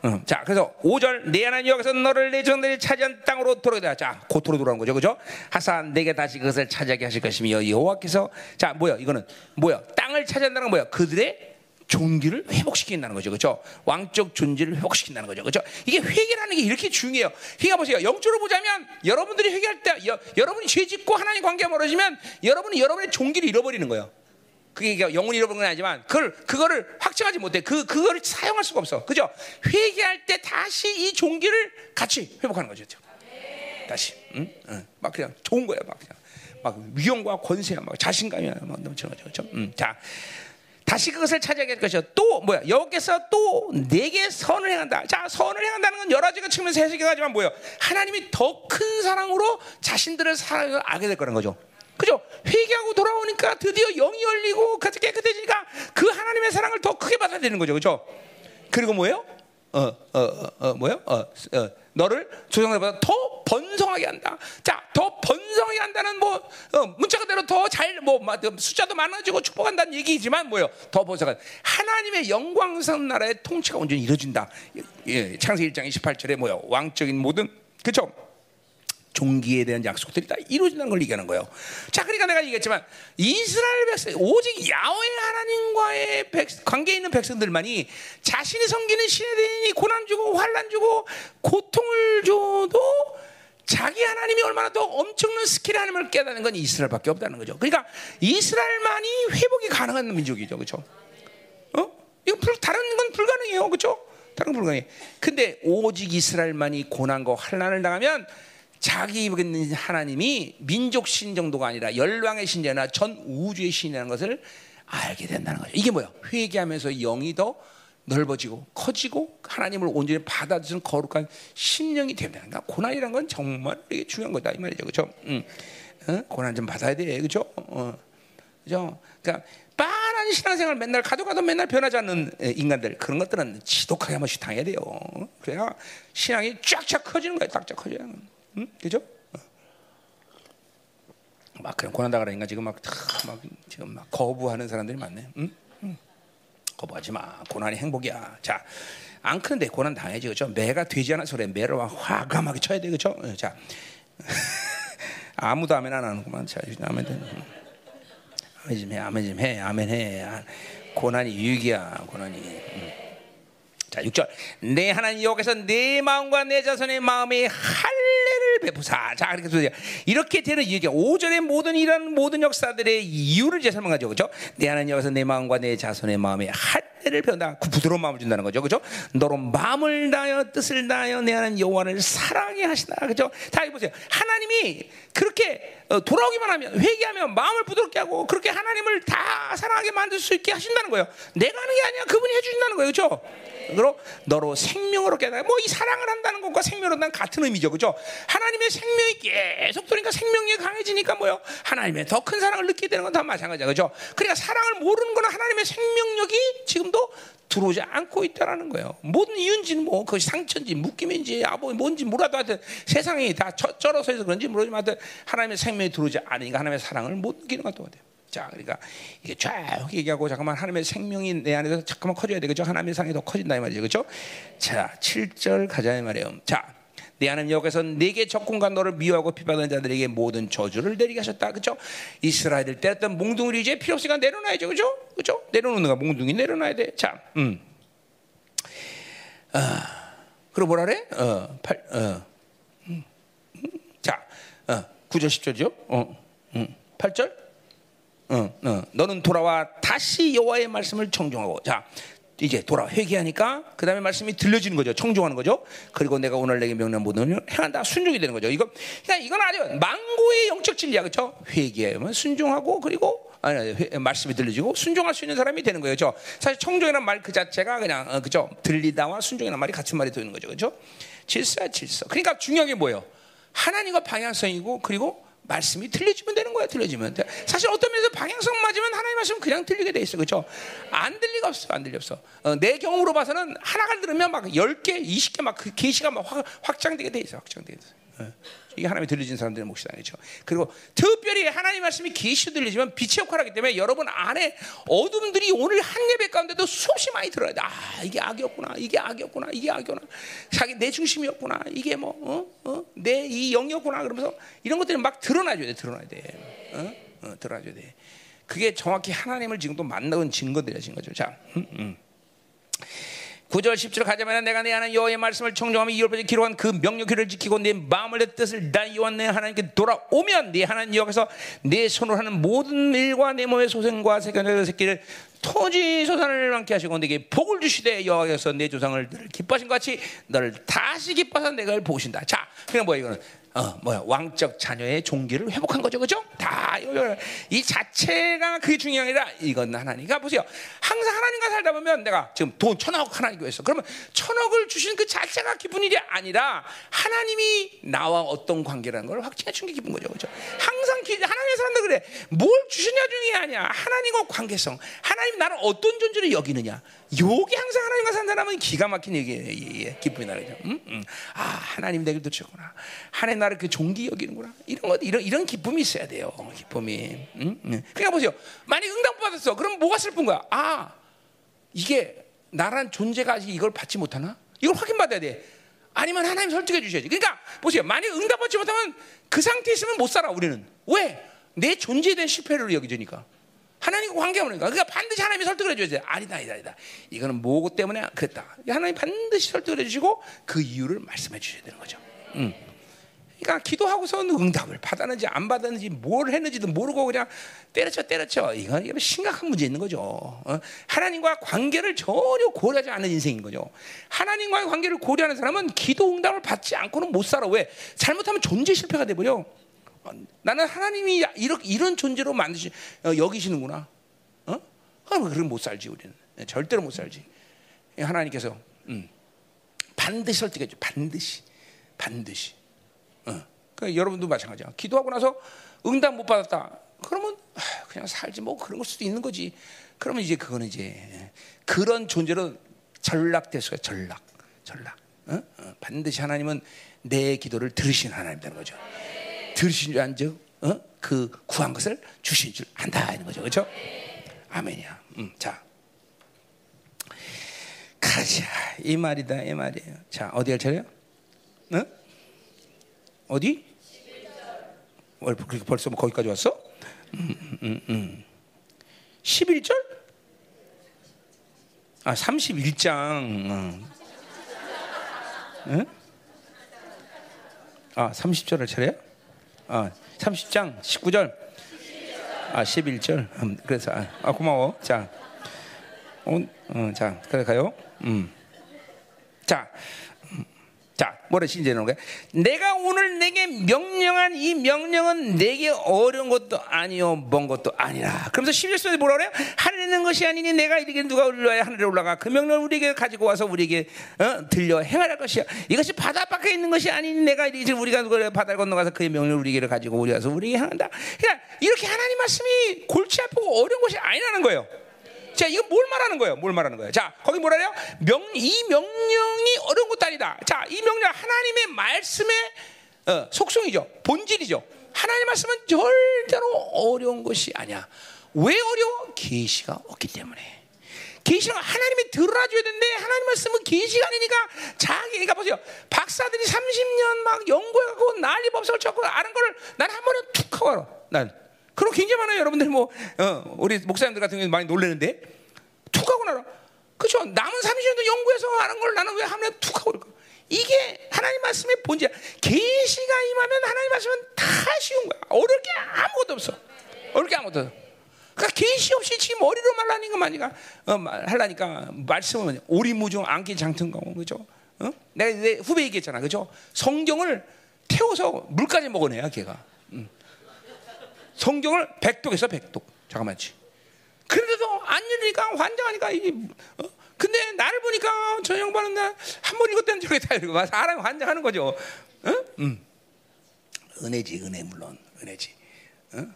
음, 자, 그래서 5절 내 하나님 여기서 너를 내 종들이 차지한 땅으로 돌아오다. 자, 고토로 돌아온 거죠, 그죠? 하사 내게 다시 그것을 차지하게 하실 것이며 여호와께서 자, 뭐야? 이거는 뭐야? 땅을 차지한다는 건 뭐야? 그들의 존귀를 회복시킨다는 거죠. 그렇죠? 왕적 존재를 회복시킨다는 거죠. 그렇죠? 이게 회개라는 게 이렇게 중요해요. 회개 보세요. 영적으로 보자면 여러분들이 회개할 때 여, 여러분이 죄 짓고 하나님 관계가 멀어지면 여러분이 여러분의 존귀를 잃어버리는 거예요. 그게 영혼이 잃어버린 건 아니지만 그걸 그거를 확증하지 못해. 그 그거를 사용할 수가 없어. 그죠? 회개할 때 다시 이 종기를 같이 회복하는 거죠. 그렇죠? 다시. 응? 응. 막 그냥 좋은 거야. 막 그냥 막 위험과 권세야 막 자신감이야 막 거죠. 그렇죠? 음. 자. 다시 그것을 차지하게 될 것이요. 또 뭐야? 여호께서 또 내게 선을 행한다. 자, 선을 행한다는 건 여러 가지 측면에서 해석이 가지만 뭐예요? 하나님이 더 큰 사랑으로 자신들을 사랑을 알게 될 거라는 거죠. 그죠? 회개하고 돌아오니까 드디어 영이 열리고 깨끗해지니까 그 하나님의 사랑을 더 크게 받아야 되는 거죠. 그죠? 그리고 뭐예요? 어, 어, 어, 어 뭐요? 어, 어, 너를 조상들보다 더 번성하게 한다. 자, 더 번성하게 한다는 뭐 어, 문자 그대로 더 잘 뭐 숫자도 많아지고 축복한다는 얘기지만 뭐요? 더 번성한 하나님의 영광스러운 나라의 통치가 온전히 이루어진다. 예, 창세기 1장 28절에 뭐요? 왕적인 모든 그죠? 종기에 대한 약속들이 다 이루어진다는 걸 얘기하는 거예요. 자, 그러니까 내가 얘기했지만 이스라엘 백성, 오직 야훼 하나님과의 백, 관계 있는 백성들만이 자신이 섬기는 신에 대해 고난 주고 환란 주고 고통을 줘도 자기 하나님이 얼마나 더 엄청난 스킬 하나님을 깨닫는 건 이스라엘밖에 없다는 거죠. 그러니까 이스라엘만이 회복이 가능한 민족이죠, 그렇죠? 어? 이거 불, 다른 건 불가능해요, 그렇죠? 다른 건 불가능해. 근데 오직 이스라엘만이 고난과 환란을 당하면 자기 입은 하나님이 민족 신 정도가 아니라 열왕의 신자나 전 우주의 신이라는 것을 알게 된다는 거죠. 이게 뭐야? 회개하면서 영이 더 넓어지고 커지고 하나님을 온전히 받아들이는 거룩한 심령이 됩니다. 그러니까 고난이란 건 정말 되게 중요한 거다 이 말이죠, 그렇죠? 응. 어? 고난 좀 받아야 돼, 그렇죠? 어. 그죠? 그러니까 빤한 신앙생활 맨날 가도 가도 맨날 변하지 않는 인간들 그런 것들은 지독하게 한 번씩 당해야 돼요. 그래야 신앙이 쫙쫙 커지는 거예요. 쫙쫙 커져요. 응? 그죠? 어. 막 그런 고난 당하니까 지금 막, 막 지금 막 거부하는 사람들이 많네. 응? 응. 거부하지 마. 고난이 행복이야. 자, 안 큰데 고난 당해지 그죠? 매가 되지 않은 소리에 매를 화감하게 쳐야 돼 그죠? 어, 자, 아무도 아멘 안 하는구만. 자, 아멘 되 아멘 좀 해, 아멘 좀 해, 아멘 해. 아, 고난이 유익이야, 고난이. 응. 자, 6절. 내 하나님 여호와께서 내 마음과 내 자손의 마음에 할례를 베푸사. 자, 그렇게 소리야. 이렇게 되는 이유가 5절의 모든 이런 모든 역사들의 이유를 이제 설명하죠. 그죠? 내 하나님 여호와께서 내 마음과 내 자손의 마음에 할 례를 배운다. 그 부드러운 마음을 준다는 거죠. 그죠? 너로 마음을 다하여 뜻을 다하여 내 하나님 여호와를 사랑해 하시다. 그죠? 다 보세요. 하나님이 그렇게 어, 돌아오기만 하면 회개하면 마음을 부드럽게 하고 그렇게 하나님을 다 사랑하게 만들 수 있게 하신다는 거예요. 내가 하는 게 아니야. 그분이 해 주신다는 거예요. 그렇죠? 그로 너로 생명으로 깨달아. 뭐이 사랑을 한다는 것과 생명으로 난 같은 의미죠. 그죠? 하나님의 생명이 계속 들으니까 생명력이 강해지니까 뭐요? 하나님의 더 큰 사랑을 느끼게 되는 건 다 마찬가지야. 그죠? 그러니까 사랑을 모르는 거는 하나님의 생명력이 지금 도 들어오지 않고 있다라는 거예요. 모든 이유인지는 뭐 그것이 상처인지 묶임인지 아뭐 뭔지 몰라도 하여튼 세상이 다 쩔어서 해서 그런지 모르지만 하여튼 하나님의 생명이 들어오지 않으니까 하나님의 사랑을 못 느끼는 것도 같아요. 자, 그러니까 이게 쫙 얘기하고 잠깐만 하나님의 생명이 내 안에서 잠깐만 커져야 되겠죠. 하나님의 상이 더 커진다 이 말이죠. 그렇죠? 자, 7절 가자 이 말이에요. 자, 내 하나님 여호와께서 내게 적군과 너를 미워하고 비판하는 자들에게 모든 저주를 내리게 하셨다. 그렇죠? 이스라엘들 때렸던 몽둥이를 이제 필요 없으니까 내려놔야죠. 그렇죠? 그렇죠? 내려놓는 거 몽둥이 내려놔야 돼. 자, 음. 아, 그리고 뭐라 그래? 어, 8, 어. 음. 자, 어, 9절 10절이죠? 어. 음. 8절? 어, 어. 너는 돌아와 다시 여호와의 말씀을 청종하고 자 이제 돌아 회개하니까 그 다음에 말씀이 들려지는 거죠. 청종하는 거죠. 그리고 내가 오늘 내게 명령 모든 일 행한다 순종이 되는 거죠. 이거 그러니까 이건 아주 망고의 영적 진리야. 그렇죠 회개하면 순종하고 그리고 아니, 회, 말씀이 들려지고 순종할 수 있는 사람이 되는 거예요. 저 사실 청종이라는 말그 자체가 그냥 어, 그죠 들리다와 순종이라는 말이 같은 말이 되는 거죠. 그렇죠 질서야 질서. 그러니까 중요한 게 뭐예요? 하나님과 방향성이고 그리고 말씀이 들려지면 되는 거야. 들려지면. 사실 어떤 면에서 방향성 맞으면 하나님 말씀 그냥 들리게 돼 있어. 그렇죠? 안 들리가 없어. 안 들리 없어. 어, 내 경우로 봐서는 하나가 들으면 막 10개, 20개 막 그 계시가 막 확, 확장되게 돼 있어. 확장되게 돼 있어. 어. 이게 하나님이 들려진 사람들의 몫이다 그렇죠. 그리고 특별히 하나님 말씀이 계시 들리지만 빛의 역할을 하기 때문에 여러분 안에 어둠들이 오늘 한 예배 가운데도 수없이 많이 들어야 돼. 아 이게 악이었구나, 이게 악이었구나, 이게 악이구나. 자기 내 중심이었구나. 이게 뭐 어? 어? 영이었구나. 그러면서 이런 것들이 막 드러나줘야 돼, 드러나야 돼. 어? 어, 드러나줘야 돼. 그게 정확히 하나님을 지금도 만나온 증거들이야, 증거죠. 자, 음, 음. 9절 10절 가자면 내가 내 하나님 여호와의 말씀을 청정하며 이열까지 기록한 그 명령기를 지키고 내 마음을 내 뜻을 다 여호와 내 하나님께 돌아오면 내 하나님 여호와께서 내 손으로 하는 모든 일과 내 몸의 소생과 새끼 새끼를 토지 소산을 많게 하시고 내게 복을 주시되 여호와께서 내 조상을 기뻐하신 것 같이 너를 다시 기뻐서 내가 보신다. 자, 그냥 뭐야 이거는 어, 뭐야 왕적 자녀의 종기를 회복한 거죠, 그죠? 다 이 자체가 그게 중요한 게 아니라 이건 하나님과 보세요. 항상 하나님과 살다 보면 내가 지금 돈 천억 하나님 교회에서 그러면 천억을 주시는 그 자체가 기쁜 일이 아니라 하나님이 나와 어떤 관계라는 걸 확증해 준 게 기쁜 거죠, 그죠? 항상 기, 하나님의 사람들 그래. 뭘 주시냐 아니야. 하나님과 관계성. 하나님 나를 어떤 존재로 여기느냐. 요게 항상 하나님과 산 사람은 기가 막힌 얘기예요. 기쁨이 나죠. 응? 응. 아 하나님 내게 도쳤구나. 하나님 나를 그 종기 여기는구나. 이런 것 이런 이런 기쁨이 있어야 돼요. 기쁨이. 응? 응. 그러니까 보세요. 만약 응답 받았어. 그럼 뭐가 슬픈 거야? 아 이게 나란 존재가 아직 이걸 받지 못하나? 이걸 확인받아야 돼. 아니면 하나님 설득해 주셔야지. 그러니까 보세요. 만약 응답 받지 못하면 그 상태에 있으면 못 살아 우리는. 왜? 내 존재에 대한 실패를 여기지니까. 하나님과 관계하니까 그러니까 반드시 하나님이 설득을 해줘야 돼. 아니다, 아니다, 아니다. 이거는 뭐고 때문에 그랬다. 하나님 반드시 설득을 해주시고 그 이유를 말씀해 주셔야 되는 거죠. 음. 그러니까 기도하고서는 응답을 받았는지 안 받았는지 뭘 했는지도 모르고 그냥 때려쳐 때려쳐 이건 심각한 문제 있는 거죠. 어? 하나님과 관계를 전혀 고려하지 않는 인생인 거죠. 하나님과의 관계를 고려하는 사람은 기도 응답을 받지 않고는 못 살아. 왜? 잘못하면 존재 실패가 돼 버려. 나는 하나님이 이런, 이런 존재로 만드시 어, 여기시는구나. 어? 그럼 못 살지 우리는 네, 절대로 못 살지. 하나님께서 음, 반드시 설득해줘. 반드시, 반드시. 어. 그러니까 여러분도 마찬가지야. 기도하고 나서 응답 못 받았다. 그러면 그냥 살지 뭐 그런 걸 수도 있는 거지. 그러면 이제 그거는 이제 그런 존재로 수가 전락, 전락. 어? 어. 반드시 하나님은 내 기도를 들으시는 하나님 되는 거죠. 들으신 줄 안즉 어? 그 구한 것을 주신 줄 안다 이런 거죠, 그렇죠? 아멘이야. 음, 자, 가자 이 말이다 이 말이에요. 자 어디 할 차례요? 어? 어디? 벌써 뭐 거기까지 왔어? 음, 음, 음. 11절? 아, 31장. 어. 응? 아, 30절을 차례야? 아, 30장 19절. 아, 11절. 음, 그래서 아, 아, 고마워. 자. 어, 어, 자, 그래 가요. 음. 자. 자, 뭐라 신제는 거야? 내가 오늘 내게 명령한 이 명령은 내게 어려운 것도 아니요, 먼 것도 아니라. 그러면서 11절에 뭐라 그래요? 하늘에 있는 것이 아니니 내가 이르게 누가 올라야 하늘에 올라가 그 명령을 우리에게 가지고 와서 우리에게 어, 들려 행하라 것이야. 이것이 바다 밖에 있는 것이 아니니 내가 이르게 우리가 누가 바다를 건너가서 그의 명령을 우리에게 가지고 우리 와서 우리에게 행한다. 그러니까 이렇게 하나님 말씀이 골치 아프고 어려운 것이 아니라는 거예요. 자, 이거 뭘 말하는 거예요? 뭘 말하는 거예요? 자, 거기 뭐라래요? 명, 이 명령이 어려운 것도 아니다. 자, 이 명령 하나님의 말씀의 어, 속성이죠. 본질이죠. 하나님 말씀은 절대로 어려운 것이 아니야. 왜 어려워? 계시가 없기 때문에. 계시는 하나님이 들어줘야 되는데 하나님 말씀은 계시가 아니니까 자기 그러니까 보세요. 박사들이 30년 막 연구해갖고 난리 법석을 쳤고 아는 거를 난 한 번에 툭 하고 알아. 난 그럼 굉장히 많아요. 여러분들 뭐 어, 우리 목사님들 같은 경우 많이 놀래는데 툭 하고 나라. 그렇죠? 남은 30년도 연구해서 하는 걸 나는 왜 하면 툭 하고 그럴까? 이게 하나님 말씀의 본질. 계시가 임하면 하나님 말씀은 다 쉬운 거야. 어려울 게 아무것도 없어. 어려울 게 아무것도 없어. 그러니까 계시 없이 지금 머리로 말라니까 마니까 어, 하려니까 말씀은 오리무중 안기 장튼거 그죠? 어? 내가 내 후배 얘기했잖아, 그죠? 성경을 태워서 물까지 먹어내야 걔가. 응. 성경을 백독에서 백독. 잠깐만지. 그런데도 안 열리니까 환장하니까 이게. 어? 근데 나를 보니까 저 양반은 나한번 읽었다는 적이 다 이러고 사람 환장하는 거죠. 어? 음. 은혜지, 은혜 물론 은혜지. 어?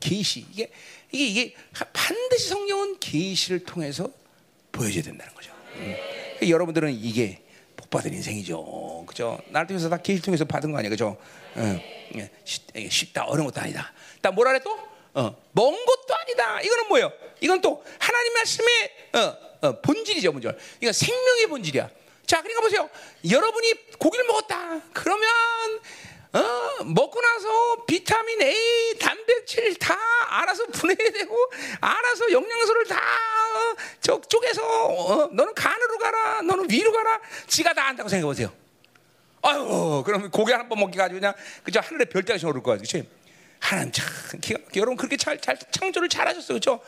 계시 이게 이게 이게 반드시 성경은 계시를 통해서 보여줘야 된다는 거죠. 음. 여러분들은 이게 복 받은 인생이죠. 그죠? 나를 통해서 다 계시 통해서 받은 거 아니야, 그죠? 어. 쉽다 어려운 것도 아니다. 나 뭐라 그래 또? 어, 먼 것도 아니다. 이거는 뭐예요? 이건 또 하나님 말씀의 어, 어, 본질이죠, 본질. 이거 생명의 본질이야. 자, 그러니까 보세요. 여러분이 고기를 먹었다. 그러면 어, 먹고 나서 비타민 A, 단백질 다 알아서 분해되고 알아서 영양소를 다 어, 저쪽에서 어, 너는 간으로 가라, 너는 위로 가라, 지가 다 안다고 생각해 보세요. 아유, 그러면 고기 한 번 먹기 가지고 그냥 그저 하늘에 별따기 오를 거야, 그렇지? 하나님 참 기가 여러분 그렇게 잘, 잘 창조를 잘하셨어요, 그렇죠?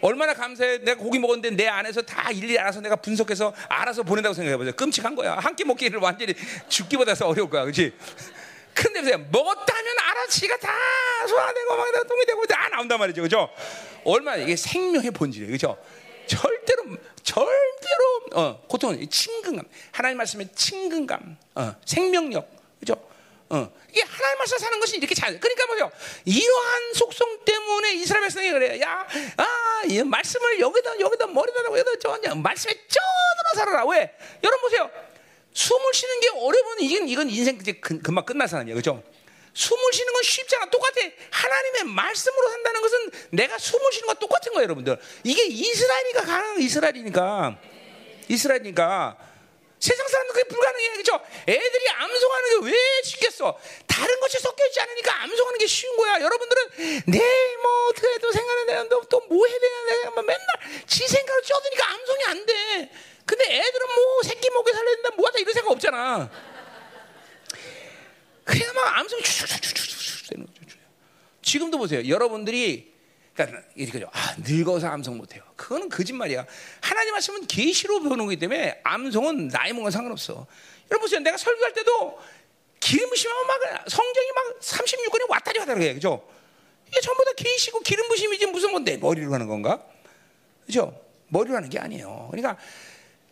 얼마나 감사해. 내가 고기 먹었는데 내 안에서 다 일일이 알아서 내가 분석해서 알아서 보낸다고 생각해 보세요. 끔찍한 거야. 한 끼 먹기를 완전히 죽기보다 더 어려울 거야, 그렇지? 근데 보세요. 먹었다면 알아 지가 다 소화되고 막 똥이 되고 다 나온단 말이죠. 그죠? 얼마나 이게 생명의 본질이에요. 그죠? 절대로 절대로 어, 고통은 친근감. 하나님 말씀의 친근감, 어, 생명력. 그죠? 어, 이게 하나님 말씀 사는 것이 이렇게 잘. 그러니까 뭐요? 이러한 속성 때문에 이스라엘 백성이 그래요. 야, 아, 이 말씀을 여기다 여기다 머리다 여기다 저 말씀에 쪄들어 살아라. 왜? 여러분 보세요. 숨을 쉬는 게 어려우면 이건 이건 인생 이제 금, 금방 끝나서 아니에요, 그죠? 숨을 쉬는 건 쉽잖아. 똑같아. 하나님의 말씀으로 산다는 것은 내가 숨을 쉬는 거 똑같은 거예요, 여러분들. 이게 이스라엘이니까 가능한 이스라엘이니까. 이스라엘이니까. 세상 사람들 그게 불가능해. 그죠? 애들이 암송하는 게 왜 쉽겠어? 다른 것이 섞여 있지 않으니까 암송하는 게 쉬운 거야. 여러분들은 내일 뭐 어떻게 해도 생각하는 또뭐 해야 되냐 맨날 지 생각을 쪄드니까 암송이 안 돼. 근데 애들은 뭐 새끼 먹게 살려야 된다 뭐하다 이런 생각 없잖아. 그냥 막 암송이 쭉 되는 거죠. 지금도 보세요. 여러분들이 그러니까 이렇게 아, 늙어서 암송 못 해요. 그거는 거짓말이야. 하나님 말씀은 계시로 배우는 거기 때문에 암송은 나이 먹은 상관없어. 여러분 보세요. 내가 설교할 때도 기름 부심하면 막 성경이 막 36권이 왔다리 갔다 그래. 그죠? 이게 전부 다 계시고 기름 부심이지 무슨 뭔데 머리로 하는 건가? 그죠? 머리로 하는 게 아니에요. 그러니까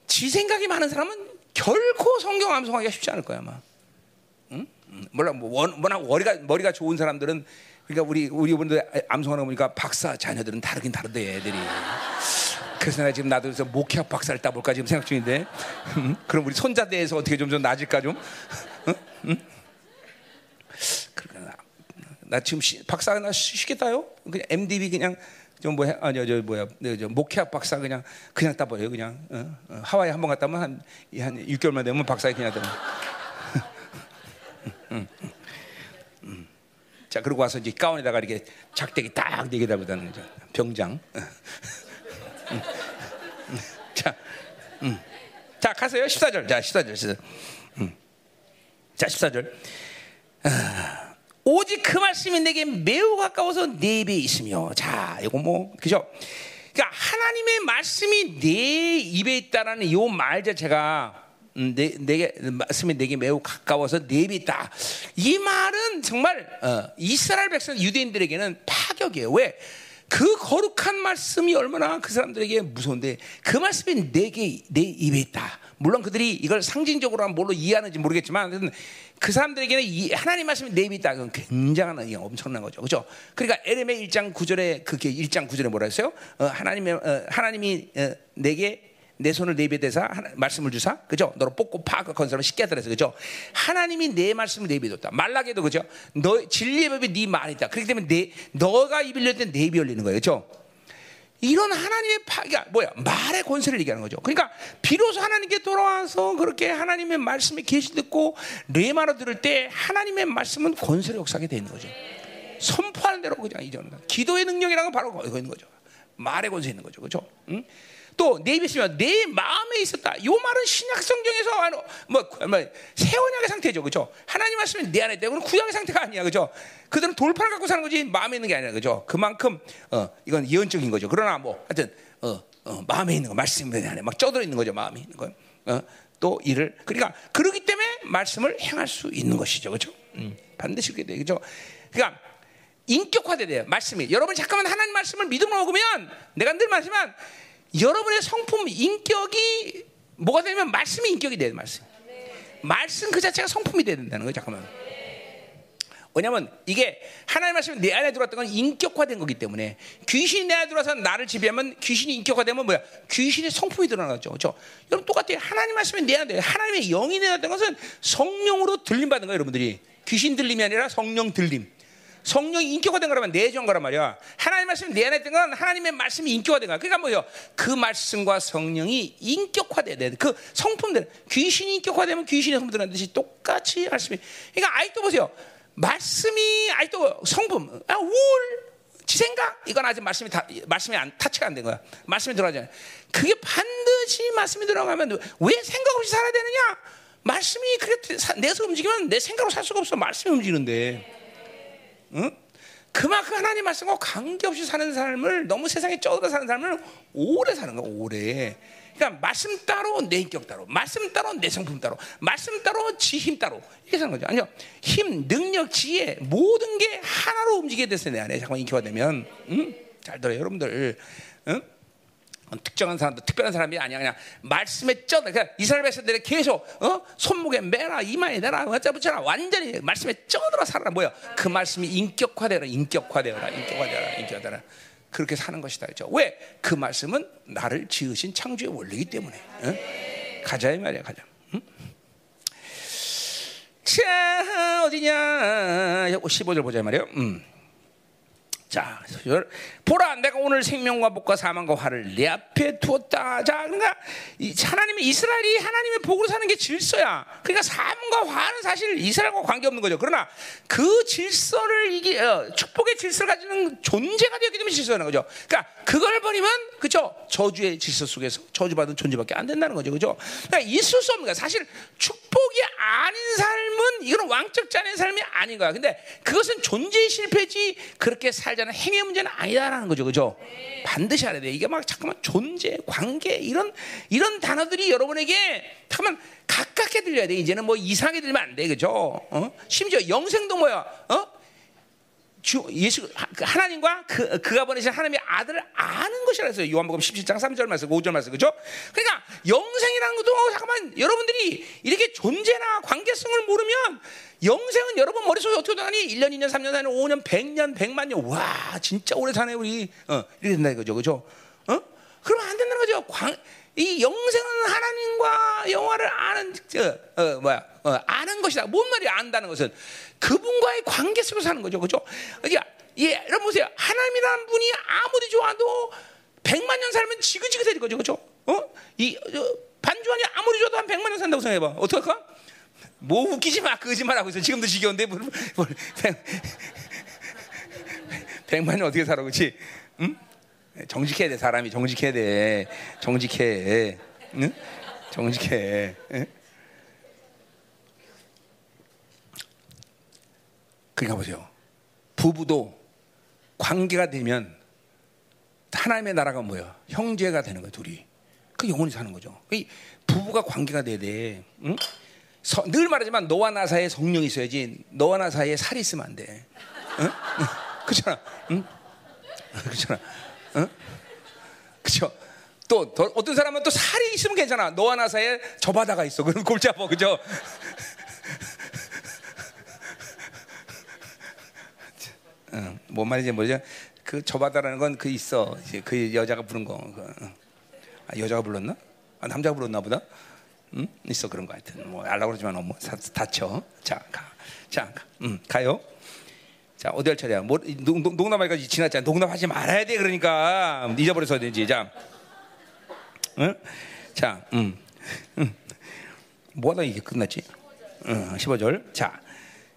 지 생각이 많은 사람은 결코 성경 암송하기가 쉽지 않을 거야, 아마. 응? 몰라, 뭐, 워낙 머리가, 머리가 좋은 사람들은 그러니까 우리 우리 분들 암송하는 거 보니까 박사 자녀들은 다르긴 다른데 애들이. 그래서 내가 지금 나도 그래서 목회학 박사를 따볼까 지금 생각 중인데. 그럼 우리 손자 대해서 어떻게 좀좀 나아질까 좀. 응? 그러니까 나, 나 지금 시, 박사 나 쉬겠다요? 그냥 MDB 그냥 좀 뭐야 아니 저 뭐야 저 목회학 박사 그냥 그냥 따버려요 그냥 어? 어, 하와이 한 번 갔다 오면 한, 한 6개월만 되면 박사 그냥 되면. 응, 응. 자, 그리고 와서 이제 가운에다가 이렇게 작대기 딱 네개 달고다는 거죠. 병장. 자, 음. 자, 가세요. 14절. 자, 14절. 음. 자, 14절. 아, 오직 그 말씀이 내게 매우 가까워서 내 입에 있으며. 자, 이거 뭐, 그죠? 그러니까 하나님의 말씀이 내 입에 있다라는 이 말 자체가 음, 내, 내게 말씀이 내게 매우 가까워서 내비다. 이 말은 정말 어, 이스라엘 백성 유대인들에게는 파격이에요. 왜? 그 거룩한 말씀이 얼마나 그 사람들에게 무서운데 그 말씀이 내게 내 입에 있다. 물론 그들이 이걸 상징적으로 뭘로 이해하는지 모르겠지만 그 사람들에게는 이 하나님 말씀이 내 입에 있다. 그건 굉장한 엄청난 거죠. 그죠? 그러니까 에레메 1장 9절에 그게 1장 9절에 뭐라 했어요? 어, 하나님의 어, 하나님이 어, 내게 내 손을 내비에 대사 말씀을 주사 그죠? 너로 뽑고 파악을 건설하면 쉽게 하더라서 그죠? 하나님이 내 말씀을 내비에 뒀다. 말라게도 그죠? 너 진리의 법이 네 말이다. 그렇기 때문에 내 너가 입 열릴 때 내 입이 열리는 거예요. 그죠? 이런 하나님의 파가 뭐야 말의 권세를 얘기하는 거죠. 그러니까 비로소 하나님께 돌아와서 그렇게 하나님의 말씀에 계시 듣고 레마로 들을 때 하나님의 말씀은 권세를 역사하게 되는 거죠. 선포하는 대로 그냥 이전는 기도의 능력이라는 건 바로 그거 있는 거죠. 말의 권세 있는 거죠. 그렇죠? 응? 또 내 입에 있으면 내 마음에 있었다. 이 말은 신약 성경에서 뭐, 뭐 세원약의 상태죠, 그렇죠? 하나님 말씀이 내 안에 있다. 그건 구약의 상태가 아니야, 그렇죠? 그들은 돌판을 갖고 사는 거지 마음에 있는 게 아니라, 그렇죠? 그만큼 어, 이건 예언적인 거죠. 그러나 뭐 하여튼 어, 어, 마음에 있는 거, 말씀이 안에 막 쪄들어 있는 거죠, 마음에 있는 거. 어, 또 일을 그러니까 그러기 때문에 말씀을 행할 수 있는 것이죠, 그렇죠? 음, 반드시 돼, 그렇죠? 그러니까 인격화돼야 돼요, 말씀이. 여러분 잠깐만 하나님 말씀을 믿음으로 먹으면 내가 늘 말하지만. 여러분의 성품 인격이 뭐가 되면 말씀이 인격이 돼 말씀. 말씀 그 자체가 성품이 돼야 된다는 거예요. 잠깐만. 왜냐면 이게 하나님 말씀이 내 안에 들어왔던 건 인격화된 거기 때문에 귀신이 내 안에 들어와서 나를 지배하면 귀신이 인격화되면 뭐야? 귀신의 성품이 드러나죠. 그렇죠? 여러분 똑같아요. 하나님 말씀이 내 안에 하나님의 영이 내었던 것은 성령으로 들림 받는 거예요, 여러분들이. 귀신 들림이 아니라 성령 들림. 성령이 인격화된 거라면 내주한 거란 말이야. 하나님 말씀이 내 안에 있던 건 하나님의 말씀이 인격화된 거야. 그러니까 뭐요? 그 말씀과 성령이 인격화돼야 돼. 그 성품들 귀신이 인격화되면 귀신의 성품들은 듯이 똑같이 말씀이. 그러니까 아직도 보세요. 말씀이 아직도 성품, 아, 우울, 지 생각 이건 아직 말씀이 다, 말씀이 안 타치가 안 된 거야. 말씀이 들어가잖아요. 그게 반드시 말씀이 들어가면 왜 생각 없이 살아야 되느냐? 말씀이 그래 내서 움직이면 내 생각으로 살 수가 없어. 말씀이 움직이는데. 응? 그만큼 하나님 말씀과 관계없이 사는 삶을 너무 세상에 쩌들어 사는 삶을 오래 사는 거야 오래. 그러니까 말씀 따로 내 인격 따로, 말씀 따로 내 성품 따로, 말씀 따로 지힘 따로 이렇게 사는 거죠. 아니요, 힘, 능력, 지혜 모든 게 하나로 움직이게 됐어요 내 안에 잠깐 인격화 되면. 응? 잘 들어요, 여러분들. 응? 특정한 사람도 특별한 사람이 아니야. 그냥 말씀에 쪄. 그러니까 이스라엘 백성들이 계속 어? 손목에 매라 이마에 내라 어쩌붙여라. 완전히 말씀에 쪄들어 살아라. 뭐야? 그 말씀이 인격화되라 인격화되어라 인격화되어라 인격화되라. 그렇게 사는 것이다 그죠. 왜? 그 말씀은 나를 지으신 창조의 원리이기 때문에. 어? 가자 이 말이야 가자. 응? 자 어디냐? 15절 보자 이 말이야 음. 자, 보라, 내가 오늘 생명과 복과 사망과 화를 내 앞에 두었다. 자, 그러니까 하나님의 이스라엘이 하나님의 복으로 사는 게 질서야. 그러니까 사망과 화는 사실 이스라엘과 관계 없는 거죠. 그러나 그 질서를 이게 어, 축복의 질서를 가지는 존재가 되었기 때문에 질서라는 거죠. 그러니까 그걸 버리면 그죠? 저주의 질서 속에서 저주받은 존재밖에 안 된다는 거죠. 그죠? 그러니까 있을 수 없는 거야. 사실 축복이 아닌 삶은 이건 왕적 자의 삶이 아닌 거야. 근데 그것은 존재의 실패지 그렇게 살 자는 행위 문제는 아니다라는 거죠. 그죠? 반드시 알아야 돼. 이게 막 잠깐만 존재, 관계 이런 이런 단어들이 여러분에게 잠깐만 가깝게 들려야 돼. 이제는 뭐 이상하게 들면 안 돼. 그죠? 어? 심지어 영생도 뭐야? 어? 주 예수 그 하나님과 그 그가 보내신 하나님의 아들을 아는 것이라 했어요. 요한복음 17장 3절 말씀, 5절 말씀. 그죠? 그러니까 영생이라는 것도 잠깐만 여러분들이 이렇게 존재나 관계성을 모르면 영생은 여러분 머릿속에 어떻게 되나니 1년, 2년, 3년, 4년, 5년, 100년, 100만 년. 와, 진짜 오래 사네 우리. 어, 이렇게 된다 이거죠. 그죠? 어? 그러면 안 된다는 거죠. 광, 이 영생은 하나님과 영화를 아는 어, 어 뭐야 어, 아는 것이다. 뭔 말이야 안다는 것은 그분과의 관계 속에서 사는 거죠, 그죠? 그러니까 예, 여러분 보세요. 하나님이라는 분이 아무리 좋아도 백만 년 살면 지긋지긋해질 거죠, 그죠? 어? 이 어, 반주환이 아무리 좋아도 한 백만 년 산다고 생각해봐. 어떡할까? 뭐 웃기지 마, 거짓말하고 있어. 지금도 지겨운데 뭘, 뭘 백, 백만 년 어떻게 살아, 그렇지? 응? 정직해야 돼 사람이 정직해야 돼 정직해 응? 정직해 응? 그러니까 보세요 부부도 관계가 되면 하나님의 나라가 뭐야 형제가 되는 거야 둘이 그 영원히 사는 거죠 부부가 관계가 돼야 돼 응? 서, 늘 말하지만 너와 나 사이에 성령이 있어야지 너와 나 사이에 살이 있으면 안 돼 응? 그렇잖아 응? 그렇잖아 어? 그죠? 또 어떤 사람은 또 살이 있으면 괜찮아. 너와 나 사이에 저 바다가 있어. 그럼 골치 아파. 그죠? 어, 뭔 말인지 모르죠. 그 저 바다라는 건 그 있어. 그 여자가 부른 거. 그, 아, 여자가 불렀나? 아, 남자가 불렀나 보다. 응? 있어 그런 거 하여튼 뭐 알라고 그러지만 너무 다쳐. 자, 가. 자, 음, 가요. 자, 어디 할 차례야? 뭐, 농담하니까 지났잖아. 농담하지 말아야 돼. 그러니까. 잊어버려서 되지. 자. 응? 자, 음. 음. 뭐하다 이게 끝났지? 응, 15절. 자.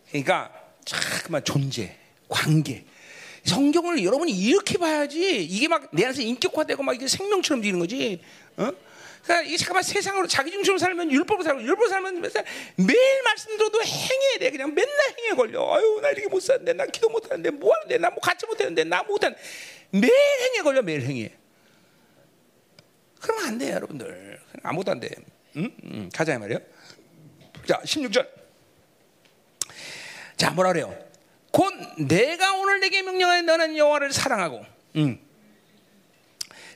그러니까, 잠깐만, 존재, 관계. 성경을 여러분이 이렇게 봐야지. 이게 막 내 안에서 인격화되고 막 이게 생명처럼 되는 거지. 어? 그러니까 이게 잠깐만 세상으로 자기 중심으로 살면 율법으로 살고 율법으로 살면 매일 말씀 들어도 행해야 돼. 그냥 맨날 행해 걸려. 아유 나 이렇게 못 사는데 나 기도 못 하는데 뭐 하는데 나 뭐 같이 못 하는데 나 못한 매일 행해 걸려 매일 행해. 그러면 안 돼, 여러분들. 아무것도 안 돼. 응? 응. 가자, 이 말이야. 자, 16절. 자, 뭐라 그래요? 곧 내가 오늘 내게 명령하여 너는 여호와를 사랑하고, 응.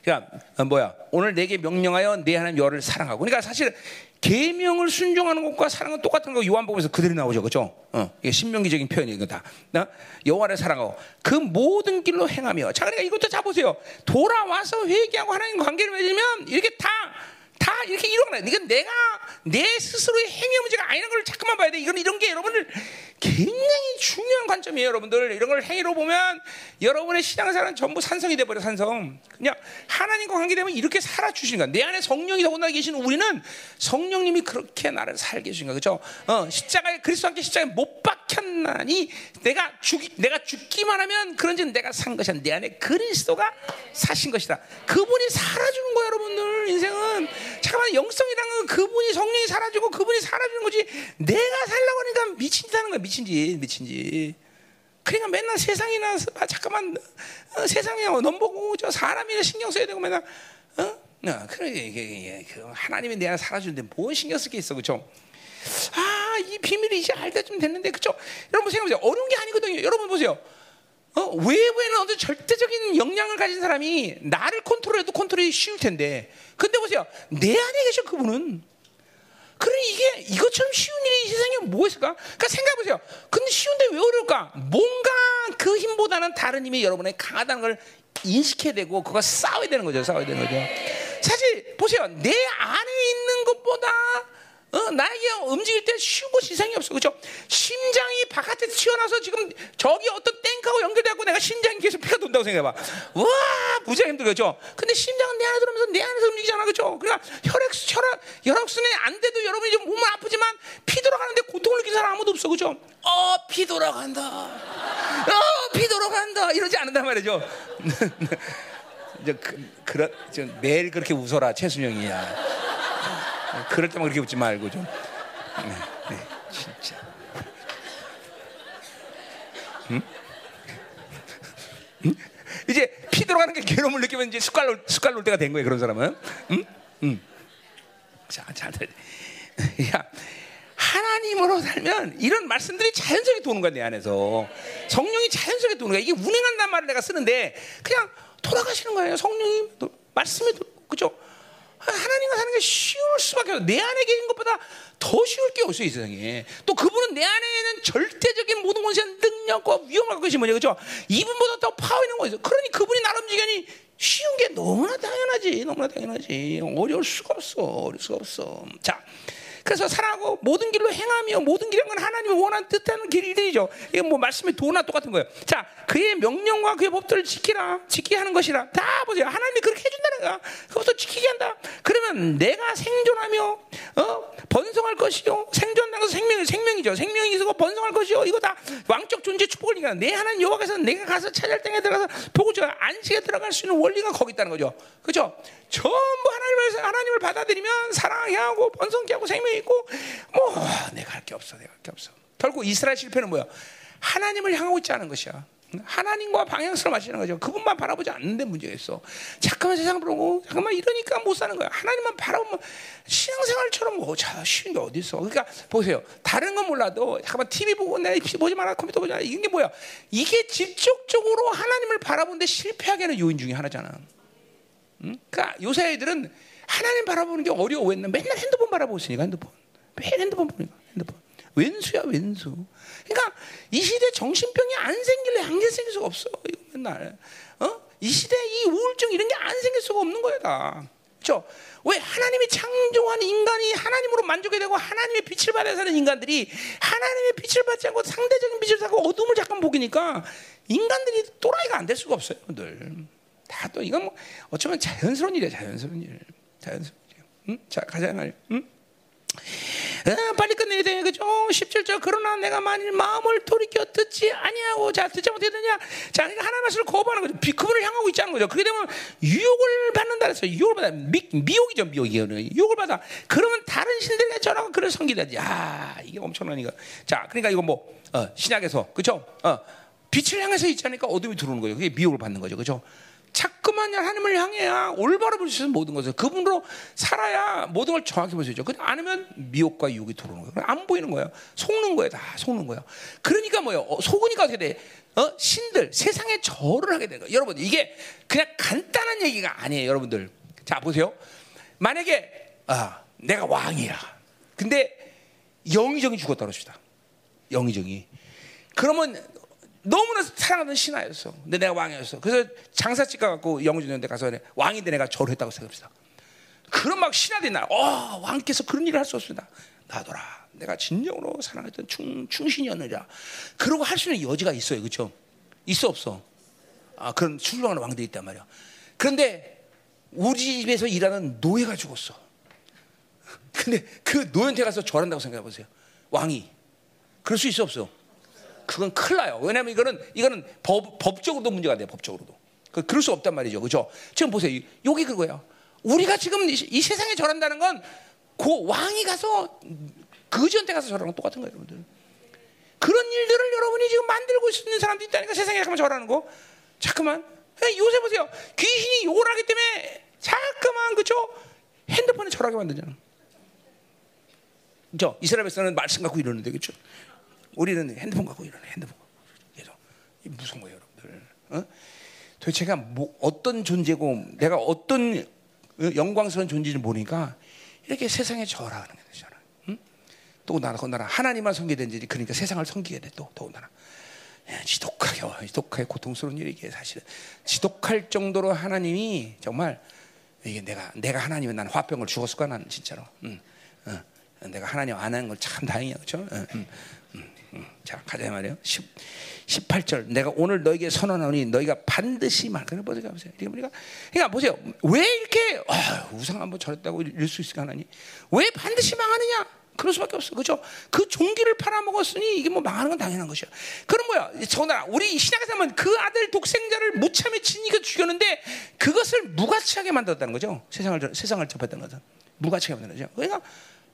그러니까 어, 뭐야? 오늘 내게 명령하여 내 하나님 여호와를 사랑하고. 그러니까 사실 계명을 순종하는 것과 사랑은 똑같은 거 요한복음에서 그대로 나오죠, 그렇죠? 어, 이게 신명기적인 표현이에요, 다. 나 여호와를 사랑하고 그 모든 길로 행하며. 자, 그러니까 이것도 자 보세요. 돌아와서 회개하고 하나님 관계를 맺으면 이렇게 다. 다 이렇게 일어나. 이건 내가 내 스스로의 행위 문제가 아니라는 걸 자꾸만 봐야 돼. 이건 이런 게 여러분을 굉장히 중요한 관점이에요, 여러분들. 이런 걸 행위로 보면 여러분의 신앙생활은 전부 산성이 돼 버려, 산성. 그냥 하나님과 관계되면 이렇게 살아주시는 거야. 내 안에 성령이 더군다나 계신 우리는 성령님이 그렇게 나를 살게 해주신 거야. 그죠? 어, 십자가에, 그리스도 함께 십자가에 못 박혔나니 내가 죽, 내가 죽기만 하면 그런지 내가 산 것이야. 내 안에 그리스도가 사신 것이다. 그분이 살아 주는 거야, 여러분들. 인생은. 잠깐만, 영성이란 건 그분이 성령이 살아주고 그분이 살아주는 거지. 내가 살라고 하니까 미친 짓 하는 거야, 미친 짓, 미친 짓. 그러니까 맨날 세상이나 아, 잠깐만 어, 세상에 넘보고 저 사람이나 신경 써야 되고 맨날 어? 어 그래 이게 그 하나님이 내 안에 살아주는데 뭘 신경 쓸 게 있어 그죠? 아, 이 비밀이 이제 알때좀 됐는데, 그쵸? 여러분 생각해보세요. 어려운 게 아니거든요. 여러분 보세요. 어, 외부에는 어떤 절대적인 역량을 가진 사람이 나를 컨트롤해도 컨트롤이 쉬울 텐데, 근데 보세요. 내 안에 계셔, 그분은. 그래, 이게 이것처럼 쉬운 일이 이 세상에 뭐 있을까? 그러니까 생각해 보세요. 근데 쉬운데 왜 어려울까? 뭔가 그 힘보다는 다른 힘이 여러분의 강하다는 걸 인식해야 되고, 그거 싸워야 되는 거죠. 싸워야 되는 거죠. 사실, 보세요. 내 안에 있는 것보다 어, 나에게 움직일 때 쉬운 곳 이상이 없어. 그죠? 심장이 바깥에 튀어나와서 지금 저기 어떤 땡크하고 연결되고 내가 심장이 계속 피가 돈다고 생각해봐. 와, 무지하게 힘들죠? 근데 심장은 내 안에 들어오면서 내 안에서 움직이잖아. 그죠? 그러니까 혈액, 혈압, 혈액순환이 안 돼도 여러분이 좀 몸은 아프지만 피 돌아가는데 고통을 느끼는 사람 아무도 없어. 그죠? 어, 피 돌아간다. 어, 피 돌아간다. 이러지 않는단 말이죠. 이제 그, 그런, 매일 그렇게 웃어라, 최순영이야. 그럴 때만 그렇게 웃지 말고 좀. 네, 네, 진짜. 응? 응? 이제 피 들어가는 게 괴로움을 느끼면 이제 숟갈 놓, 숟갈 놓을 때가 된 거예요. 그런 사람은. 응? 응. 자, 잘 들. 야, 하나님으로 살면 이런 말씀들이 자연스럽게 도는 거야 내 안에서. 성령이 자연스럽게 도는 거야. 이게 운행한단 말을 내가 쓰는데 그냥 돌아가시는 거예요. 성령이 말씀이 그죠? 하나님과 사는 게 쉬울 수밖에 없어. 내 안에 계신 것보다 더 쉬울 게 없어 이 세상에. 또 그분은 내 안에 있는 절대적인 모든 것에 능력과 위험할 것이 뭐냐 그죠? 이분보다 더 파워 있는 거죠. 그러니 그분이 나를 움직이니 쉬운 게 너무나 당연하지, 너무나 당연하지. 어려울 수가 없어, 어려울 수가 없어. 자. 그래서 사랑하고 모든 길로 행하며 모든 길은 건 하나님이 원하는 뜻하는 길이죠. 이게 뭐 말씀이 도나 똑같은 거예요. 자, 그의 명령과 그의 법들을 지키라, 지키게 하는 것이라. 다 보세요. 하나님이 그렇게 해준다는 거야. 그것도 지키게 한다. 그러면 내가 생존하며 어, 번성할 것이요. 생존하는 것은 생명, 생명이죠. 생명이 있고 번성할 것이요. 이거 다 왕적 존재 축복을 얘기하는. 내 하나님 여호와께서 내가 가서 찾을 땅에 들어가서 보고 저 안식에 들어갈 수 있는 원리가 거기 있다는 거죠. 그렇죠? 전부 하나님을 하나님을 받아들이면 사랑하게 하고 번성케 하고 생명이 있고 뭐 내가 할 게 없어 내가 할 게 없어. 결국 이스라엘 실패는 뭐야? 하나님을 향하고 있지 않은 것이야. 하나님과 방향성을 맞추는 거죠. 그분만 바라보지 않는데 문제가 있어. 잠깐만 세상 보고 잠깐만 이러니까 못 사는 거야. 하나님만 바라보면 신앙생활처럼 뭐자 쉬운 게 어디 있어? 그러니까 보세요. 다른 건 몰라도 잠깐만 TV 보고 내 보지 마라 컴퓨터 보지 마라. 이게 뭐야? 이게 직접적으로 하나님을 바라보는데 실패하게 하는 요인 중에 하나잖아 응? 그러니까 요새 애들은 하나님 바라보는 게 어려워. 왜냐 맨날 핸드폰 바라보고 있으니까 핸드폰. 매일 핸드폰 보니까 핸드폰. 왼수야 왼수. 그러니까 이 시대 정신병이 안 생길래 안 생길 수가 없어. 이거 맨날. 어? 이 시대 이 우울증 이런 게 안 생길 수가 없는 거야 다. 그렇죠? 왜 하나님이 창조한 인간이 하나님으로 만족이 되고 하나님의 빛을 받아 사는 인간들이 하나님의 빛을 받지 않고 상대적인 빛을 받고 어둠을 잠깐 보기니까 인간들이 또라이가 안 될 수가 없어요. 늘. 다 또 이건 뭐 어쩌면 자연스러운 일이야 자연스러운 일. 자연스러운 일. 응? 자 가자 말. 응? 아, 빨리 끝내야 돼. 그죠? 17절. 그러나 내가 만일 마음을 돌이켜 듣지 아니하고, 자, 듣지 못해 되냐? 자, 그러니까 하나님 말씀을 거부하는 거죠. 비, 그분을 향하고 있지 않은 거죠. 그게 되면 유혹을 받는다 그랬어요. 유혹을 받아. 미, 미혹이죠, 미혹이. 유혹을 받아. 그러면 다른 신들에게 전하고 그를 섬기다지. 아, 이게 이거. 자, 그러니까 이거 뭐, 어, 신약에서, 그죠? 어, 빛을 향해서 있지 않으니까 어둠이 들어오는 거죠. 그게 미혹을 받는 거죠. 그죠? 자꾸만 하나님을 향해야 올바로 볼 수 있는 모든 것을 그분으로 살아야 모든 걸 정확히 볼 수 있죠. 그지 않으면 미혹과 유혹이 들어오는 거예요. 안 보이는 거예요. 속는 거예요. 다 속는 거예요. 그러니까 뭐요? 어, 속으니까 어떻게 돼? 어? 신들 세상에 절을 하게 되는 거예요. 여러분 이게 그냥 간단한 얘기가 아니에요. 여러분들 자 보세요. 만약에 아, 내가 왕이야. 근데 영의정이 죽었다 그럽시다. 영의정이. 그러면 너무나 사랑하는 신하였어. 근데 내가 왕이었어. 그래서 장사집 가갖고 영주년대 가서 왕인데 내가 절했다고 생각합시다. 그런 막 신하들이 나, 어, 왕께서 그런 일을 할 수 없습니다. 나더라. 내가 진정으로 사랑했던 충, 충신이었느냐. 그러고 할 수 있는 여지가 있어요. 그렇죠? 있어 없어? 아, 그런 훌륭한 왕들이 있단 말이야. 그런데 우리 집에서 일하는 노예가 죽었어. 근데 그 노예한테 가서 절한다고 생각해 보세요. 왕이. 그럴 수 있어 없어? 그건 큰일 나요. 왜냐하면 이거는 이거는 법, 법적으로도 문제가 돼요. 법적으로도. 그, 그럴 수 없단 말이죠. 그죠? 지금 보세요. 여기 그거예요. 우리가 지금 이, 이 세상에 절한다는 건 그 왕이 가서 그지한테 가서 절하는 건 똑같은 거예요, 여러분들. 그런 일들을 여러분이 지금 만들고 있는 사람도 있다니까 세상에 잠깐만 절하는 거. 자꾸만 요새 보세요. 귀신이 욕을 하기 때문에 자꾸만 그죠? 핸드폰에 절하게 만들잖아. 그죠? 이스라엘에서는 말씀 갖고 이러는데 그죠? 우리는 핸드폰 갖고 이러네. 핸드폰. 계속 무서운 거예요, 여러분들. 어? 도대체가 뭐 어떤 존재고 내가 어떤 영광스러운 존재인지 모르니까 이렇게 세상에 절하는 게 되잖아. 응? 또 나라 건나라 하나님만 섬기게 된지 그러니까 세상을 섬기게 돼또 더군다나. 예, 지독하게 지독하게 고통스러운 일이 게 사실은 지독할 정도로 하나님이 정말 이게 내가 내가 하나님은 난 화병을 죽었을까 나는 진짜로. 응. 응. 내가 하나님 안 하는 걸 참 다행이야 그렇죠? 응. 자 가자 말이에요. 10, 18절 내가 오늘 너에게 선언하니 너희가 반드시 말 그래 보세요. 보세요. 그러니까 그러니까 보세요. 왜 이렇게 아, 우상 한번 저랬다고 이럴 수 있을까 하나님? 왜 반드시 망하느냐? 그럴 수밖에 없어. 그죠? 그 종기를 팔아먹었으니 이게 뭐 망하는 건 당연한 것이야. 그럼 뭐야? 전하, 우리 신약에서 하면 그 아들 독생자를 무참히 진이겨 죽였는데 그것을 무가치하게 만들었다는 거죠. 세상을, 세상을 접했던 것은. 무가치하게 거죠. 그러니까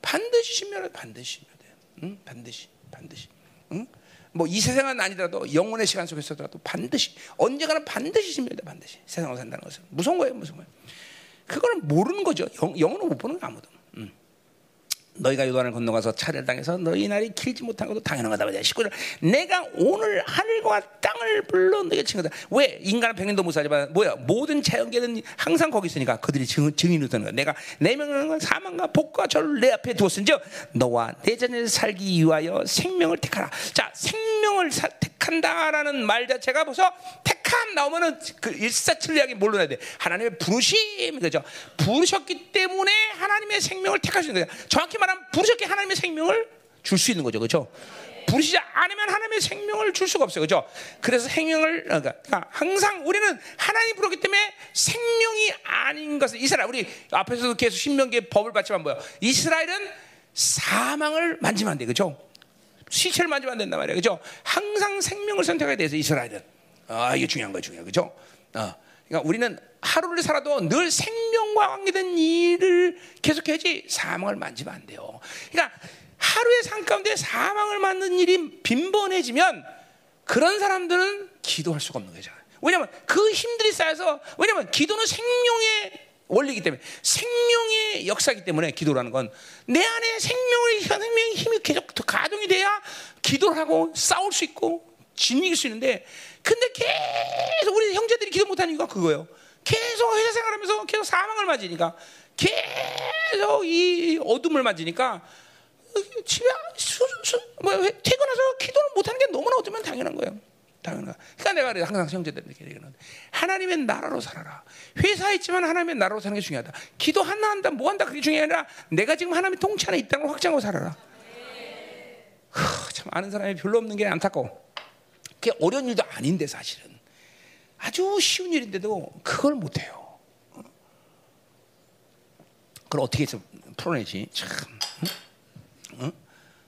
반드시 신멸해, 반드시 신멸해. 응? 반드시, 반드시. 응? 뭐이 세상은 아니더라도 영혼의 시간 속에서라도 반드시 언제가는 반드시 신멸돼 반드시 세상을 산다는 것은 무서운 거예요 무서운 거예요 그거는 모르는 거죠 영, 영혼을 못 보는 거 아무도 음. 너희가 요단을 건너가서 차례를 당해서 너희 날이 길지 못한 것도 당연한 거다. 19절. 내가 오늘 하늘과 땅을 불러 너희가 친 거다. 왜? 인간은 백년도 무사하지만 뭐야? 모든 자연계는 항상 거기 있으니까 그들이 증, 증인을 되는 거야. 내가 내 명령과 사망과 복과 절을 내 앞에 두었은즉 너와 내 자녀를 살기 위하여 생명을 택하라. 자, 생명을 사, 택한다라는 말 자체가 벌써 택 함 나오면은 그 일사천리하게 뭘로 해야 돼? 하나님의 부르심 그죠? 부르셨기 때문에 하나님의 생명을 있는 거야. 정확히 말하면 부르셨기 하나님의 생명을 줄 수 있는 거죠, 그렇죠? 부르시지 않으면 하나님의 생명을 줄 수가 없어요, 그렇죠? 그래서 생명을 그러니까 항상 우리는 하나님 부르기 때문에 생명이 아닌 것을 이스라엘 우리 앞에서도 계속 신명기의 법을 받지만 뭐야? 이스라엘은 사망을 만지면 안 돼, 그렇죠? 시체를 만지면 안 된단 말이에요, 그렇죠? 항상 생명을 선택해야 돼서 이스라엘은 아 이게 중요한 거죠, 중요한 거죠. 어. 그러니까 우리는 하루를 살아도 늘 생명과 관계된 일을 계속해야지 사망을 만지면 안 돼요. 그러니까 하루의 삶 가운데 사망을 맞는 일이 빈번해지면 그런 사람들은 기도할 수가 없는 거잖아요. 왜냐하면 그 힘들이 쌓여서 왜냐하면 기도는 생명의 원리이기 때문에 생명의 역사이기 때문에 기도라는 건 내 안에 생명의 생명의 힘이 계속 가동이 돼야 기도를 하고 싸울 수 있고 진이길 수 있는데 근데 계속 우리 형제들이 기도 못하는 이유가 그거예요. 계속 회사 생활하면서 계속 사망을 맞으니까 계속 이 어둠을 맞으니까 집에 뭐 퇴근해서 기도를 못하는 게 너무나 어쩌면 당연한 거예요. 당연한. 그러니까 내가 그래 항상 형제들에게 얘기하는 하나님의 나라로 살아라. 회사에 있지만 하나님의 나라로 사는 게 중요하다. 기도 하나 한다, 뭐 한다 그게 중요한 게 아니라 내가 지금 하나님의 통치 안에 있다는 걸 확장하고 살아라. 후, 참 아는 사람이 별로 없는 게 안타까워. 그게 어려운 일도 아닌데 사실은 아주 쉬운 일인데도 그걸 못해요. 그걸 어떻게 해서 풀어내지? 참 어?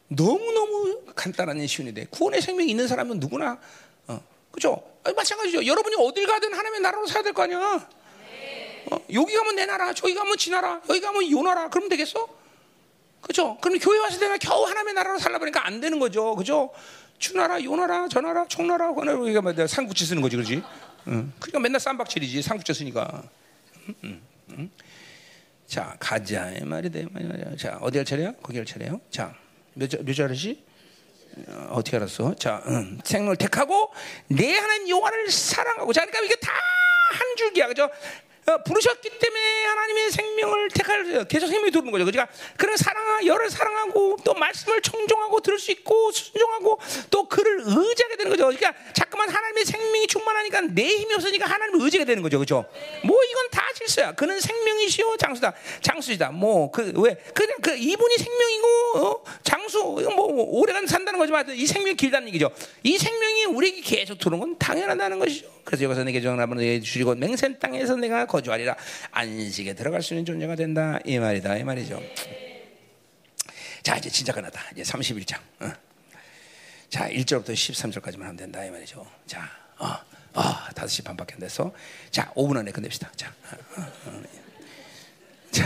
너무 너무 간단한 쉬운 일인데 구원의 생명이 있는 사람은 누구나 어, 그죠? 마찬가지죠. 여러분이 어딜 가든 하나님의 나라로 살야 될 거 아니야. 어, 여기 가면 내 나라, 저기 가면 지 나라, 여기 가면 요 나라. 그러면 되겠어? 그죠? 그럼 교회 왔을 때는 겨우 하나님의 나라로 살라 보니까 안 되는 거죠. 그죠? 주나라, 요나라, 저나라, 총나라, 그나라 우리가 뭐 상구치 쓰는 거지, 그렇지? 응. 그러니까 맨날 쌈박질이지 상구치 쓰니까. 응, 응, 자 가자 말이 돼 말이야. 자 어디 할 차례야? 거기 할 차례요. 자몇 절이지? 어, 어떻게 알았어? 자 응. 생을 택하고 내 하나님 여호와를 사랑하고 자 그러니까 이게 다 한 줄기야, 그죠? 어, 부르셨기 때문에 하나님의 생명을 택할 계속 생명이 들어오는 거죠. 그러니까 그런 사랑, 열을 사랑하고 또 말씀을 청종하고 들을 수 있고 순종하고 또 그를 의지하게 되는 거죠. 그러니까 자꾸만 하나님의 생명이 충만하니까 내 힘이 없으니까 하나님을 의지하게 되는 거죠. 그렇죠? 뭐 이건 다 실수야. 그는 생명이시요 장수다. 장수이다. 뭐 그 왜 그냥 그 이분이 생명이고 어? 장수 뭐 산다는 거지만 이 생명이 길다는 얘기죠. 이 생명이 우리에게 계속 들어오는 건 당연하다는 것이죠. 그래서 여기서 내게 정답을 내게 주시고 맹센 땅에서 내가 거주하리라 안식에 들어갈 수 있는 존재가 된다 이 말이다 이 말이죠. 자 이제 진짜 끝났다. 이제 31장. 어. 자 1절부터 13절까지만 하면 된다 이 말이죠. 자, 어, 어, 5시 반밖에 안 됐어. 자 5분 안에 끝냅시다. 자, 어, 어, 자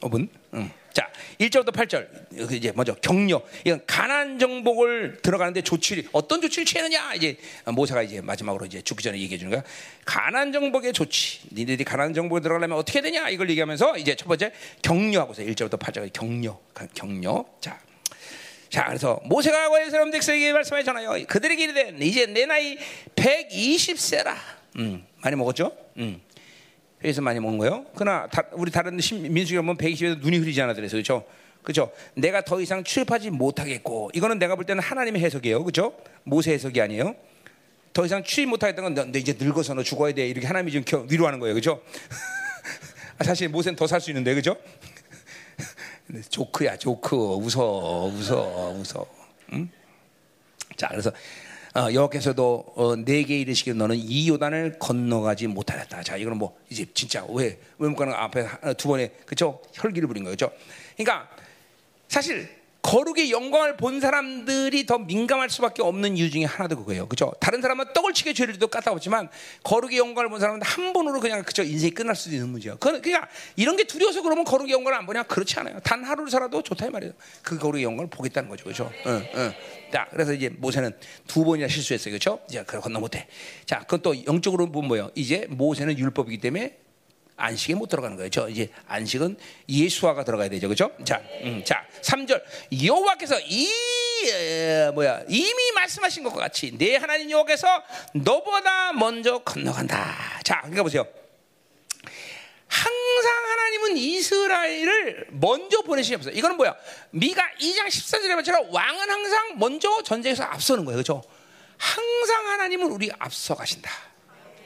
5분. 응. 자 1절부터 8절 그 이제 먼저 격려. 이건 가난 정복을 들어가는데 조치를 어떤 조치를 취하느냐 이제 모세가 이제 마지막으로 이제 죽기 전에 얘기해 주는 거야. 가난 정복의 조치. 니들이 가난 정복에 들어가려면 어떻게 되냐 이걸 얘기하면서 이제 첫 번째 격려하고서 1절부터 8절 격려. 격려. 자. 자, 그래서 모세가 과거의 사람 백성에게 말씀하잖아요. 그들에게 이르되 이제 내 나이 120세라. 음, 많이 먹었죠? 음. 그래서 많이 먹은 거예요. 그러나 다, 우리 다른 민수기 보면 120에서 눈이 흐리지 않아 그래서 그렇죠? 그렇죠? 내가 더 이상 출입하지 못하겠고 이거는 내가 볼 때는 하나님의 해석이에요. 그렇죠? 모세 해석이 아니에요. 더 이상 출입 못하겠다는 건 너, 너 이제 늙어서 너 죽어야 돼. 이렇게 하나님이 지금 위로하는 거예요. 그렇죠? 사실 모세는 더 살 수 있는데 그렇죠? 조크야 조크 웃어 웃어 웃어. 응? 자 그래서 어, 여호께서도 어, 내게 이르시기를 너는 이 요단을 건너가지 못하였다. 자 이거는 뭐 이제 진짜 왜왜 못 가는 앞에 두 번에 그죠 혈기를 부린 거죠. 그러니까 사실 거룩의 영광을 본 사람들이 더 민감할 수밖에 없는 이유 중에 하나도 그거예요. 그죠? 다른 사람은 떡을 치게 죄를 도 까다롭지만 거룩의 영광을 본 사람은 한 번으로 그냥 그죠 인생이 끝날 수도 있는 문제야. 그러니까 이런 게 두려워서 그러면 거룩의 영광을 안 보냐? 그렇지 않아요. 단 하루를 살아도 좋다 이 말이에요. 그 거룩의 영광을 보겠다는 거죠. 그죠? 응, 응. 자, 그래서 이제 모세는 두 번이나 실수했어요. 그죠? 이제 그걸 건너 못해. 자, 그건 또 영적으로 보면 뭐예요? 이제 모세는 율법이기 때문에 안식에 못 들어가는 거예요. 저 이제 안식은 예수화가 들어가야 되죠. 그죠? 자, 음, 자, 3절. 여호와께서 이 에, 뭐야? 이미 말씀하신 것과 같이 내 하나님 여호와께서 너보다 먼저 건너간다. 자, 그러니까 보세요. 항상 하나님은 이스라엘을 먼저 보내시면서 이거는 뭐야? 미가 2장 14절에 말처럼 왕은 항상 먼저 전쟁에서 앞서는 거예요. 그렇죠? 항상 하나님은 우리 앞서 가신다.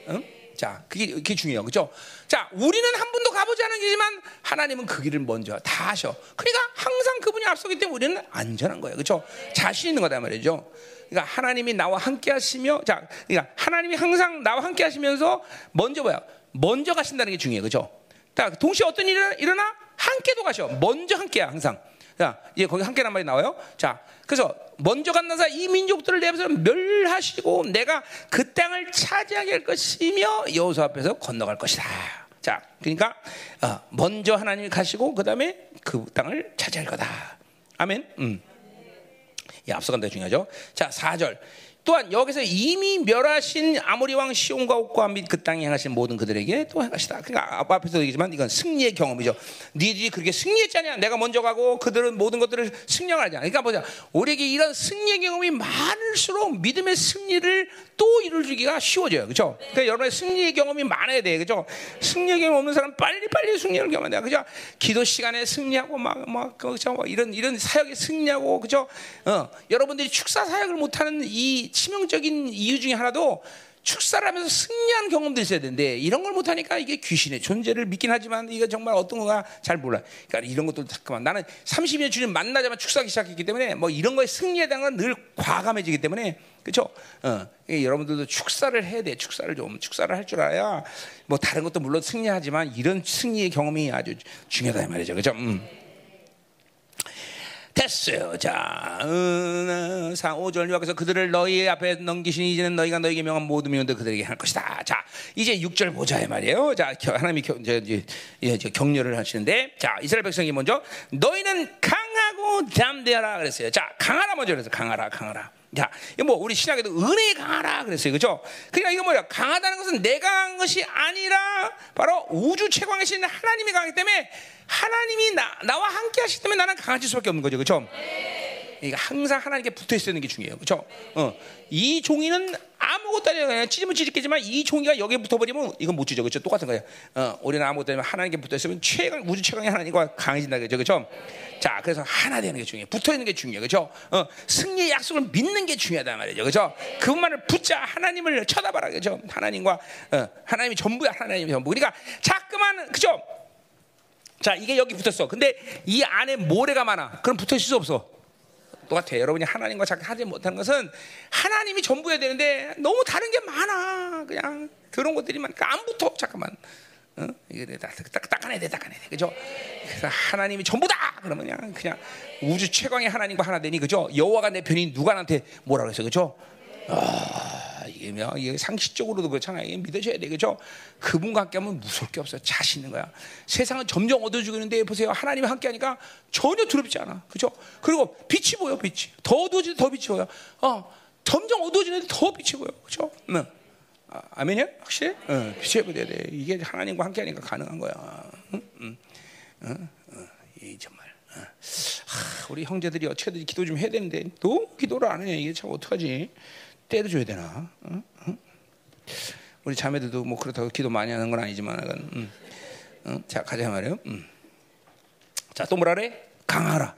응? 자, 그게, 그게 중요해요. 그죠? 자, 우리는 한 번도 가보지 않은 길이지만 하나님은 그 길을 먼저 다 하셔. 그러니까 항상 그분이 앞서기 때문에 우리는 안전한 거예요. 그죠? 자신 있는 거다 말이죠. 그러니까 하나님이 나와 함께 하시며, 자, 그러니까 하나님이 항상 나와 함께 하시면서 먼저 뭐야? 먼저 가신다는 게 중요해요. 그죠? 자, 동시에 어떤 일이 일어나? 함께도 가셔. 먼저 함께야, 항상. 자, 이제 거기 함께란 말이 나와요. 자, 그래서 먼저 간 나사 이 민족들을 내 앞에서 멸하시고 내가 그 땅을 차지하게 할 것이며 여호수 앞에서 건너갈 것이다. 자, 그러니까 어, 먼저 하나님이 가시고 그 다음에 그 땅을 차지할 거다. 아멘. 음. 이 앞서간다 중요하죠. 자, 4절. 또한 여기서 이미 멸하신 아모리 왕 시온과 옥과 및 그 땅에 행하신 모든 그들에게 또 행하시다. 그러니까 앞에서 얘기지만 이건 승리의 경험이죠. 니들이 그렇게 승리했잖냐? 내가 먼저 가고 그들은 모든 것들을 승리하지 그러니까 보자. 우리에게 이런 승리의 경험이 많을수록 믿음의 승리를 또 이루기가 쉬워져요. 그렇죠? 그러니까 여러분의 승리의 경험이 많아야 돼. 그렇죠? 승리의 경험 없는 사람 빨리 빨리 승리를 경험해야 돼. 그죠? 기도 시간에 승리하고 막 막 그죠? 이런 이런 사역에 승리하고 그죠? 어, 여러분들이 축사 사역을 못 하는 이 치명적인 이유 중에 하나도 축사를 하면서 승리한 경험도 있어야 되는데 이런 걸 못하니까 이게 귀신의 존재를 믿긴 하지만 이거 정말 어떤 거가 잘 몰라. 그러니까 이런 것도 잠깐만 나는 30년 주님 만나자마자 축사하기 시작했기 때문에 뭐 이런 거에 승리에 대한 건 늘 과감해지기 때문에 그렇죠? 어, 여러분들도 축사를 해야 돼. 축사를 좀 축사를 할 줄 알아야 뭐 다른 것도 물론 승리하지만 이런 승리의 경험이 아주 중요하다 말이죠. 그렇죠? 음. 됐어요. 자, 음, 4, 5절 요약해서 그들을 너희 앞에 넘기시니 이제는 너희가 너희에게 명한 모든 명들 그들에게 할 것이다. 자, 이제 6절 보자 이 말이에요. 자, 하나님이 겨, 이제, 이제, 이제 격려를 하시는데, 자, 이스라엘 백성이 먼저 너희는 강하고 담대하라 그랬어요. 자, 강하라 먼저 그래서 강하라, 강하라. 자, 뭐 우리 신학에도 은혜 강하라 그랬어요. 그죠? 그러니까 이거 뭐야? 강하다는 것은 내가 한 것이 아니라 바로 우주 최강이신 하나님이 강하기 때문에 하나님이 나, 나와 함께 하시기 때문에 나는 강해질 수밖에 없는 거죠. 그죠? 그러니까 항상 하나님께 붙어 있어야 되는 게 중요해요. 그렇죠? 어. 이 종이는 아무것도 그냥 찢으면 찢겠지만 이 종이가 여기에 붙어버리면 이건 못 찢어. 그렇죠? 똑같은 거예요. 어. 우리는 아무것도 아니라 하나님께 붙어 있으면 최강 우주 최강의 하나님과 강해진다 그죠? 그렇죠? 자, 그래서 하나 되는 게 중요해. 붙어 있는 게 중요해. 그렇죠? 어. 승리의 약속을 믿는 게 중요하단 말이죠. 그렇죠? 그것만을 붙자 하나님을 쳐다봐라. 그렇죠? 하나님과 어. 하나님이 전부야. 하나님이 전부. 그러니까 자꾸만 그죠? 자, 이게 여기 붙었어. 근데 이 안에 모래가 많아. 그럼 붙어 있을 수 없어. 똑같아. 여러분이 하나님과 잘 하지 못하는 것은 하나님이 전부여야 되는데 너무 다른 게 많아. 그냥 그런 것들이 많으니까 안 붙어. 잠깐만. 어? 이게 딱, 딱, 닦아내야 돼, 닦아내야 돼. 그죠? 그래서 하나님이 전부다! 그러면 그냥, 그냥 우주 최강의 하나님과 하나 되니, 그죠? 여호와가 내 편인 누가 나한테 뭐라 그랬어, 그죠? 아, 이게 이게 상식적으로도 그렇잖아요. 이게 믿어줘야 되겠죠. 그분과 함께 하면 무서울 게 없어요. 자신 있는 거야. 세상은 점점 어두워지고 있는데 보세요. 하나님이 함께 하니까 전혀 두렵지 않아. 그죠? 그리고 빛이 보여, 빛이. 더 어두워지는데 더 빛이 보여. 어, 점점 어두워지는데 더 빛이 보여. 그죠? 응. 아, 아멘이야? 확실해? 응, 빛이 보여야 돼. 이게 하나님과 함께 하니까 가능한 거야. 응? 응. 응? 응. 이 정말. 하, 우리 형제들이 어떻게든 기도 좀 해야 되는데 또 기도를 안 해. 이게 참 어떡하지? 때도 줘야 되나? 응? 응? 우리 자매들도 뭐 그렇다고 기도 많이 하는 건 아니지만, 응. 응? 자 가자 말이에요. 응. 자또 뭐라 그래? 강하라.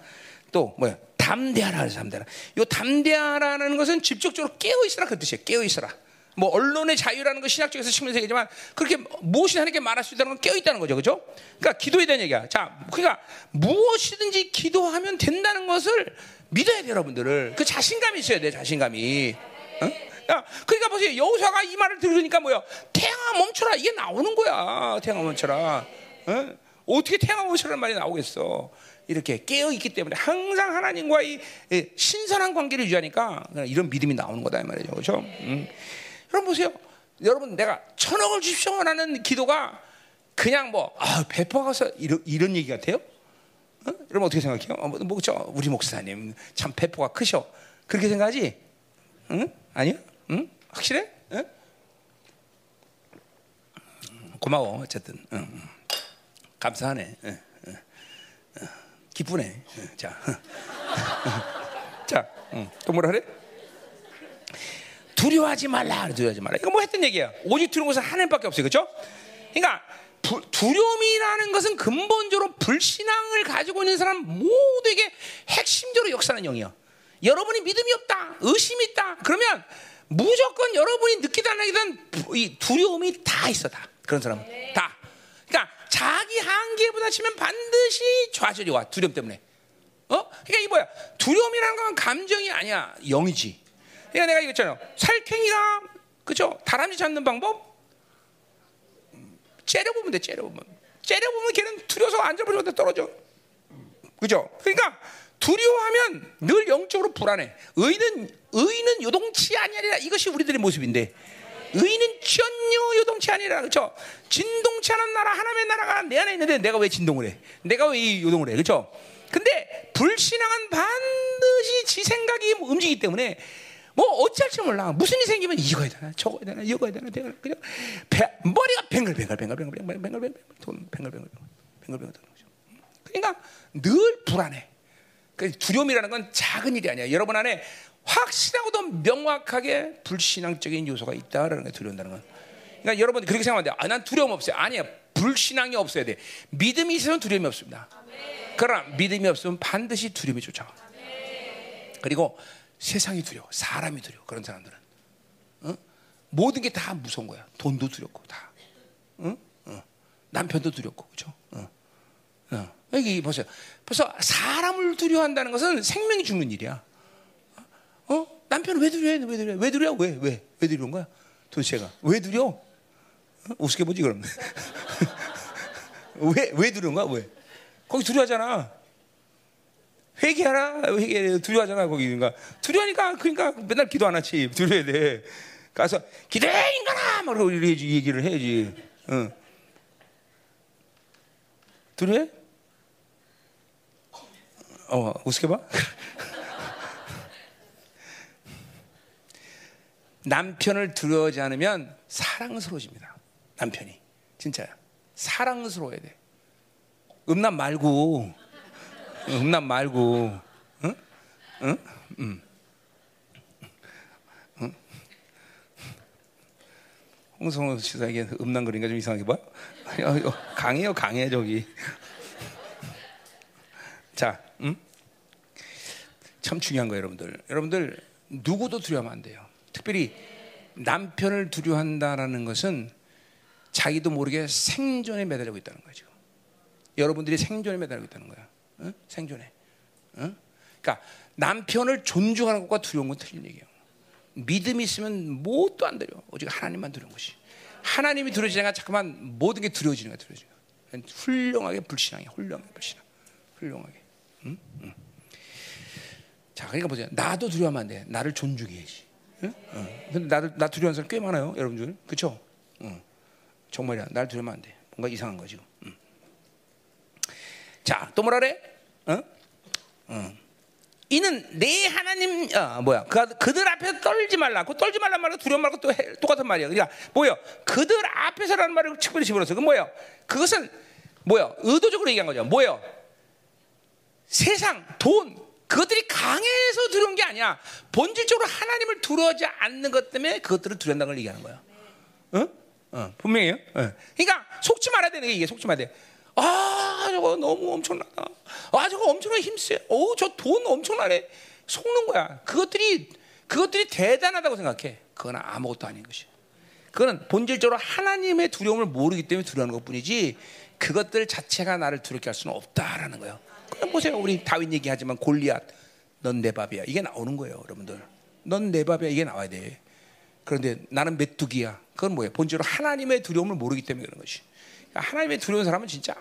또 뭐야? 담대하라 담대하라. 요 담대하라는 것은 직접적으로 깨어 있으라 그 뜻이에요. 깨어 있으라. 뭐 언론의 자유라는 건 신학적에서 측면에서 얘기지만 그렇게 무엇이 하나님께 말할 수 있다는 건 깨어 있다는 거죠, 그렇죠? 그러니까 기도에 대한 얘기야. 자, 그러니까 무엇이든지 기도하면 된다는 것을 믿어야 돼요, 여러분들을. 그 자신감이 있어야 돼, 자신감이. 어? 야, 그러니까 보세요, 여호사가 이 말을 들으니까 뭐야? 태양아 멈춰라 이게 나오는 거야. 태양아 멈춰라. 어? 어떻게 태양아 멈춰라는 말이 나오겠어? 이렇게 깨어 있기 때문에 항상 하나님과의 신선한 관계를 유지하니까 이런 믿음이 나오는 거다 이 말이죠, 그렇죠? 음. 여러분 보세요. 여러분 내가 천억을 주십시오 라는 기도가 그냥 뭐 아, 배포가서 이런, 이런 얘기 같아요? 어? 여러분 어떻게 생각해요? 어, 뭐, 뭐, 저, 우리 목사님 참 배포가 크셔. 그렇게 생각하지? 응? 아니야? 응? 확실해? 응? 고마워 어쨌든 응. 감사하네. 응. 응. 기쁘네. 자, 자, 또 뭐라 그래? 두려워하지 말라. 두려워하지 말라. 이거 뭐 했던 얘기야. 오직 두려운 것은 하나님밖에 없어요. 그렇죠? 그러니까 부, 두려움이라는 것은 근본적으로 불신앙을 가지고 있는 사람 모두에게 핵심적으로 역사하는 영이야. 여러분이 믿음이 없다, 의심이 있다. 그러면 무조건 여러분이 느끼다 느끼던 이 두려움이 다 있어 다. 그런 사람은 다. 그러니까 자기 한계보다 치면 반드시 좌절이 와 두려움 때문에. 어? 그러니까 이 뭐야? 두려움이라는 건 감정이 아니야, 영이지. 그러니까 내가 이거잖아요. 살쾡이가 그죠? 다람쥐 잡는 방법 째려보면 돼. 째려보면. 째려보면 걔는 두려워서 앉아보려고 떨어져. 그죠? 그러니까 두려워하면 늘 영적으로 불안해. 의는 의는 요동치 아니라 이것이 우리들의 모습인데 의는 전혀 요동치 아니라 그렇죠? 진동치 않은 나라 하나님의 나라가 내 안에 있는데 내가 왜 진동을 해? 내가 왜 요동을 해? 그렇죠? 근데 불신앙은 반드시 지 생각이 움직이기 때문에 뭐 어찌할지 몰라. 무슨 일이 생기면 이거 해야 되나, 저거 해야 되나, 이거 해야 되나, 그냥 배, 머리가 뱅글뱅글, 뱅글뱅글, 뱅글뱅글, 뱅글뱅글, 뱅글뱅글. 그러니까 늘 불안해. 그 두려움이라는 건 작은 일이 아니야. 여러분 안에 확실하고도 명확하게 불신앙적인 요소가 있다라는 게 두려운다는 건. 그러니까 여러분 그렇게 생각하면 돼. 아, 난 두려움 없어요. 아니야. 불신앙이 없어야 돼. 믿음이 있으면 두려움이 없습니다. 그러나 믿음이 없으면 반드시 두려움이 쫓아와. 그리고 세상이 두려워, 사람이 두려워. 그런 사람들은 어? 모든 게 다 무서운 거야. 돈도 두렵고 다. 어? 어. 남편도 두렵고 그렇죠. 여기 보세요. 벌써 사람을 두려워한다는 것은 생명이 죽는 일이야. 어? 남편은 왜 두려워? 왜 두려워? 왜 두려워? 왜? 왜? 왜 두려운 거야? 도대체가 왜 두려워? 어? 우습게 보지 그럼. 왜? 왜 두려운 거야? 왜? 거기 두려워하잖아. 회개하라 회개 두려워하잖아 거기 그러니까 두려우니까 그러니까 맨날 기도 안 하지 두려워야 돼 가서 기도해 인간아 막 그러고 얘기를 해야지 응. 두려해? 어 우습게 봐 남편을 두려워하지 않으면 사랑스러워집니다 남편이 진짜야 사랑스러워야 돼 음란 말고 음란 말고, 응? 응? 응. 응? 홍성호 시사에게 음란 그린가 좀 이상하게 봐? 어, 강해요, 강해, 저기. 자, 응? 참 중요한 거예요, 여러분들. 여러분들, 누구도 두려워하면 안 돼요. 특별히 남편을 두려워한다는 것은 자기도 모르게 생존에 매달리고 있다는 거죠. 여러분들이 생존에 매달리고 있다는 거야. 어? 생존해. 어? 그러니까 남편을 존중하는 것과 두려운 건 틀린 얘기예요. 믿음이 있으면 무엇도 안 두려워. 오직 하나님만 두려운 것이. 하나님이 두려워지니까 잠깐만 모든 게 두려워지는 거야, 두려워지는 거야. 훌륭하게 불신앙이야, 훌륭하게 불신앙. 훌륭하게. 자, 그러니까 보세요. 나도 두려워하면 안 돼. 나를 존중해야지. 응? 어. 근데 나를 나 두려운 사람 꽤 많아요, 여러분들. 그렇죠? 응. 정말이야. 날 두려면 안 돼. 뭔가 이상한 거 지금. 응. 자, 또 뭐라 그래? 어? 응. 이는 내 하나님 아, 뭐야 그, 그들 앞에서 떨지 말라 그 떨지 말란 말은 두려움 말고 또 해, 똑같은 말이야 그러니까 뭐요 그들 앞에서라는 말을 특별히 집어넣어서 그 뭐예요 그것은 뭐요 의도적으로 얘기한 거죠 뭐요 세상 돈 그것들이 강해서 두려운 게 아니야 본질적으로 하나님을 두려워하지 않는 것 때문에 그것들을 두려운다는 걸 얘기하는 거야 어? 어, 분명해요 어. 그러니까 속지 말아야 되는 게 이게 속지 말아야 돼 아, 저거 너무 엄청나다. 아, 저거 엄청나게 힘세. 오, 저돈 엄청나네. 속는 거야. 그것들이, 그것들이 대단하다고 생각해. 그건 아무것도 아닌 것이야. 그거는 본질적으로 하나님의 두려움을 모르기 때문에 두려운 것 뿐이지, 그것들 자체가 나를 두렵게 할 수는 없다라는 거예요. 그냥 보세요. 우리 다윈 얘기하지만 골리앗, 넌 내 밥이야. 이게 나오는 거예요, 여러분들. 넌 내 밥이야. 이게 나와야 돼. 그런데 나는 메뚜기야. 그건 뭐예요? 본질적으로 하나님의 두려움을 모르기 때문에 그런 것이. 하나님의 두려운 사람은 진짜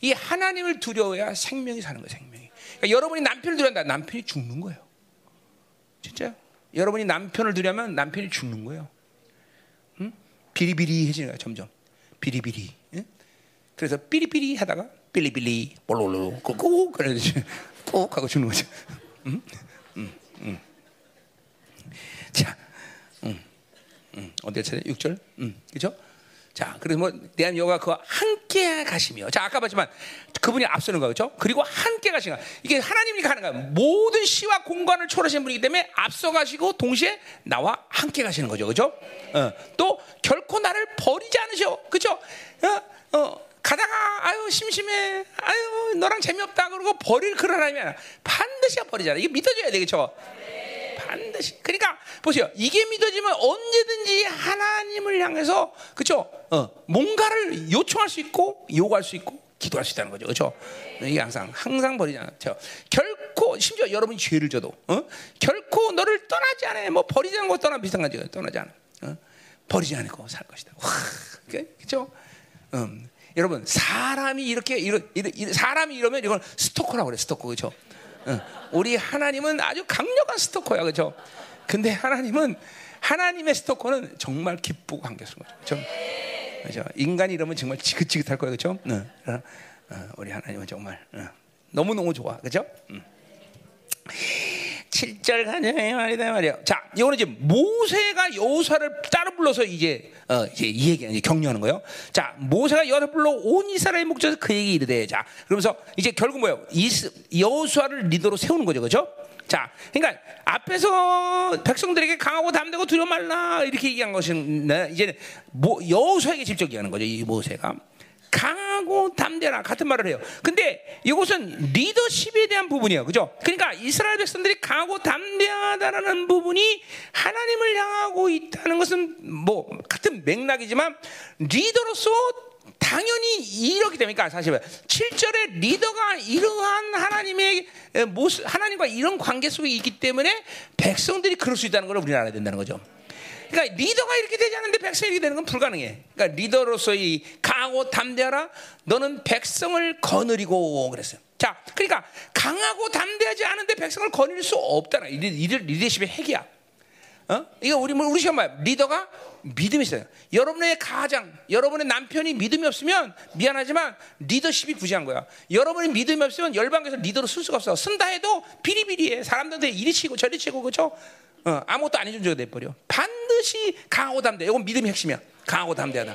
이 하나님을 두려워야 생명이 사는 거예요. 생명이. 그러니까 여러분이 남편을 두려운다. 남편이 죽는 거예요. 진짜. 여러분이 남편을 두려면 남편이 죽는 거예요. 응? 비리비리해지는 거야 점점. 비리비리. 응? 그래서 삐리삐리 하다가 삐리삐리 볼로로 꾹꾹 그래야지 꾹 하고 죽는 거죠. 응? 응, 응. 자. 어디 차례? 6절? 응, 그죠? 자, 그래서 뭐 대한 여호가 그 함께 가시며, 자 아까 봤지만 그분이 앞서는 거죠. 그리고 함께 가시는 거. 이게 하나님이 가는 거야. 모든 시와 공간을 초월하시는 분이기 때문에 앞서 가시고 동시에 나와 함께 가시는 거죠, 그죠? 어, 또 결코 나를 버리지 않으셔, 그죠? 어, 어. 가다가 아유 심심해 아유 너랑 재미없다 그러고 버릴 그런 하나님이 아니라 반드시 버리잖아 이게 믿어줘야 되겠죠 반드시. 그러니까 보세요. 이게 믿어지면 언제든지 하나님을 향해서 그렇죠? 어, 뭔가를 요청할 수 있고 요구할 수 있고 기도할 수 있다는 거죠. 그렇죠? 이게 항상 항상 버리지 않죠. 결코 심지어 여러분이 죄를 져도 어? 결코 너를 떠나지 않아. 뭐 버리지 않고 떠나 비슷한 거죠. 떠나지 않아. 어? 버리지 않고 살 것이다. 와, 그렇죠? 음. 여러분 사람이 이렇게 이러, 이러, 사람이 이러면 이건 스토커라고 그래 스토커 그렇죠? 우리 하나님은 아주 강력한 스토커야, 그렇죠? 근데 하나님은 하나님의 스토커는 정말 기쁘고 한겨스러운 거죠, 그렇죠? 인간이 이러면 정말 지긋지긋할 거예요, 그렇죠? 어, 우리 하나님은 정말 너무 너무 좋아, 그렇죠? 7절 가정의 말이다 말이야. 자, 이거는 이제 모세가 여호수아를 따로 불러서 이제 어, 이제 이 얘기 이제 격려하는 거예요. 자, 모세가 여호수아 불러 온 이스라엘 목적에서 그 얘기 이르되 자, 그러면서 이제 결국 뭐예요? 여호수아를 리더로 세우는 거죠, 그렇죠? 자, 그러니까 앞에서 백성들에게 강하고 담대고 두려워 말라 이렇게 얘기한 것은 네, 이제 여호수아에게 직접 얘기하는 거죠, 이 모세가. 강하고 담대라 같은 말을 해요. 근데 이것은 리더십에 대한 부분이에요. 그죠? 그러니까 이스라엘 백성들이 강하고 담대하다라는 부분이 하나님을 향하고 있다는 것은 뭐 같은 맥락이지만 리더로서 당연히 이렇게 됩니까? 사실 7절에 리더가 이러한 하나님의 모습, 하나님과 이런 관계 속에 있기 때문에 백성들이 그럴 수 있다는 걸 우리는 알아야 된다는 거죠. 그러니까 리더가 이렇게 되지 않는데 백성이 이렇게 되는 건 불가능해. 그러니까 리더로서의 강하고 담대하라. 너는 백성을 거느리고 그랬어요. 자, 그러니까 강하고 담대하지 않은데 백성을 거느릴 수 없다는 리더, 리더십의 핵이야. 어? 이거 우리 우리 시험 봐요. 리더가 믿음이 있어요. 여러분의 가장, 여러분의 남편이 믿음이 없으면 미안하지만 리더십이 부재한 거야. 여러분이 믿음이 없으면 열방에서 리더로 쓸 수가 없어. 쓴다 해도 비리비리해. 사람들한테 이리 치고 저리 치고 그렇죠? 어, 아무것도 아닌 존재가 돼버려. 반 드시 강하고 담대. 이건 믿음이 핵심이야. 강하고 담대하다.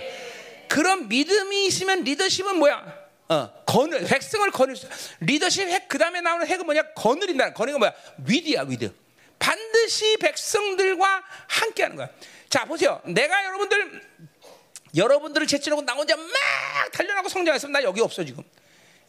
그런 믿음이 있으면 리더십은 뭐야? 어, 거늘, 백성을 수. 리더십 핵, 그 다음에 나오는 핵은 뭐냐? 거느린다. 거느는 뭐야? 위드야, 위드. 반드시 백성들과 함께 하는 거야. 자, 보세요. 내가 여러분들, 여러분들을 제치려고 나 혼자 막 달려나고 성장했으면 나 여기 없어, 지금.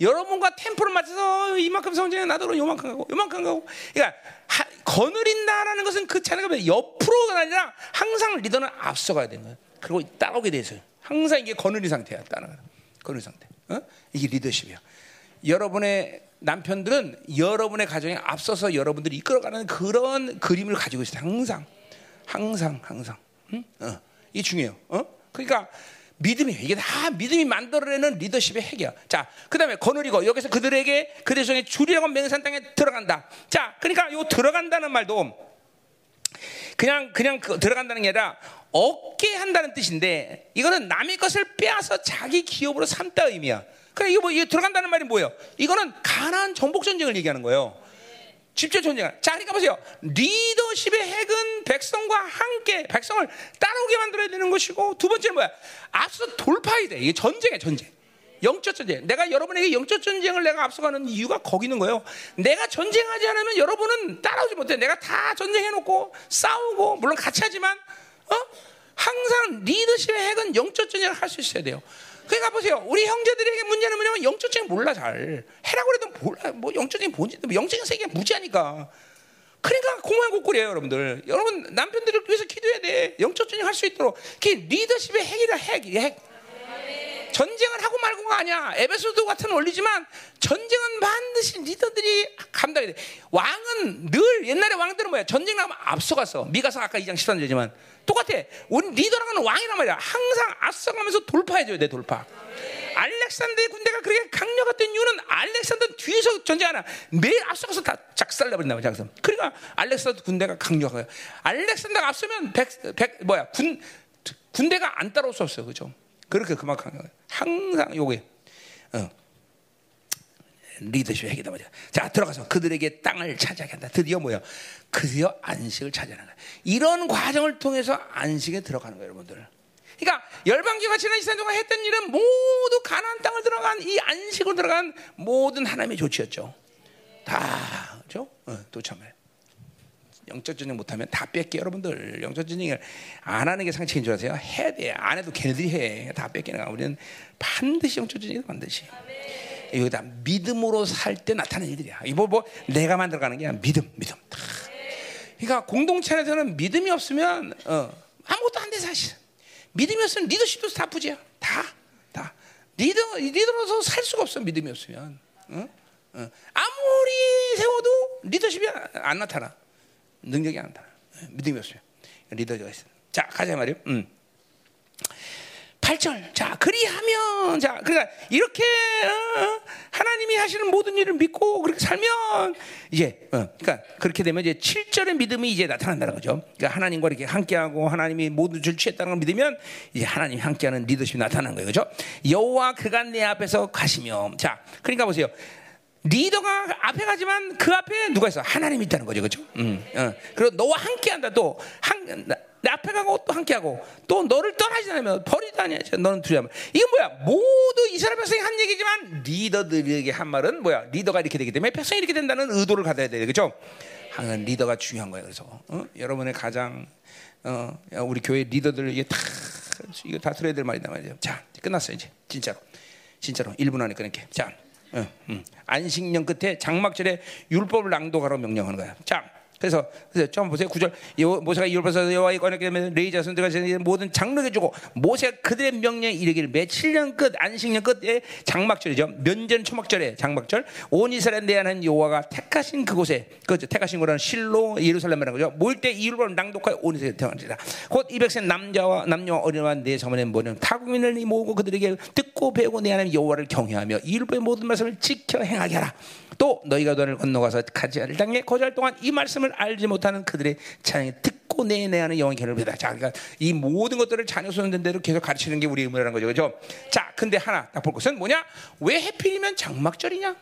여러분과 템포를 맞춰서 이만큼 성장해 나도 요만큼 가고 요만큼 가고 그러니까 하, 거느린다라는 것은 그 차례가 옆으로가 아니라 항상 리더는 앞서가야 되는 거예요. 그리고 따라오게 돼서 항상 이게 거느린 상태야 따라가는 거느린 상태. 어? 이게 리더십이야. 여러분의 남편들은 여러분의 가정에 앞서서 여러분들이 이끌어가는 그런 그림을 가지고 있어요. 항상, 항상, 항상. 응? 어. 이게 중요해요. 어? 그러니까 믿음이에요. 이게 다 믿음이 만들어내는 리더십의 핵이야. 자, 그 다음에 거느리고 여기서 그들에게 그들 중에 줄이라고 맹산 땅에 들어간다. 자, 그러니까 요 들어간다는 말도 그냥 그냥 그 들어간다는 게 아니라 얻게 한다는 뜻인데 이거는 남의 것을 빼앗아 자기 기업으로 삼다 의미야. 그래 이거 뭐 이거 들어간다는 말이 뭐예요? 이거는 가난 정복 전쟁을 얘기하는 거예요. 집중 전쟁. 자, 그러니까 보세요. 리더십의 핵은 백성과 함께 백성을 따라오게 만들어야 되는 것이고 두 번째는 뭐야? 앞서 돌파해야 돼. 이게 전쟁이야, 전쟁. 영적 전쟁. 내가 여러분에게 영적 전쟁을 내가 앞서가는 이유가 거기 있는 거예요. 내가 전쟁하지 않으면 여러분은 따라오지 못해. 내가 다 전쟁해놓고 싸우고 물론 같이 하지만 어? 항상 리더십의 핵은 영적 전쟁을 할 수 있어야 돼요. 그러니까 보세요. 우리 형제들에게 문제는 뭐냐면 영적 전쟁 몰라 잘. 해라고 해도 몰라. 뭐 영적 전쟁 뭔지 뭐 영적인 세계 무지하니까. 그러니까 공허한 곡골이에요, 여러분들. 여러분 남편들을 위해서 기도해야 돼. 영적 전쟁 할수 있도록. 그게 리더십의 핵이라 핵, 핵. 전쟁을 하고 말고가 아니야. 에베소도 같은 원리지만 전쟁은 반드시 리더들이 감당해야 돼. 왕은 늘 옛날에 왕들은 뭐야? 전쟁 나면 앞서갔어. 미가서 아까 2장 13절이지만 똑같아. 우리 리더라는 왕이란 말이야. 항상 앞서가면서 돌파해줘야 돼, 돌파. 알렉산더의 군대가 그렇게 강력했던 이유는 알렉산더 뒤에서 전쟁하나 매일 앞서가서 다 작살내버린다 말이야. 그러니까 알렉산더 군대가 강력해요. 알렉산더가 앞서면 백, 백 뭐야 군 군대가 안 따라올 수 없어요, 그죠? 그렇게 그만큼 강력해. 항상 요게 어. 리더십 핵이다 말이야. 자 들어가서 그들에게 땅을 차지하게 한다. 드디어 뭐야? 드디어 안식을 차지하는 거야. 이런 과정을 통해서 안식에 들어가는 거예요, 여러분들. 그러니까 열방기가 지난 이스라엘 동안 했던 일은 모두 가나안 땅을 들어간 이 안식으로 들어간 모든 하나님의 조치였죠. 다 그죠? 어, 또 참말. 영적 전쟁 못하면 다 뺏게 여러분들 영적 전쟁을 안 하는 게 상책인 줄 아세요? 해야 돼. 안 해도 걔네들이 해. 다 뺏기는 거. 우리는 반드시 영적 전쟁을 반드시. 여기다 믿음으로 살 때 나타나는 일들이야. 이거 뭐 내가 만들어가는 게 아니라 믿음, 믿음. 그러니까 공동체 안에서는 믿음이 없으면 어, 아무것도 안 돼 사실. 믿음이 없으면 리더십도 다 부재야. 다, 다. 리더 리더로서 살 수가 없어 믿음이 없으면. 어? 어. 아무리 세워도 리더십이 안 나타나. 능력이 안 나타나. 믿음이 없으면 리더가 있어. 자 가자 말이요. 음. 8절. 자, 그리하면 자, 그러니까 이렇게 어, 하나님이 하시는 모든 일을 믿고 그렇게 살면 이제 어, 그러니까 그렇게 되면 이제 7절의 믿음이 이제 나타난다는 거죠. 그러니까 하나님과 이렇게 함께하고 하나님이 모든 줄 취했다는 걸 믿으면 이제 하나님 함께하는 리더십이 나타나는 거예요. 그렇죠? 여호와 그가 내 앞에서 가시며 자, 그러니까 보세요. 리더가 앞에 가지만 그 앞에 누가 있어? 하나님이 있다는 거죠, 그렇죠? 음, 어. 그리고 너와 함께한다. 또 한, 내 앞에 가고 또 함께하고 또 너를 떠나지 않으면 버리다니 너는 두려움. 이건 뭐야? 모두 이스라엘 백성이 한 얘기지만 리더들에게 한 말은 뭐야? 리더가 이렇게 되기 때문에 백성이 이렇게 된다는 의도를 가져야 돼, 그렇죠? 항상 리더가 중요한 거예요. 그래서 어? 여러분의 가장 어, 우리 교회 리더들 이게 다 이거 다 들어야 될 말이다 말이죠. 자, 끝났어요 이제 진짜로, 진짜로 1분 안에 끊을게. 자, 어, 음. 안식년 끝에 장막절에 율법을 낭독하라고 명령하는 거야. 자. 그래서 그래서 좀 보세요. 구절 모세가 이율법에서 여호와의 권하게 되면 레이 자손들과 모든 장르게 주고 모세가 그들의 명령에 이르기를 매 7년 끝 안식년 끝에 장막절이죠. 면전 초막절에 장막절 온 이스라엘 내하는 여호와가 택하신 그곳에 그죠 택하신 거라는 실로 예루살렘이라는 거죠. 모일 때 이율법을 낭독하여 온 이스라엘 태어나리라. 곧 이백세 남자와 남녀 어린아와 내 자문에 모는 타국민을 모으고 그들에게 듣고 배우고 내 하나님 여호와를 경외하며 이율법의 모든 말씀을 지켜 행하게 하라. 또 너희가 너를 건너가서 가지 않을 땅에 거절 동안 이 말씀을 알지 못하는 그들의 찬양이 듣고 내내하는 영의 견을 보다. 자, 그러니까 이 모든 것들을 자녀 소년된 대로 계속 가르치는 게 우리의 의무라는 거죠, 그렇죠? 자, 근데 하나 딱 볼 것은 뭐냐? 왜 해필이면 장막절이냐?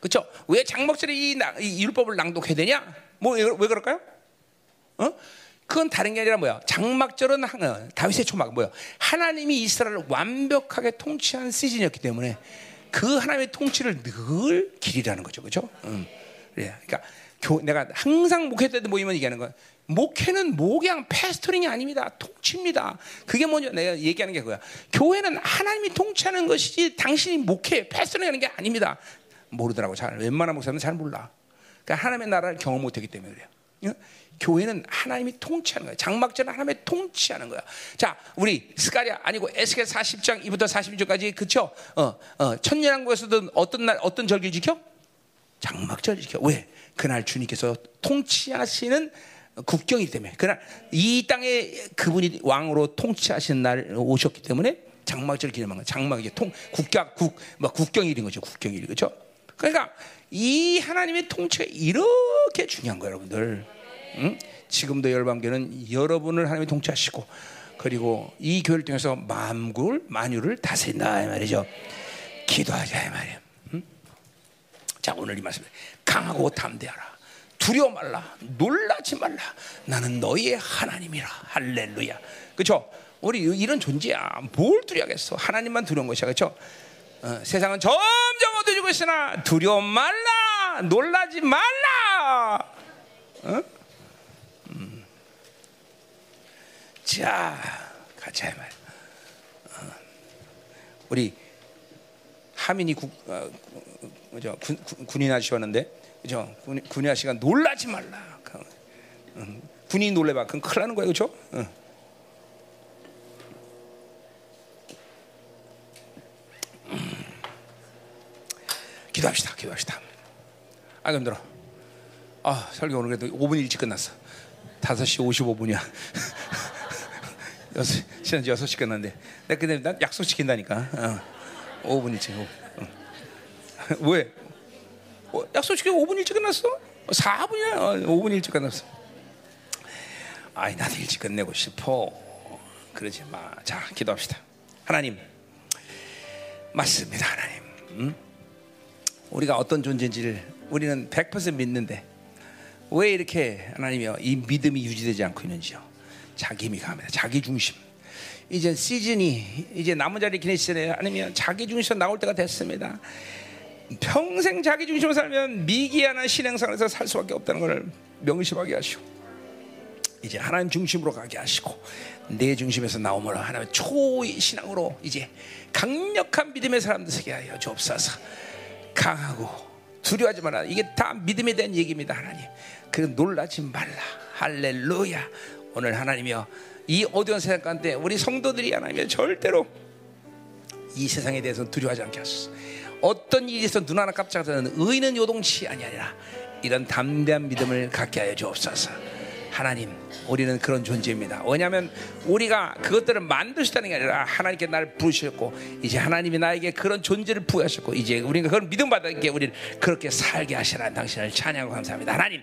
그렇죠? 왜 장막절에 이, 이 율법을 낭독해야 되냐? 뭐 왜 그럴까요? 어? 그건 다른 게 아니라 뭐야? 장막절은 어, 다윗의 초막 뭐야? 하나님이 이스라엘을 완벽하게 통치한 시즌이었기 때문에 그 하나님의 통치를 늘 기리라는 거죠, 그렇죠? 음. 그래, 그러니까 교, 내가 항상 목회 때 모이면 얘기하는 거야. 목회는 뭐 그냥 패스토링이 아닙니다. 통치입니다. 그게 뭐냐 내가 얘기하는 게 그거야. 교회는 하나님이 통치하는 것이지 당신이 목회 패스토링 하는 게 아닙니다. 모르더라고 잘 웬만한 목사는 잘 몰라. 그러니까 하나님의 나라를 경험 못했기 때문에 그래요. 교회는 하나님이 통치하는 거야. 장막절은 하나님의 통치하는 거야. 자, 우리 스가랴 아니고 에스겔 40장 2부터 42절까지 그쵸? 어, 어, 천년왕국에서도 어떤 날 어떤 절기 지켜? 장막절 지켜. 왜? 그날 주님께서 통치하시는 국경이기 때문에 그날 이 땅에 그분이 왕으로 통치하시는 날 오셨기 때문에 장막절 기념한 거. 장막이 통 국경 국뭐 국경일인 거죠. 국경일 그렇죠? 그러니까 이 하나님의 통치가 이렇게 중요한 거예요, 여러분들. 응? 지금도 열방교는 여러분을 하나님이 통치하시고 그리고 이 교회를 통해서 만굴 만유를 다스린다 이 말이죠. 기도하자 이 말이에요. 응? 자 오늘 이 말씀 강하고 담대하라. 두려워 말라. 놀라지 말라. 나는 너희의 하나님이라. 할렐루야. 그렇죠? 우리 이런 존재야. 뭘 두려워하겠어? 하나님만 두려운 것이야. 그렇죠? 어, 세상은 점점 어두워지고 있으나 두려워 말라. 놀라지 말라. 어? 음. 자, 같이 할 말. 어. 우리 하민이 국, 어, 그죠? 군, 군인 아저씨 왔는데, 그죠? 군, 군인 아저씨가 놀라지 말라. 그, 음, 군인이 놀래봐. 그럼 큰일 나는 거예요. 그죠? 응. 기도합시다. 기도합시다. 아, 힘들어. 아, 설교 오늘 그래도 5분 일찍 끝났어. 5시 55분이야. 6, 시간 6시 끝났는데. 근데 난 약속 지킨다니까. 어. 5분 일찍. 어. 왜? 어, 약속 지키고 5분 일찍 끝났어? 4분이야. 어, 5분 일찍 끝났어. 아이, 나도 일찍 끝내고 싶어. 그러지 마. 자, 기도합시다. 하나님. 맞습니다, 하나님. 응? 우리가 어떤 존재인지를 우리는 100% 믿는데 왜 이렇게 하나님이여 이 믿음이 유지되지 않고 있는지요? 자기 힘이 강합니다. 자기 중심. 이제 시즌이 이제 남은 자리 기내 시즌에 아니면 자기 중심 나올 때가 됐습니다. 평생 자기 중심으로 살면 미기한한 신앙생활에서 살 수밖에 없다는 것을 명심하게 하시고 이제 하나님 중심으로 가게 하시고 내 중심에서 나오므로 하나님 초의 신앙으로 이제 강력한 믿음의 사람들 되게 하여 주옵소서. 강하고 두려워하지 마라. 이게 다 믿음에 대한 얘기입니다, 하나님. 그 놀라지 말라. 할렐루야. 오늘 하나님이여 이 어두운 세상 가운데 우리 성도들이 하나님이여 절대로 이 세상에 대해서 두려워하지 않게 하소서. 어떤 있어 눈 하나 깜짝하는 의는 요동치 아니하리라. 이런 담대한 믿음을 갖게 하여 주옵소서. 하나님, 우리는 그런 존재입니다. 왜냐하면 우리가 그것들을 만드셨다는 게 아니라 하나님께 나를 부르셨고 이제 하나님이 나에게 그런 존재를 부여하셨고 이제 우리가 그런 믿음 받았기에 우리를 그렇게 살게 하시라 당신을 찬양하고 감사합니다. 하나님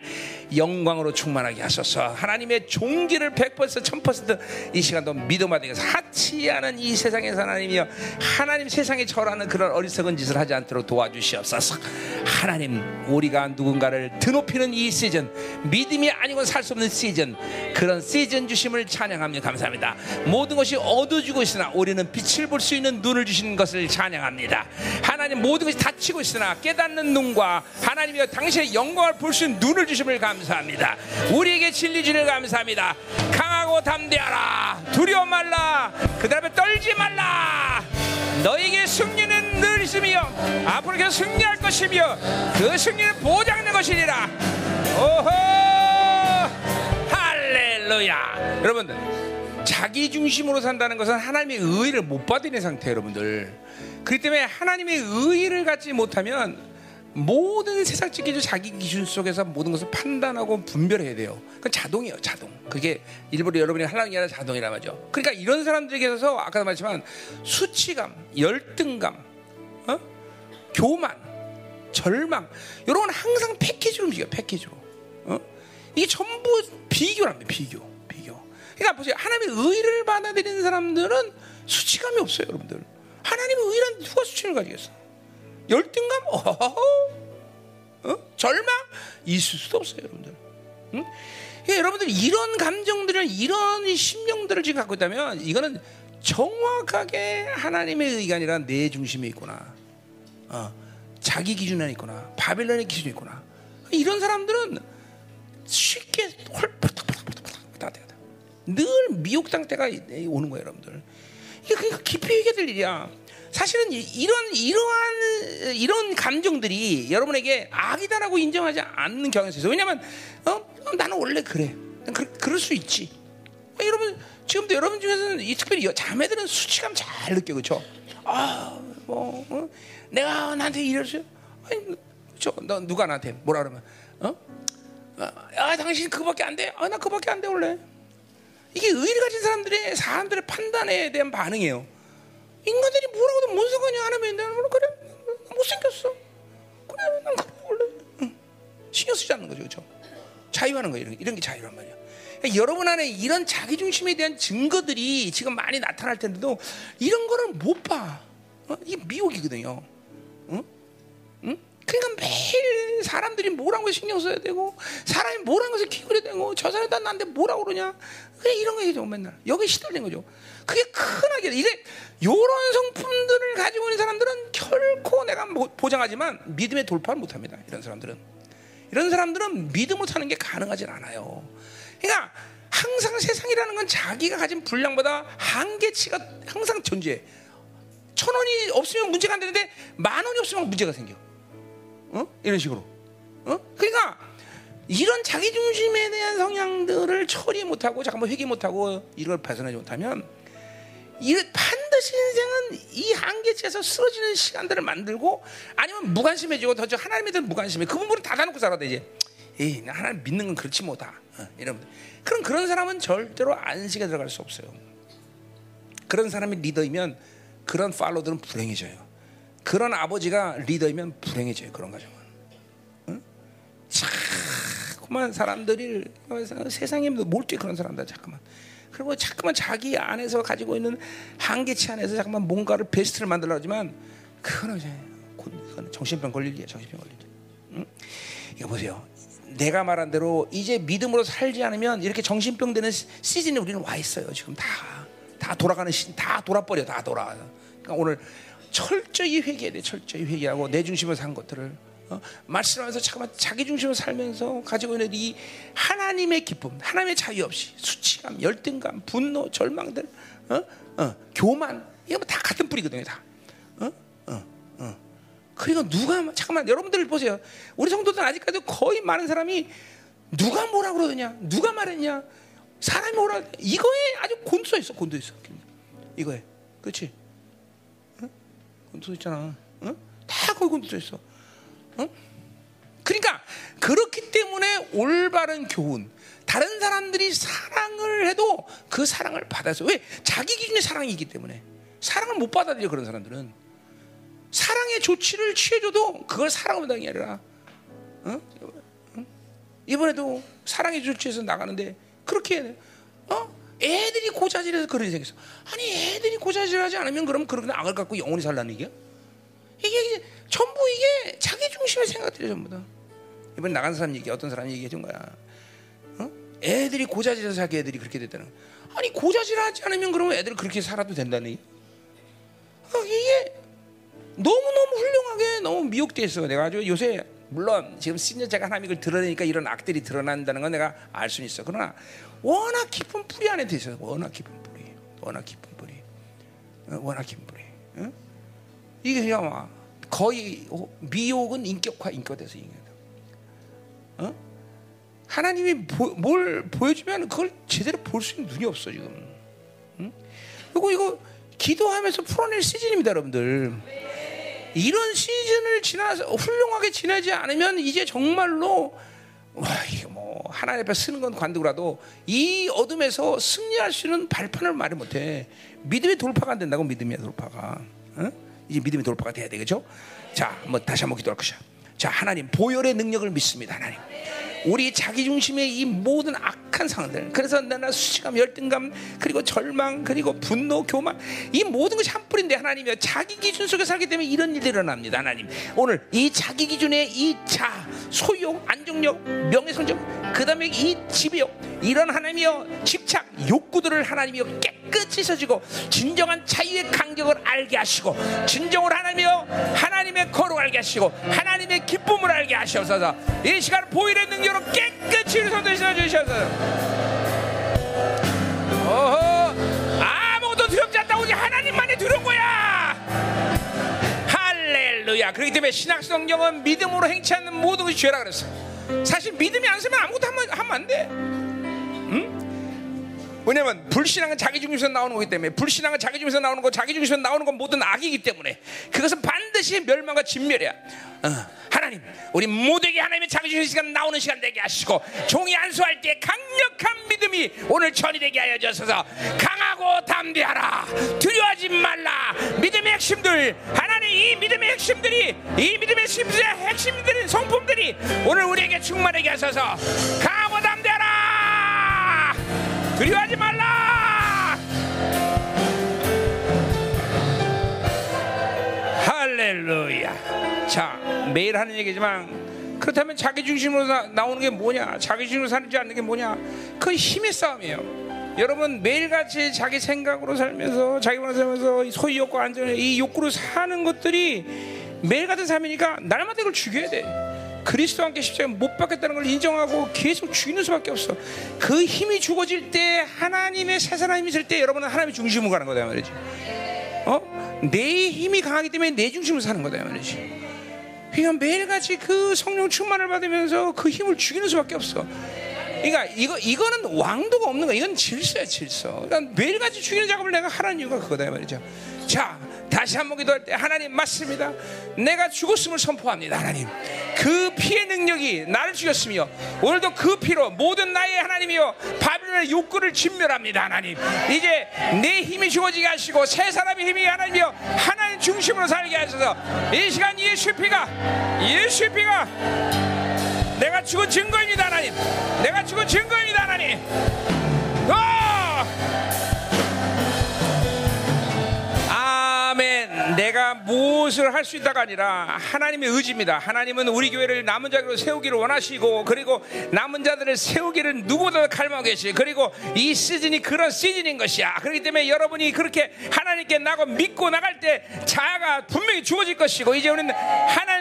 영광으로 충만하게 하소서. 하나님의 종기를 100% 1000%이 시간도 믿음 받게 해서 하치 않은 이 세상에서 하나님이여 하나님 세상에 절하는 그런 어리석은 짓을 하지 않도록 도와주시옵소서. 하나님 우리가 누군가를 드높이는 이 시즌 믿음이 아니고 살 수 없는 시즌 그런 시즌 주심을 찬양합니다. 감사합니다. 모든 것이 어두워지고 있으나 우리는 빛을 볼 수 있는 눈을 주시는 것을 찬양합니다. 하나님 모든 것이 닫히고 있으나 깨닫는 눈과 하나님이여 당신의 영광을 볼 수 있는 눈을 주심을 감사합니다. 우리에게 진리 주를 감사합니다. 강하고 담대하라. 두려워 말라. 그 다음에 떨지 말라. 너에게 승리는 늘 있으며 앞으로 계속 승리할 것이며 그 승리는 보장된 것이니라. 오호! 할렐루야. 여러분들, 자기 중심으로 산다는 것은 하나님의 의를 못 받는 상태, 여러분들. 그렇기 때문에 하나님의 의를 갖지 못하면 모든 세상적 기준 자기 기준 속에서 모든 것을 판단하고 분별해야 돼요. 그건 자동이에요, 자동. 그게 일부러 여러분이 하려는 게 아니라 자동이라 말이죠. 그러니까 이런 사람들에게 서 아까도 말했지만 수치감, 열등감, 어? 교만, 절망 이런 건 항상 패키지로 움직여, 패키지로. 어? 이게 전부 비교랍니다. 비교, 비교. 그러니까 보세요. 하나님의 의를 받아들이는 사람들은 수치감이 없어요, 여러분들. 하나님의 의란 누가 수치를 가지겠어? 열등감? 어허허. 어? 절망? 있을 수도 없어요, 여러분들. 응? 그러니까 여러분들 이런 감정들을 이런 심령들을 지금 갖고 있다면 이거는 정확하게 하나님의 의가 아니라 내 중심에 있구나. 어, 자기 기준 안에 있구나. 바빌론의 기준이 있구나. 이런 사람들은 쉽게 홀푸닥푸닥푸닥푸닥 다 돼요. 늘 미혹 상태가 오는 거예요, 여러분들. 이게 그러니까 깊이 얘기해야 될 일이야. 사실은 이런 이러한 이런 감정들이 여러분에게 악이다라고 인정하지 않는 경향이 있어요. 왜냐하면 어? 나는 원래 그래. 그, 그럴 수 있지. 어, 여러분 지금도 여러분 중에서는 이 특별히 자매들은 수치감 잘 느껴 그렇죠? 아뭐 어? 내가 나한테 이랬어요. 아니 저 너 누가 나한테 뭐라 그러면 어? 아, 당신 그거밖에 안 돼. 아, 나 그거밖에 안 돼, 원래. 이게 의를 가진 사람들의 사람들의 판단에 대한 반응이에요. 인간들이 뭐라고도 뭔 상관이야 안 하면 나는 그래 못 생겼어. 그래 난 그래 원래 응. 신경 쓰지 않는 거죠, 그렇죠? 자유하는 거예요. 이런, 이런 게 자유란 말이야. 그러니까 여러분 안에 이런 자기 중심에 대한 증거들이 지금 많이 나타날 텐데도 이런 거를 못 봐. 어? 이게 미혹이거든요. 응? 응? 그러니까 매일 사람들이 뭐라고 해서 신경 써야 되고 사람이 뭐라고 해서 기울여야 되고 저 사람이 나한테 뭐라고 그러냐? 그냥 이런 거 얘기죠 맨날 여기 시달린 거죠. 그게 큰하게 이게 요런 성품들을 가지고 있는 사람들은 결코 내가 뭐 보장하지만 믿음의 돌파를 못합니다 이런 사람들은. 이런 사람들은 믿음으로 사는 게 가능하진 않아요. 그러니까 항상 세상이라는 건 자기가 가진 분량보다 한계치가 항상 존재해. 천 원이 없으면 문제가 안 되는데 만 원이 없으면 문제가 생겨 어? 이런 식으로. 어? 그러니까 이런 자기 중심에 대한 성향들을 처리 못하고 잠깐만 회개 못하고 이걸 벗어나지 못하면 이 반드시 인생은 이 한계치에서 쓰러지는 시간들을 만들고 아니면 무관심해지고 더 하나님에 대한 무관심해 그 부분을 닫아놓고 살아야 돼 이제 에이 하나님 믿는 건 그렇지 뭐다 어, 이런 그럼 그런 사람은 절대로 안식에 들어갈 수 없어요 그런 사람이 리더이면 그런 팔로들은 불행해져요 그런 아버지가 리더이면 불행해져요. 그런 가정은. 응? 자꾸만 사람들이 세상에 몰두해 그런 사람들 자꾸만. 그리고 자꾸만 자기 안에서 가지고 있는 한계치 안에서 자꾸만 뭔가를 베스트를 만들려 하지만 그거는 이제 정신병 걸릴게 정신병 걸릴게. 응? 이거 보세요. 내가 말한 대로 이제 믿음으로 살지 않으면 이렇게 정신병 되는 시즌에 우리는 와 있어요. 지금 다. 다 돌아가는 시즌 다 돌아버려. 다 돌아. 그러니까 오늘 철저히 회개해야 돼. 철저히 회개하고 내 중심으로 산 것들을 어? 말씀하면서 잠깐만 자기 중심으로 살면서 가지고 있는 이 하나님의 기쁨, 하나님의 자유 없이 수치감, 열등감, 분노, 절망들, 어? 어, 교만 이거 다 같은 뿌리거든요. 다. 그리고 누가 잠깐만 여러분들 보세요. 우리 성도들 아직까지도 거의 많은 사람이 누가 뭐라 그러느냐, 누가 말했냐, 사람이 뭐라 이거에 아주 곤두서 있어, 곤두서 있어. 이거에, 그렇지? 곤두서 있잖아. 어? 다 거기 곤두서 있어. 어? 그러니까 그렇기 때문에 올바른 교훈. 다른 사람들이 사랑을 해도 그 사랑을 받아서 왜 자기 기준의 사랑이기 때문에 사랑을 못 받아들여 그런 사람들은 사랑의 조치를 취해줘도 그걸 사랑을 당이 아니라 어? 이번에도 사랑의 조치에서 나가는데 그렇게 어? 애들이 고자질해서 그런 일이 생겼어. 아니 애들이 고자질하지 않으면 그럼 그런 악을 갖고 영원히 살라는 얘기야? 이게 이제 전부 이게 자기 중심의 생각들이 전부 다. 이번 나간 사람 얘기 어떤 사람이 얘기해 준 거야. 어? 애들이 고자질해서 자기 애들이 그렇게 됐다는. 아니 고자질하지 않으면 그러면 애들 그렇게 살아도 된다니. 어, 이게 너무 너무 훌륭하게 너무 미혹돼 있어. 내가 아주 요새 물론 지금 신년자가 하나님을 드러내니까 이런 악들이 드러난다는 건 내가 알 수는 있어. 그러나 워낙 깊은 뿌리 안에 돼 있어요. 워낙 깊은 뿌리, 워낙 깊은 뿌리, 어, 워낙 깊은 뿌리. 어? 이게 그냥 거의 미혹은 인격화, 인격돼서 인격. 어? 하나님이 보, 뭘 보여주면 그걸 제대로 볼 수 있는 눈이 없어 지금. 응? 그리고 이거 기도하면서 풀어낼 시즌입니다, 여러분들. 이런 시즌을 지나서 훌륭하게 지내지 않으면 이제 정말로 와 하나님 앞에 쓰는 건 관두고라도 이 어둠에서 승리할 수 있는 발판을 말을 못해 믿음의 돌파가 안 된다고 믿음의 돌파가 어? 이제 믿음의 돌파가 돼야 되겠죠? 자, 뭐 다시 한번 기도할 것이야. 자, 하나님 보혈의 능력을 믿습니다, 하나님. 우리 자기 중심의 이 모든 악한 상황들 그래서 나나 수치감 열등감 그리고 절망 그리고 분노 교만 이 모든 것이 한 뿌리인데 하나님이여 자기 기준 속에 살기 때문에 이런 일이 일어납니다 하나님. 오늘 이 자기 기준의 이 자 소욕 안정력 명예성적 그 다음에 이 지배욕 이런 하나님이여 집착 욕구들을 하나님이여 깨 끗이 씻어지고 진정한 자유의 간격을 알게 하시고 진정으로 하나님이여 하나님의 거룩 알게 하시고 하나님의 기쁨을 알게 하셔서. 이 시간 보일의 능력 능력으로 깨끗이 신어주셔서. 어허 아무것도 두렵지 않다고 오직 하나님만이 두려운 거야. 할렐루야. 그렇기 때문에 신학 성경은 믿음으로 행치 않는 모든 것이 죄라 그랬어. 사실 믿음이 안 쓰면 아무것도 하면, 하면 안돼. 응? 왜냐면 불신앙은 자기 중심에서 나오는 거기 때문에 불신앙은 자기 중심에서 나오는 거 자기 중심에서 나오는 건 모든 악이기 때문에 그것은 반드시 멸망과 진멸이야. 어, 하나님 우리 모두에게 하나님의 자기 중심 시간 나오는 시간 되게 하시고 종이 안수할 때 강력한 믿음이 오늘 전이 되게 하여 주셔서. 강하고 담대하라. 두려워하지 말라. 믿음의 핵심들 하나님 이 믿음의 핵심들이 이 믿음의 핵심들의 핵심들인 성품들이 오늘 우리에게 충만하게 하셔서. 강 두려워하지 말라. 할렐루야. 자, 매일 하는 얘기지만 그렇다면 자기 중심으로 나, 오는 게 뭐냐? 자기 중심으로 사는지 않는 게 뭐냐? 그 힘의 싸움이에요. 여러분 매일같이 자기 생각으로 살면서 자기만 살면서 소유 욕구 안전 이 욕구로 사는 것들이 매일 같은 삶이니까 날마다 이걸 죽여야 돼. 그리스도와 함께 십자가 못 받겠다는 걸 인정하고 계속 죽이는 수밖에 없어. 그 힘이 죽어질 때 하나님의 새사람 힘이 있을 때 여러분은 하나님의 중심으로 가는 거다 말이지. 어? 내 힘이 강하기 때문에 내 중심으로 사는 거다 말이지. 그러니까 매일같이 그 성령 충만을 받으면서 그 힘을 죽이는 수밖에 없어. 그러니까 이거 이거는 왕도가 없는 거야. 이건 질서야 질서. 그러니까 매일같이 죽이는 작업을 내가 하라는 이유가 그거다 말이죠. 자, 다시 한번 기도할 때 하나님 맞습니다. 내가 죽었음을 선포합니다. 하나님. 그 피의 능력이 나를 죽였으며 오늘도 그 피로 모든 나의 하나님이여 바빌론의 욕구를 진멸합니다. 하나님. 이제 내 힘이 죽어지게 하시고 새 사람의 힘이 하나님이여 하나님 중심으로 살게 하셔서 이 시간 예수 피가 예수 피가 내가 죽은 증거입니다. 하나님. 내가 죽은 증거입니다. 하나님. 어! 내가 무엇을 할 수 있다가 아니라 하나님의 의지입니다. 하나님은 우리 교회를 남은 자로 세우기를 원하시고 그리고 남은 자들을 세우기를 누구보다 갈망하고 계시. 그리고 이 시즌이 그런 시즌인 것이야. 그렇기 때문에 여러분이 그렇게 하나님께 나고 믿고 나갈 때 자아가 분명히 주어질 것이고 이제 우리는 하나님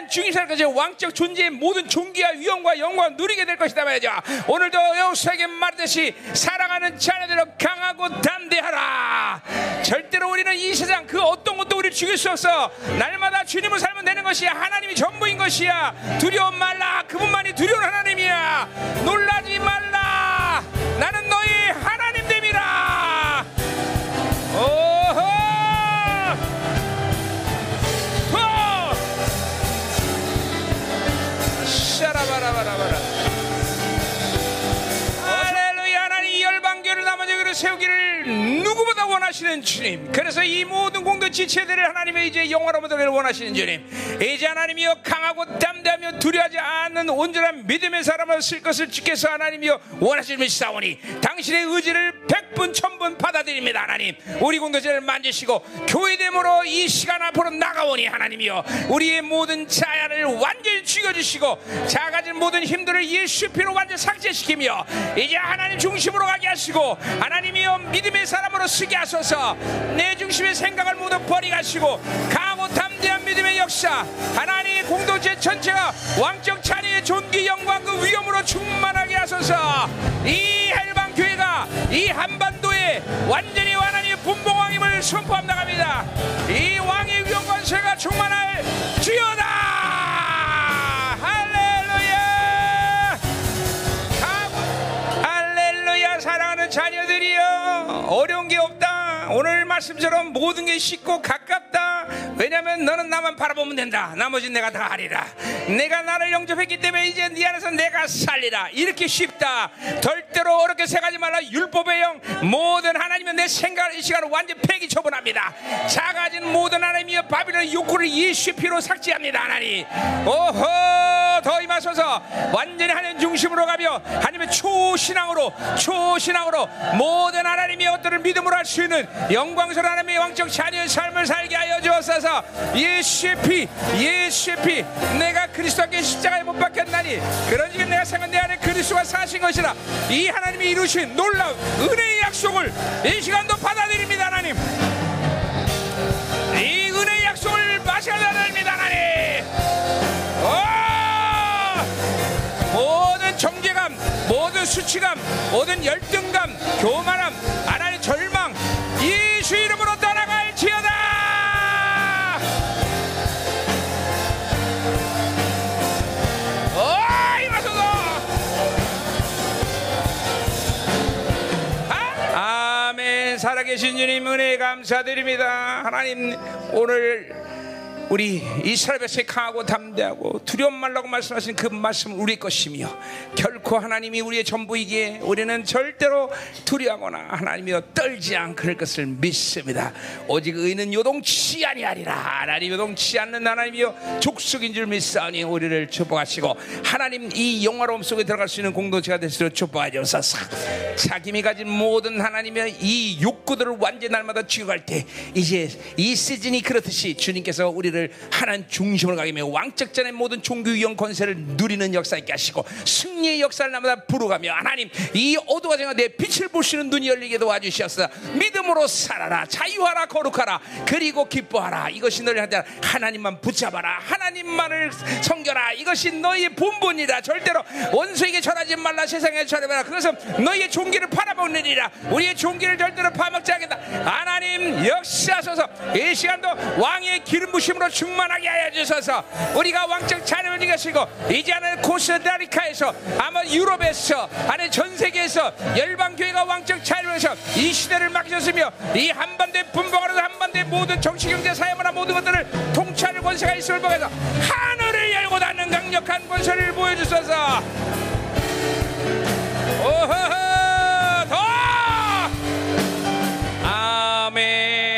것이 왕적 존재의 모든 존귀와 위엄과 영광을 누리게 될 것이다 말이죠. 오늘도 여호수에게 말듯이 사랑하는 자녀들로 강하고 담대하라. 절대로 우리는 이 세상 그 어떤 것도 우리를 죽일 수 없어. 날마다 주님을 살면 되는 것이야. 하나님이 전부인 것이야. 두려움 말라. 그분만이 두려운 하나님이야. 놀라지 말라. 나는 너희 하나님 됨이라. 오 교를 세우기를 누구보다 원하시는 주님. 그래서 이 모든 공도 지체들을 하나님의 이제 영원한 모델을 원하시는 주님. 이제 하나님이여 강하고 담대하며 두려워하지 않는 온전한 믿음의 사람을 쓸 것을 지켜서 하나님이여 원하시는 사오니 당신의 의지를 백분 천분 받아들입니다 하나님. 우리 공동체를 만지시고 교회 됨으로 이 시간 앞으로 나가오니 하나님이여 우리의 모든 자 야를 완전히 죽여주시고 작아진 모든 힘들을 예수 피로 완전 삭제시키며 이제 하나님 중심으로 가게 하시고 하나님이여 믿음의 사람으로 쓰게 하소서. 내 중심의 생각을 모두 버리가시고 강하고 담대한 믿음의 역사. 하나님의 공동체 전체가 왕적 찬의의 존귀 영광 그 위엄으로 충만하게 하소서. 이 헬방 교회가 이 한반도에 완전히 하나님의 분봉왕임을 선포함 나갑니다. 이 왕의 위엄 관세가 충만할 주여다 자녀들이여 어려운 게 없다 오늘 말씀처럼 모든 게 쉽고 가깝다. 왜냐면 너는 나만 바라보면 된다. 나머지는 내가 다 하리라. 내가 나를 영접했기 때문에 이제 네 안에서 내가 살리라. 이렇게 쉽다. 절대로 어렵게 생각하지 말라. 율법의 영 모든 하나님은 내 생각을 이 시간을 완전 폐기 처분합니다. 작아진 모든 하나님이여 바빌론의 욕구를 예수의 피로 삭제합니다 하나님. 오호 더 임하소서. 완전히 하나님 중심으로 가며 하나님의 초신앙으로 초신앙으로 모든 하나님의 어떤 믿음으로 할 수 있는 영광스러운 하나님의 왕적 자녀의 삶을 살게 하여 주옵소서. 예수의 피 예수의 피. 내가 그리스도께 십자가에 못 박혔나니 그런 지금 내가 생각 내 안에 그리스도가 사신 것이라 이 하나님이 이루신 놀라운 은혜의 약속을 이 시간도 받아들입니다 하나님. 이 은혜의 약속을 마셔달랍니다 하나님. 오! 모든 정죄감 모든 수치감 모든 열등감 교만함 하나님 절망 예수 이름으로 오 이마소서 아멘. 살아계신 주님 은혜 감사드립니다. 하나님 오늘 우리 이스라엘 백성이 강하고 담대하고 두려움 말라고 말씀하신 그 말씀 우리 것이며 결코 하나님이 우리의 전부이기에 우리는 절대로 두려워하거나 하나님이여 떨지 않을 것을 믿습니다. 오직 의는 요동치 아니하리라. 하나님 요동치 않는 하나님이여 족속인 줄 믿사오니 우리를 축복하시고 하나님 이 영화로움 속에 들어갈 수 있는 공동체가 될수 있도록 축복하옵소서. 자기미 가진 모든 하나님의 이 욕구들을 완전 날마다 죽여갈 때 이제 이 시즌이 그렇듯이 주님께서 우리를 하나님 중심을 가게 하며 왕적전의 모든 종교 위험 권세를 누리는 역사 있게 하시고 승리의 역사를 날마다 부르가며 하나님 이 어두가 정한 내 빛을 보시는 눈이 열리게 도와주시옵소서. 믿음으로 살아라. 자유하라. 거룩하라. 그리고 기뻐하라. 이것이 너를 하자 하나님만 붙잡아라. 하나님만을 섬겨라. 이것이 너희의 본분이라 절대로 원수에게 절하지 말라. 세상에 절하라. 그것은 너희의 종기를 팔아먹느니라. 우리의 종기를 절대로 파먹지 않겠다. 하나님 역사하소서. 이 시간도 왕의 기름 부심으로 충만하게 하여 주소서. 우리가 왕적 자녀를 이것이고 이제는 코스타리카에서 아마 유럽에서 아니 전 세계에서 열방 교회가 왕적 자녀에서 이 시대를 맡기셨으며 이 한반도의 분봉하는 한반도의 모든 정치 경제 사회 문화 모든 것들을 통치할 권세가 있음을 보면서 하늘을 열고 닫는 강력한 권세를 보여주소서. 오호호 더! 아멘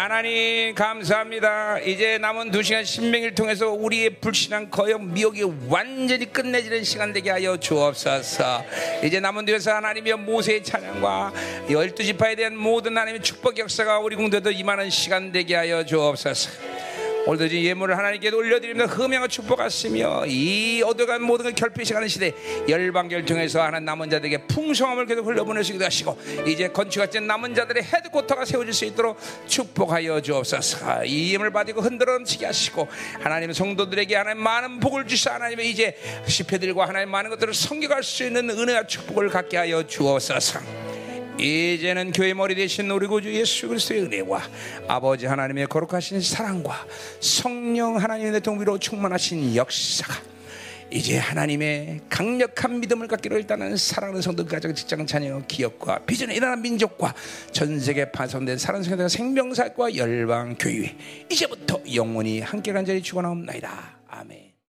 하나님 감사합니다. 이제 남은 두 시간 신명일 통해서 우리의 불신한 거역 미혹이 완전히 끝내지는 시간 되게 하여 주옵소서. 이제 남은 뒤에서 하나님의 모세의 찬양과 열두 지파에 대한 모든 하나님의 축복 역사가 우리 공도에도 임하는 시간 되게 하여 주옵소서 오늘도 이 예물을 하나님께 올려드립니다. 흠양과 축복하시며 이 어두간 모든 걸 결핍시가는 시대 열방 결정에서 하나님 남은 자들에게 풍성함을 계속 흘려보내시기도 하시고 이제 건축같이 남은 자들의 헤드코터가 세워질 수 있도록 축복하여 주옵소서. 이 예물을 받고 흔들어 넘치게 하시고 하나님 성도들에게 하나님 많은 복을 주사 하나님의 이제 시패들과 하나님 많은 것들을 섬겨갈 수 있는 은혜와 축복을 갖게 하여 주옵소서. 이제는 교회 머리 대신 우리 구주 예수 그리스도의 은혜와 아버지 하나님의 거룩하신 사랑과 성령 하나님의 동비로 충만하신 역사가 이제 하나님의 강력한 믿음을 갖기로 일단은 사랑하는 성도 가정 직장 자녀 기업과 비전의 일어난 민족과 전 세계 파손된 사랑 성도의 생명사과 열방 교회 이제부터 영원히 함께 간절히 축원하옵나이다 아멘.